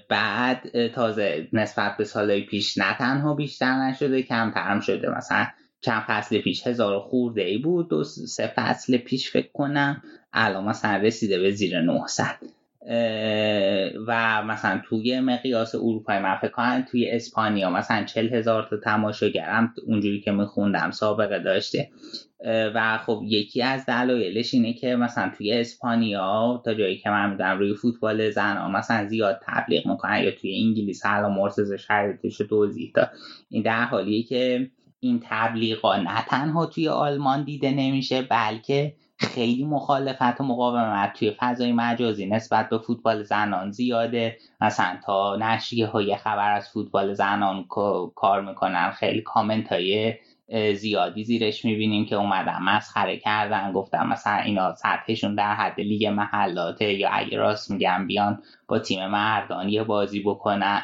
بعد تازه نسبت به سالهای پیش نه تنها بیشتر نشده کمتر هم شده. مثلا چند فصل پیش هزار خورده ای بود دو سه فصل پیش فکر کنم. الان مثلا رسیده به زیر 900 و مثلا توی مقیاس اروپای من فکر توی اسپانیا مثلا چل هزار تا تماشاگرم اونجوری که میخوندم سابقه داشته. و خب یکی از دلایلش اینه که مثلا توی اسپانیا تا جایی که من می‌دونم روی فوتبال زن مثلا زیاد تبلیغ می‌کنن یا توی انگلیس حالا مرتضی شرایطش توضیح داد. این در حالیه که این تبلیغا نه تنها توی آلمان دیده نمیشه بلکه خیلی مخالفت و مقاومت توی فضای مجازی نسبت به فوتبال زنان زیاده. مثلا تا نشریه های خبر از فوتبال زنان کار می‌کنن. خیلی کامنت های زیادی زیرش می‌بینیم که اومدن مسخره کردن. گفتم مثلا اینا سطحشون در حد لیگ محلاته یا اگه راست میگم بیان با تیم مردان یه بازی بکنن.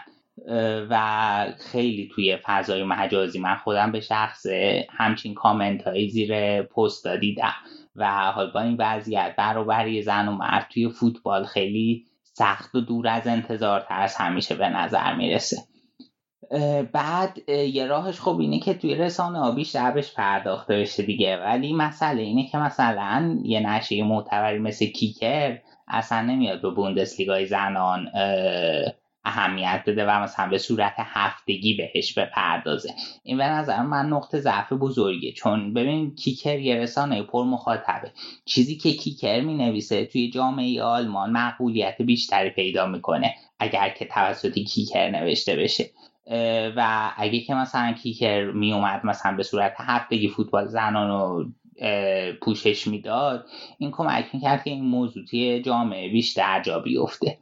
و خیلی توی فضای مجازی من خودم به شخص همچین کامنت های زیر پست دیدم و حال با این وضعیت برابری زن و مرد توی فوتبال خیلی سخت و دور از انتظار ترس همیشه به نظر می‌رسه. بعد یه راهش خب اینه که توی رسانه ها بیشتر بهش پرداخته بشه دیگه. ولی مسئله اینه که مثلا یه نشریه معتبری مثل کیکر اصلا نمیاد به بوندسلیگای زنان اهمیت بده و مثلا به صورت هفتگی بهش بپردازه. این به نظر من نقطه ضعف بزرگه چون ببین کیکر یه رسانه پر مخاطبه چیزی که کیکر می نویسه توی جامعه آلمان مقبولیت بیشتری پیدا می‌کنه اگر که توسط کیکر نوشته بشه. و اگه که مثلا کیکر می اومد مثلا به صورت هفتگی فوتبال زنان رو پوشش می‌داد این کمک می‌کرد که این موضوع جامعه بیشتر جا بیفته.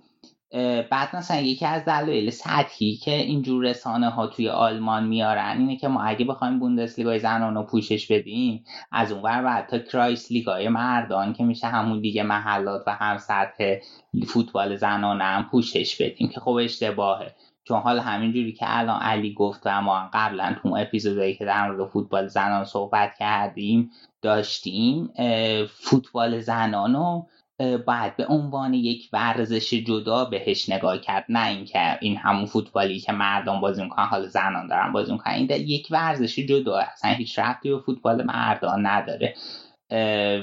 بعد مثلا یکی از دلایل سطحی که اینجور رسانه ها توی آلمان میارن اینه که ما اگه بخوایم بوندسلیگای زنان رو پوشش بدیم از اون ور بعد تا کرایس لیگای مردان که میشه همون دیگه محلات و هم سطح فوتبال زنان هم پوشش بدیم که خب اشتباهه. چون حالا همینجوری که الان علی گفت و ما قبلا تو اپیزودایی که در مورد فوتبال زنان صحبت کردیم داشتیم فوتبال زنان رو باید به عنوان یک ورزش جدا بهش نگاه کرد. نه اینکه این همون فوتبالی که مردم بازی می‌کنن حالا زنان دارن بازی می‌کنن. این یک ورزش جدا اصلا هیچ رفتی به فوتبال مردان نداره.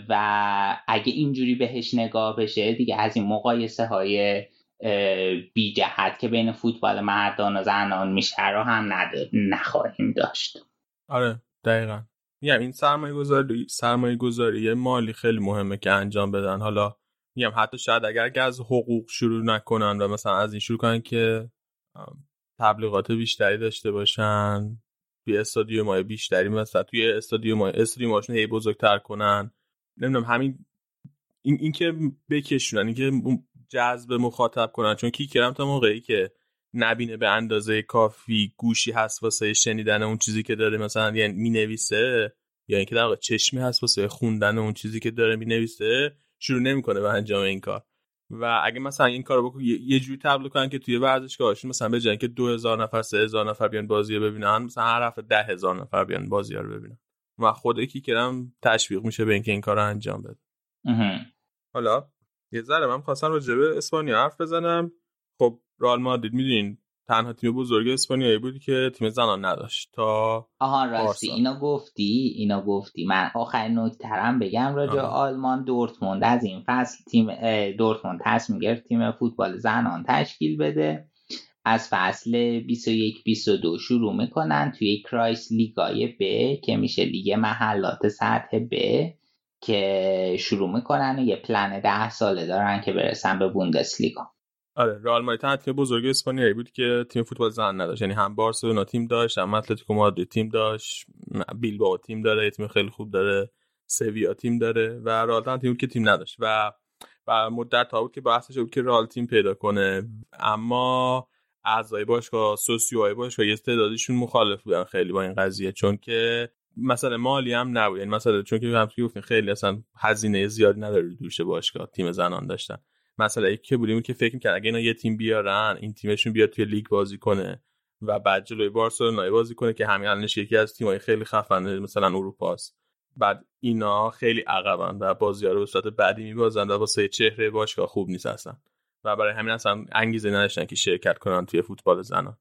و اگه اینجوری بهش نگاه بشه دیگه از این مقایسه های بی جهت که بین فوتبال مردان و زنان میشه رو هم نخواهیم داشت.
آره دقیقا. میگم این سرمایه گذاری سرمایه گذاری مالی خیلی مهمه که انجام بدن. حالا میگم حتی شاید اگر که از حقوق شروع نکنن و مثلا از این شروع کنن که تبلیغات بیشتری داشته باشن توی استادیوم های بیشتری مثلا توی استادیوم های هاشون هی بزرگتر کنن. نمی‌دونم همین این اینکه بکشونن اینکه جذب مخاطب کنن. چون کیکرم تا موقعی که نبینه به اندازه کافی گوشی هست واسه شنیدن اون چیزی که داره مثلا یعنی می‌نویسه یا اینکه در واقع چشمی هست واسه خوندن اون چیزی که داره می‌نویسه شروع نمی‌کنه به انجام این کار. و اگه مثلا این کارو بکن یه جوری تبلیغ کنن که توی ورزشگاهشون مثلا به اینکه 2000 نفر 3000 نفر بیان بازی رو ببینن مثلا هر هفته 10000 نفر بیان بازی رو ببینن. و خود کیکرم تشویق میشه به اینکه این کار رو انجام بده. حالا یه ذره من خواستم راجع به اسپانیا حرف بزنم. خب رئال مادرید می‌دونین تنها تیم بزرگ اسپانیایی بود که تیم زنان نداشت تا
آها راستی. اینا گفتی؟ اینا گفتی. من آخرین نکترم بگم راجع آلمان دورتموند. از این فصل تیم دورتموند تصمیم گرفت تیم فوتبال زنان تشکیل بده. از فصل 21 22 شروع می‌کنن توی کرایس لیگای ب که میشه لیگ محلات سطح ب که شروع می‌کنن. و یه پلن ده ساله دارن که برسن به بوندسلیگا.
آره رئال مادرید تیم بزرگ اسپانیایی بود که تیم فوتبال زن نداشت. یعنی هم بارسلونا تیم داشت هم اتلتیکو مادرید تیم داشت بیلبائو تیم داره تیم خیلی خوب داره سویا تیم داره و رئال تیم بود که تیم نداشت و و مدت ها بود که بحثش بود که رئال تیم پیدا کنه. اما اعضای باشگاه سوسیوهای باشگاه یه تعدادشون مخالف بودن خیلی با این قضیه. چون که مثلا مالی هم نبود. یعنی مثلا چون که همونطور گفتین خیلی اصلا هزینه زیادی نداره دوش باشگاه تیم زنان داشتن. مثلا که بودیم که فکر می‌کنن اگه اینا یه تیم بیارن این تیمشون بیاد توی لیگ بازی کنه و بعد جلوی بارسلونا بازی کنه که همین الانش یکی از تیمای خیلی خفنه مثلا اروپاست. بعد اینا خیلی عقبن و بازی رو به صورت بعدی میبازن و واسه چهره باشگاه خوب نیست اصلا و برای همین اصلا انگیزه نداشتن که شرکت کنن توی فوتبال زنان.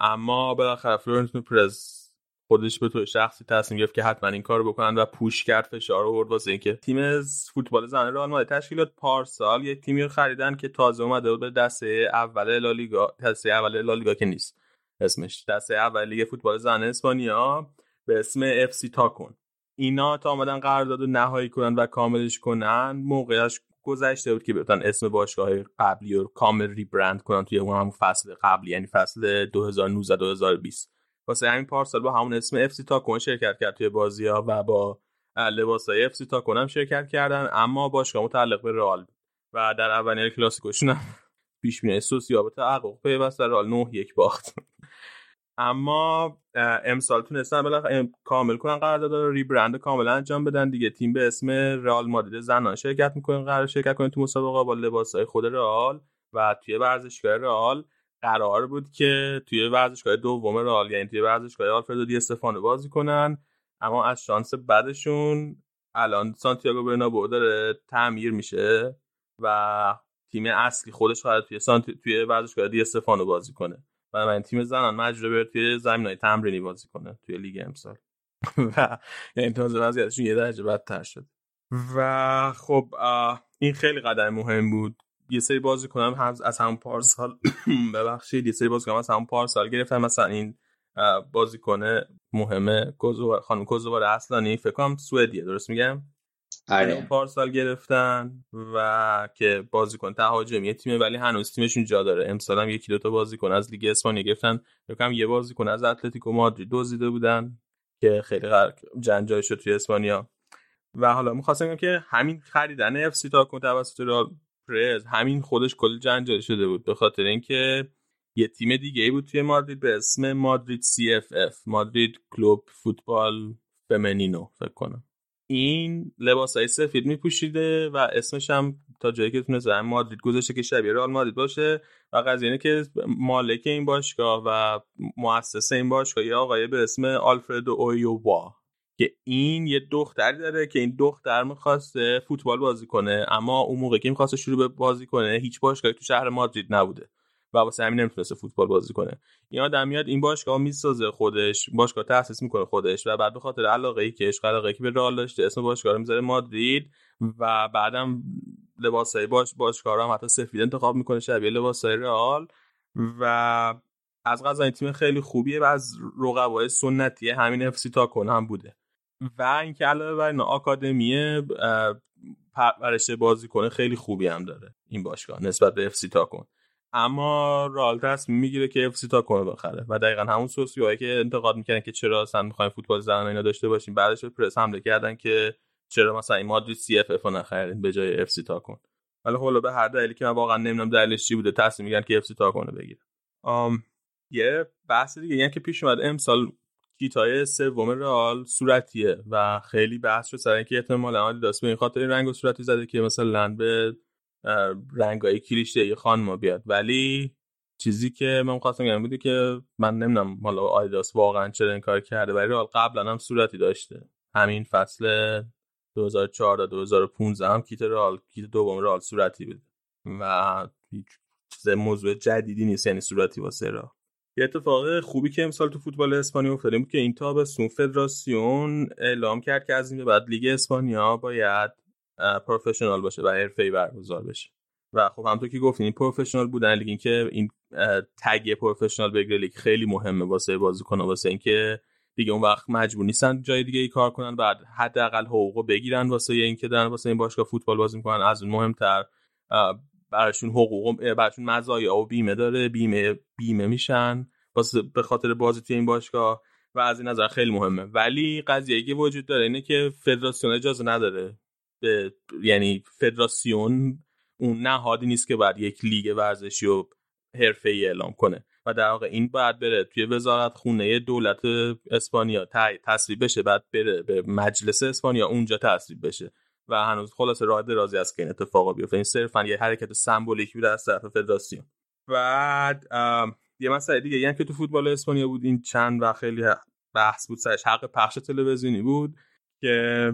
اما بالاخره فلورنتینو پرز خودش به طور شخصی تصمیم گرفت که حتما این کارو بکنن و push کرد فشار آورد واسه اینکه تیم فوتبال زن رئال مادرید تشکیلات پارسال یک تیمی رو خریدن که تازه اومده بود به دسته اول لالیگا دسته اول لالیگا که نیست. اسمش دسته اول لیگ فوتبال زن اسپانیا به اسم اف سی تاکون. اینا تا اومدن قرارداد نهایی کنن و کاملش کنن موقعش گذشته بود که بتونن اسم باشگاه قبلی رو کامل rebrand کنن توی اون هم فصل قبلی یعنی فصل 2019 2020 واسه همین پارسال با همون اسم اف سی تاکون شرکت کرد توی بازی ها و با لباس های اف سی تاکون هم شرکت کردن. اما باشگاه متعلق به رئال و در اولین کلاسیکوشون هم پیش بینی سوسیا به تحقق پیوست در رئال 9 یک باخت. اما امسال تونستن بالاخره کامل کنن قرارداد رو rebrand کاملا انجام بدن. دیگه تیم به اسم رئال مادرید زنان شرکت می‌کنن قرار شرکت کنه تو مسابقه با لباس های خود رئال و توی ورزشگاه رئال. قرار بود که توی ورزشگاه دوم رئال یعنی توی ورزشگاه آلفردو دی استفانو بازی کنن. اما از شانس بعدشون الان سانتیاگو برنابو داره تعمیر میشه و تیم اصلی خودش قرار توی سانتی... توی ورزشگاه دی استفانو بازی کنه. و من تیم زنان مجبور بره توی زمینای تمرینی بازی کنه توی لیگ امسال. [laughs] و یعنی تازه وضعیتشون یه درجه بدتر شد و خب این خیلی قدم مهم بود یه سری بازی کنم هم از همون پارسال [clears throat] ببخشید یه سری بازی کنم از همون پارسال گرفتن مثلا این بازیکن مهمه خانم کوزوار اصلانی فکر کنم سوئدیه درست میگم؟
آره.
پارسال گرفتن و که بازیکن تهاجمی تیمه ولی هنوز تیمشون جا داره. امسال هم یکی دوتا بازیکن از لیگ اسپانیا گرفتن. فکر یه بازیکن از اتلتیکو مادرید دزدیده بودن که خیلی جنجال شد توی اسپانیا. و حالا می‌خواستم بگم که همین خریدن اف سی تاکون توسط رئال پرز همین خودش کل جنجال شده بود به خاطر اینکه یه تیم دیگه ای بود توی مادرید به اسم مادرید CFF مادرید کلوب فوتبال فمنینو فکر کنم. این لباس های سفید میپوشیده و اسمش هم تا جایی که تونسته هم مادرید گذاشته که شبیه رئال مادرید باشه و قضیه اینه که مالک این باشگاه و مؤسس این باشگاه یه آقای به اسم آلفردو اویووا که این یه دختری داره که این دختر می‌خواسته فوتبال بازی کنه اما اون موقع که می‌خواسته شروع به بازی کنه هیچ باشگاهی تو شهر مادرید نبوده و واسه همین نمی‌تونسته فوتبال بازی کنه. این آدم میاد این باشگاه می‌سازه خودش باشگاه تاسیس می‌کنه خودش و بعد به خاطر علاقه ای که عشق علاقه که به رئال داشته اسم باشگاه رو می‌ذاره مادرید و بعدم لباسای باش باشگاه هم حتی سفید انتخاب می‌کنه شبیه لباسای رئال و از غذا تیم خیلی خوبیه و از رقبای سنتی همین افسی تا هم بوده. و اینکه علاوه بر اینا آکادمی پرورش بازیکن خیلی خوبی هم داره این باشگاه نسبت به افسی تاکن اما رال تصمیم می‌گیره که افسی تا کنه بخره و دقیقا همون سوسیوهایی که انتقاد می‌کنن که چرا اصلا می‌خوایم فوتبال زنان اینا داشته باشیم بعدش به پرس حمله کردن که چرا مثلا این مادرید CFF نخرید به جای اف سی تاکون ولی حالا به هر دلیلی که من واقعا نمی‌دونم دلیلش چی بوده تصمیم می‌گیرن که اف سی تاکونو بگیره یه بحث دیگه یعنی که پیش اومد امسال کیتای سوم رئال صورتیه و خیلی بحث شد سر اینکه احتمالاً آدیداس به این خاطر رنگو صورتی زده که مثلا به رنگای کلیشه‌ی خانم بیاد. ولی چیزی که من خواستم بگم بوده که من نمی‌دونم حالا آدیداس واقعا چرا این کار کرده ولی رئال قبلا هم صورتی داشته. همین فصل 2014 2015 هم کیت رئال کیت دوم رئال صورتی بود و هیچ چیز موضوع جدیدی نیست یعنی صورتی واسه را یه اتفاق خوبی که امسال تو فوتبال اسپانیا افتاده بود که این تابستون فدراسیون اعلام کرد که از این بعد لیگ اسپانیا باید professional باشه و حرفه‌ای برگزار بشه. و خب همونطور که گفتین این professional بودن لیگ که این tag professional بگیره لیگ خیلی مهمه واسه بازیکن واسه اینکه دیگه اون وقت مجبور نیستن جای دیگه ای کار کنن بعد حداقل حقوق بگیرن واسه اینکه دارن واسه این باشگاه فوتبال بازی می‌کنن. از اون مهمتر براشون حقوق براشون مزایا و بیمه داره بیمه بیمه میشن. واسه به خاطر بازی توی این باشگاه و از این نظر خیلی مهمه. ولی قضیه که وجود داره اینه که فدراسیون اجازه نداره. به یعنی فدراسیون اون نهادی نیست که بعد یک لیگ ورزشی و حرفه ای اعلام کنه. و در واقع این باید بره توی وزارت خونه دولت اسپانیا تصویب بشه بعد بره به مجلس اسپانیا اونجا تصویب بشه. و هنوز خلاص راه درازی است که این اتفاق بیفته. این صرفا یه حرکت سمبولیکی بوده از طرف فدراسیون. بعد یه مسئله دیگه یعنی که تو فوتبال اسپانیا بود این چند و خیلی بحث بود سرش حق پخش تلویزیونی بود که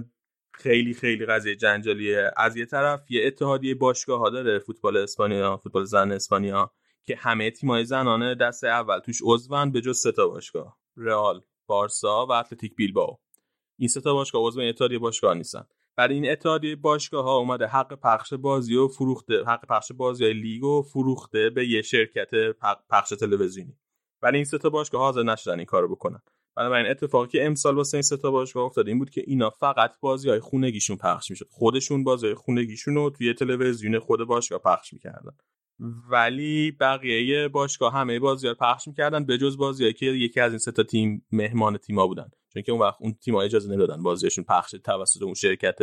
خیلی خیلی قضیه جنجالیه. از یه طرف یه اتحادیه باشگاه ها داره فوتبال اسپانیا فوتبال زن اسپانیا که همه تیمای زنانه دست اول توش عضون به جز سه تا باشگاه رئال بارسا و اتلتیک بیلبائو. این سه تا باشگاه عضو اتحادیه باشگاه نیستن. برای این اتحادیه باشگاه ها اومده حق پخش بازی و فروخته حق پخش بازی های لیگ و فروخته به یه شرکت پخش تلویزیونی. ولی این سه تا باشگاه حاضر نشدن این کارو بکنن. بنابراین اتفاقی که امسال واسه این سه تا باشگاه افتاده این بود که اینا فقط بازی های خونگیشون پخش می‌شد. خودشون بازی های خونگیشون رو توی تلویزیون خود باشگاه پخش می‌کردن. ولی بقیه باشگاه همه بازی ها پخش می‌کردن به جز بازی که یکی از این سه تا تیم مهمان تیما بودن. چون که اون وقت اون تیم‌ها اجازه نمی‌دادن بازیشون پخش توسط اون شرکت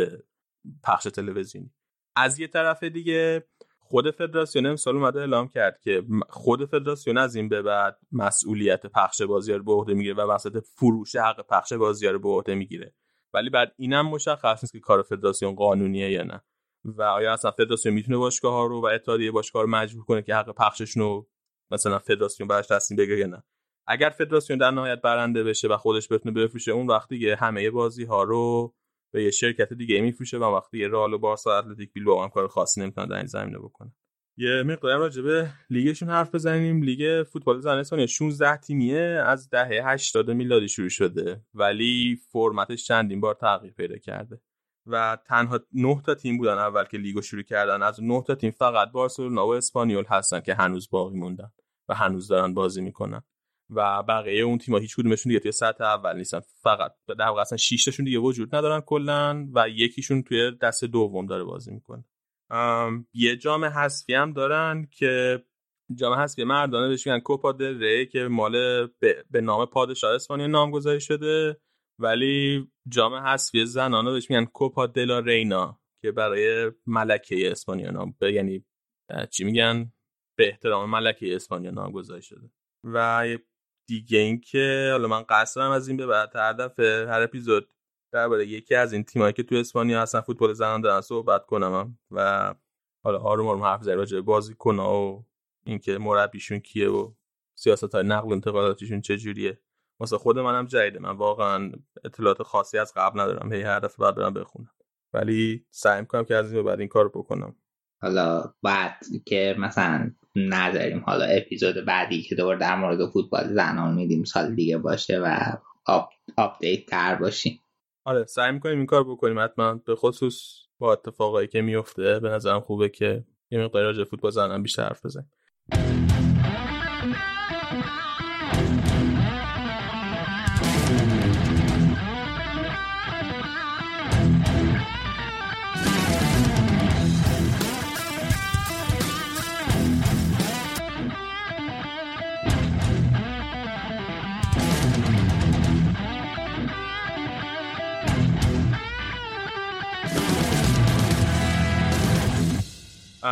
پخش تلویزیونی. از یه طرف دیگه خود فدراسیون امسال اومده اعلام کرد که خود فدراسیون از این به بعد مسئولیت پخش بازی رو به عهده می‌گیره و وسط فروش حق پخش بازی رو به عهده می‌گیره. ولی بعد اینم مشخص نیست که کار فدراسیون قانونیه یا نه. و آیا اصلا فدراسیون می‌تونه باشگاه ها رو و اتحادیه باشگاه رو مجبور کنه که حق پخششون رو مثلا فدراسیون براش تصمیم بگیره یا نه؟ اگر فدراسیون در نهایت برنده بشه و خودش بتونه بفروشه اون وقتی که همه بازی ها رو به یه شرکت دیگه میفروشه و وقتی رئال و بارسا اتلتیک بیلبائو هم کار خاصی نمی‌تونن در این زمینه بکنه. یه مقدار راجع به لیگشون حرف بزنیم. لیگ فوتبال زن اسپانیا 16 تیمیه از دهه 80 میلادی شروع شده ولی فرمتش چندین بار تغییر پیدا کرده. و تنها نه تا تیم بودن اول که لیگو شروع کردن از نه تا تیم فقط بارسلونا و اسپانیول هستن که هنوز باقی موندن و هنوز دارن بازی می‌کنن. و بقیه اون تیم‌ها هیچ کدومشون دیگه توی سطح اول نیستن. فقط در واقع اصلا 6 تاشون دیگه وجود ندارن کلا و یکیشون توی دست دوم داره بازی می‌کنه. یه جام حذفی هم دارن که جام حذفی مردانه بهش میگن کوپا دل ری که مال به نام پادشاه اسپانیا نامگذاری شده. ولی جام حذفی زنانه بهش میگن کوپا دلا رینا که برای ملکه اسپانیا نام یعنی چی میگن؟ به احترام ملکه اسپانیا نامگذاری شده. و دیگه اینکه حالا من قصدم از این به بعد هر دفعه هر اپیزود درباره یکی از این تیمایی که تو اسپانیا هستن فوتبال زنان دارن صحبت کنم و حالا آروم آروم حرف زنی راجع بازی و اینکه مربیشون کیه و سیاست های نقل و انتقالاتشون چجوریه. واسه خود منم جدیده. من واقعا اطلاعات خاصی از قبل ندارم. هی هر دفعه باید برم بخونم. ولی سعی می‌کنم که از این بعد این کار بکنم.
حالا بعد که مثلا نداریم. حالا اپیزود بعدی که دوباره در مورد فوتبال زنان میدیم سال دیگه باشه و up، update تر باشیم.
آره سعی می‌کنیم این کار بکنیم. حتما به خصوص با اتفاقایی که میفته به نظرم خوبه که یه مقدار راجع فوتبال زنان بیشتر حرف بزنیم.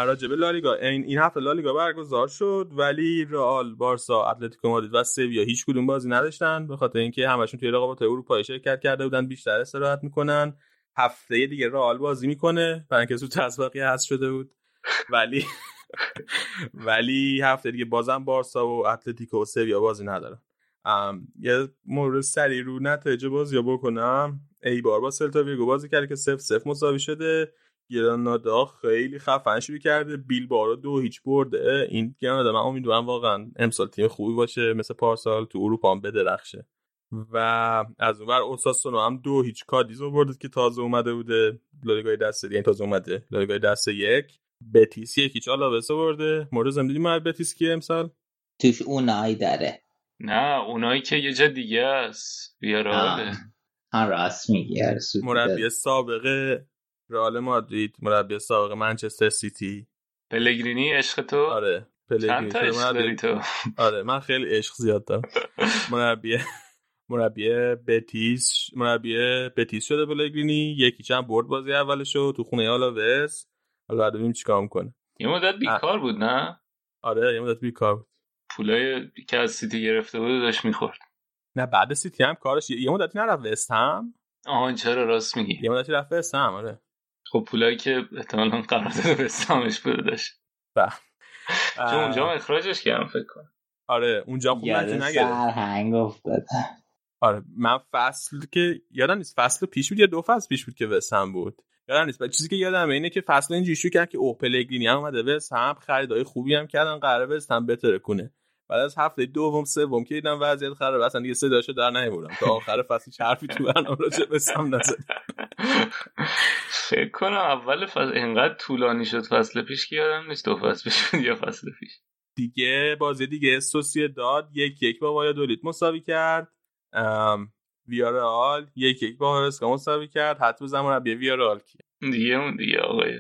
راجب لالیگا. این این هفته لالیگا برگزار شد ولی رئال بارسا اتلتیکو مادرید و سویا هیچ کدوم بازی نداشتن به خاطر اینکه همشون توی رقابت اروپایی شرکت کرده بودن بیشتر استراحت می‌کنن. هفته دیگه رئال بازی می‌کنه برای اینکه زود تسابقی هست شده بود. ولی [laughs] ولی هفته دیگه بازم بارسا و اتلتیکو و سویا بازی ندارن. یه مورد سری رو نتایج بازی بکنم. ای بار با سلتا ویگو بازی کرده که سف سف مساوی شده. گرانادا خیلی خفن شروع کرده. بیل بارا دو هیچ برده. این گرانادا من امیدوارم واقعا امسال تیم خوبی باشه مثل پارسال تو اروپا هم بدرخشه. و از اونور اوساسونو هم دو هیچ کادیزو برده که تازه اومده بوده لالیگای دست یعنی تازه اومده لالیگای دست یک. بتیس یک هیچ آلاوسو برده. مورد زمین ما بتیس کیه امسال؟
توش اونایی داره.
نه اونایی که یه جا دیگه است. بیاراله
ها راست میگی آره،
مربی سابقه رئال مادرید مربی سابق منچستر سیتی.
پلگرینی عشق تو؟
آره پلگرینی
تو
آره من خیلی عشق زیاد دارم. [laughs] مربی مربی بتیس مربی بتیس شده پلگرینی یکی چند برد بازی اولشو تو خونه آلاوس. حالا بعد ببینیم چیکار می‌کنه.
یه مدت بیکار بود نه؟
آره یه مدت بیکار بود.
پولای که از سیتی گرفته بود داشت می‌خورد.
نه بعد سیتی هم کارش یه مدتی نرفت وست هم
آهان چرا؟ راست میگی.
یه مدتی رفت وست هم آره.
خب پولایی که احتمالا داره به سامش بوده داشت.
بله.
چون اونجا اخراجش کردم فکر کنم.
آره اونجا خوب نگه
هنگ افتاده
آره من فصل که یادم نیست فصل پیش بود یا دو فصل پیش بود که وسم بود؟ یادم نیست چیزی که یادم اینه که فصل اینجوری شروع کرد که اوه پلگرینی هم اومده وست هم خریدای خوبی هم کردن قراره وست هم بتره کنه بعد از هفته دوم سوم که دیدم وضعیت خراب اصلا دیگه صداشو در نیوردم تا آخر فصل حرفی تو برنامه راجع به سم نزد.
فکر کنم اول فصل اینقدر طولانی شد فصل پیش که یادم نیست دو فصل پیش یا فصل پیش.
دیگه بازی دیگه سوسیه داد. یک یک با وایادولید مساوی کرد. ویارال یک یک با هرسکا مساوی کرد. حتی زمان بیا ویارال کی
دیگه اون دیگه آقای.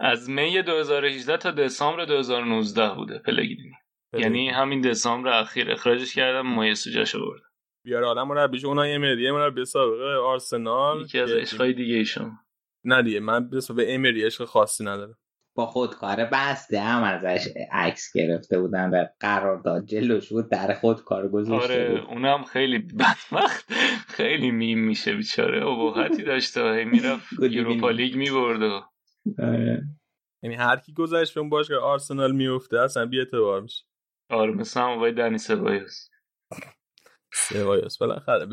از می 2018 تا دسامبر 2019 بوده پلگرینی یعنی همین دسامبر اخیر اخراجش کردم مایسو جاشو برد
بیار عالم مربیش اونای امری مربی سابقه آرسنال
یکی از عشقای دیگه ایشون.
نه دیگه من به امری عشق خاصی ندارم.
با خودکار بسته هم ازش عکس گرفته بودن و قرارداد جلوش بود در خودکار گذاشته
آره
بود.
اونم خیلی بدبخت. خیلی میم میشه بیچاره. ابهتی داشته می‌رفت [laughs] یوروپا لیگ می‌برد
آره.
یعنی هر کی گذشت به اون باشگاه آرسنال میفته اصلا بی اعتبار میشه.
آره مثل هم آقای دنی سبایوس
سبایوس بالاخره.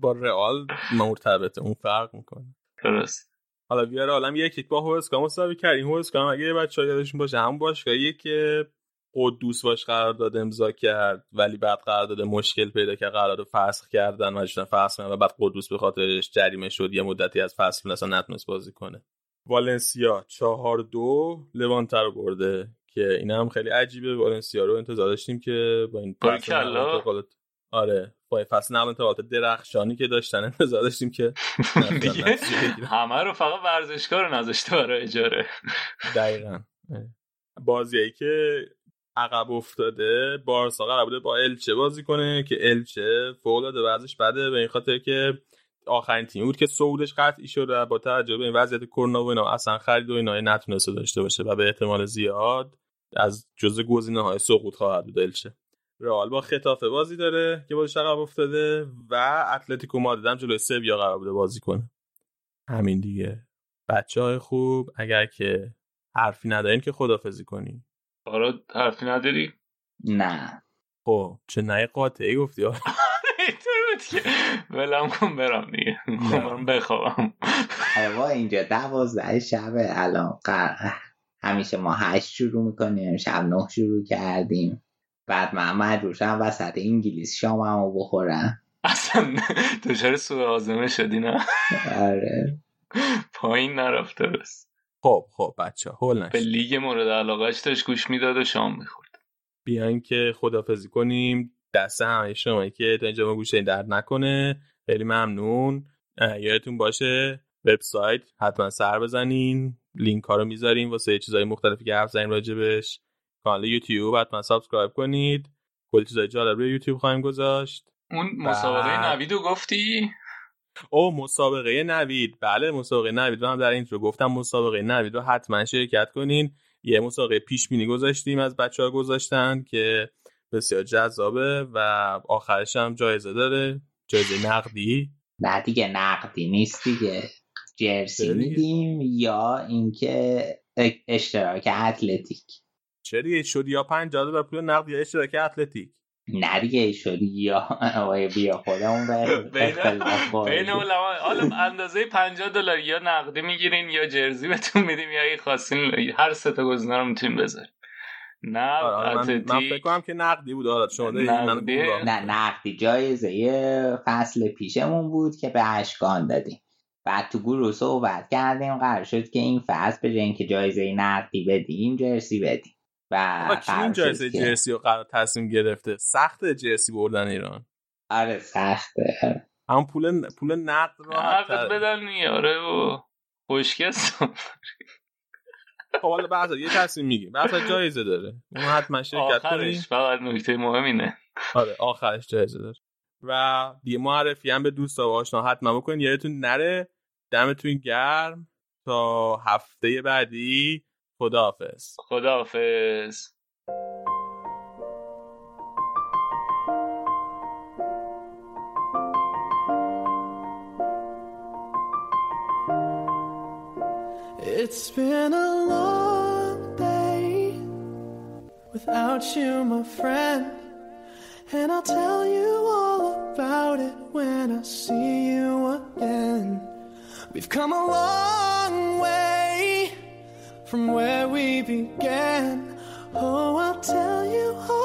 با رئال مرتبطه اون فرق می‌کنه.
درست.
حالا بیاره عالم یک یک با هوسکا مساوی کرد. این هوسکا اگه بچه‌ها یادشون باشه همون باشگاهیه که قدوس باش قرارداد امضا کرد ولی بعد قرارداد مشکل پیدا کرد قرارداد فسخ کردن و فسخ و بعد قدوس به خاطرش جریمه شد یه مدتی از فصل اصلا نتونست بازی کنه. والنسیا چهار دو لوانتر رو برده. که این هم خیلی عجیبه. والنسیا رو انتظار داشتیم که با این آره. با فصل نقل انتقالات درخشانی که داشتن انتظار داشتیم که [laughs]
همه رو فقط ورزشکار رو نذاشته برای اجاره.
دقیقا. بازیایی که عقب افتاده بارسا قرار بوده با الچه بازی کنه که الچه فوق العاده ورزش بده. به این خاطر که آخرین تیم بود که صعودش قطعی شده با توجه به این وضعیت کرونا و اینا اصلا خرید و اینا نتونسته داشته باشه و به احتمال زیاد از جزء گزینه های سقوط خواهد بود الچه. رئال با خطافه بازی داره که بازیش عقب افتاده و اتلتیکو مادرید هم جلوی سویا قرار بوده بازی کنه. همین دیگه. بچه های خوب اگر که حرفی ندارین که خدافزی کنی
آره حرفی نداری؟
نه.
خب چه نه قاطعی گفتی؟
ولم کن برم دیگه. برم بخوابم.
با اینجا دوازده شب الان همیشه ما هشت شروع می‌کنیم شب نه شروع کردیم. بعد من مجبورشم وسط انگلیس شاممو بخورم
اصلا دچار سوء آزمه شدی نه؟
آره.
پایین نرفته بس.
خب خب بچه هول
به لیگ مورد علاقهش داشت گوش می‌داد و شام می‌خورد.
بیاین که خدافظی کنیم. دست همه شما که تا اینجا با ما گوش درد نکنه. خیلی ممنون. یادتون باشه وبسایت حتما سر بزنین. لینک ها رو می‌ذاریم واسه چیزای مختلفی که حرف زدیم راجبش. کانال یوتیوب حتما subscribe کنید. کلی چیزای جالب روی یوتیوب خواهیم گذاشت.
اون مسابقه نویدو گفتی؟
اون مسابقه نوید. بله مسابقه نوید رو هم در این رو گفتم. مسابقه نوید رو حتما شرکت کنین. یه مسابقه پیش بینی گذاشتیم از بچه ها گذاشتن که بسیار جذابه و آخرش هم جایزه داره. جایزه نقدی.
نه دیگه نقدی نیست دیگه. جرسی میدیم یا اینکه اشتراک اتلتیک.
چه دیگه؟ شد یا 50 دلار پول نقد یا اشتراک اتلتیک؟
نه دیگه شد یا [laughs] آقای بیا خودمون [laughs]
بین [laughs] حالا اندازه 50 دلار یا نقدی می‌گیرین یا جرزی بهتون میدیم یا اگه خواستین هر سه تا گزینه رو می‌تونیم بذاریم. نه
آره من, من فکر کنم که نقدی بود. آره شما
نقدی. نه نقدی جایزه فصل پیشمون بود که به اشکان دادیم. بعد تو گروه صحبت کردیم قرار شد که این فصل به اینکه جایزه نقدی بدیم جرسی بدیم. و
کی این جایزه جرسی رو قرار تصمیم گرفته؟ سخت جرسی بردن ایران.
آره سخته.
هم پول پول نقد رو
نقد بدن آره و خوشکس
خب حالا بعض یه تصمیم میگیم بعض جایزه داره. اون حتما شرکت کنیم
فقط نکته مهم اینه.
آره آخرش جایزه داره. و دیگه معرفی هم به دوستا و آشنا حتما بکنید. یادتون نره دمتون گرم تا هفته بعدی خداحافظ
خداحافظ
It's been a long day without you, my friend. And I'll tell you all about it when I see you again. We've come a long way from where we began. Oh, I'll tell you all.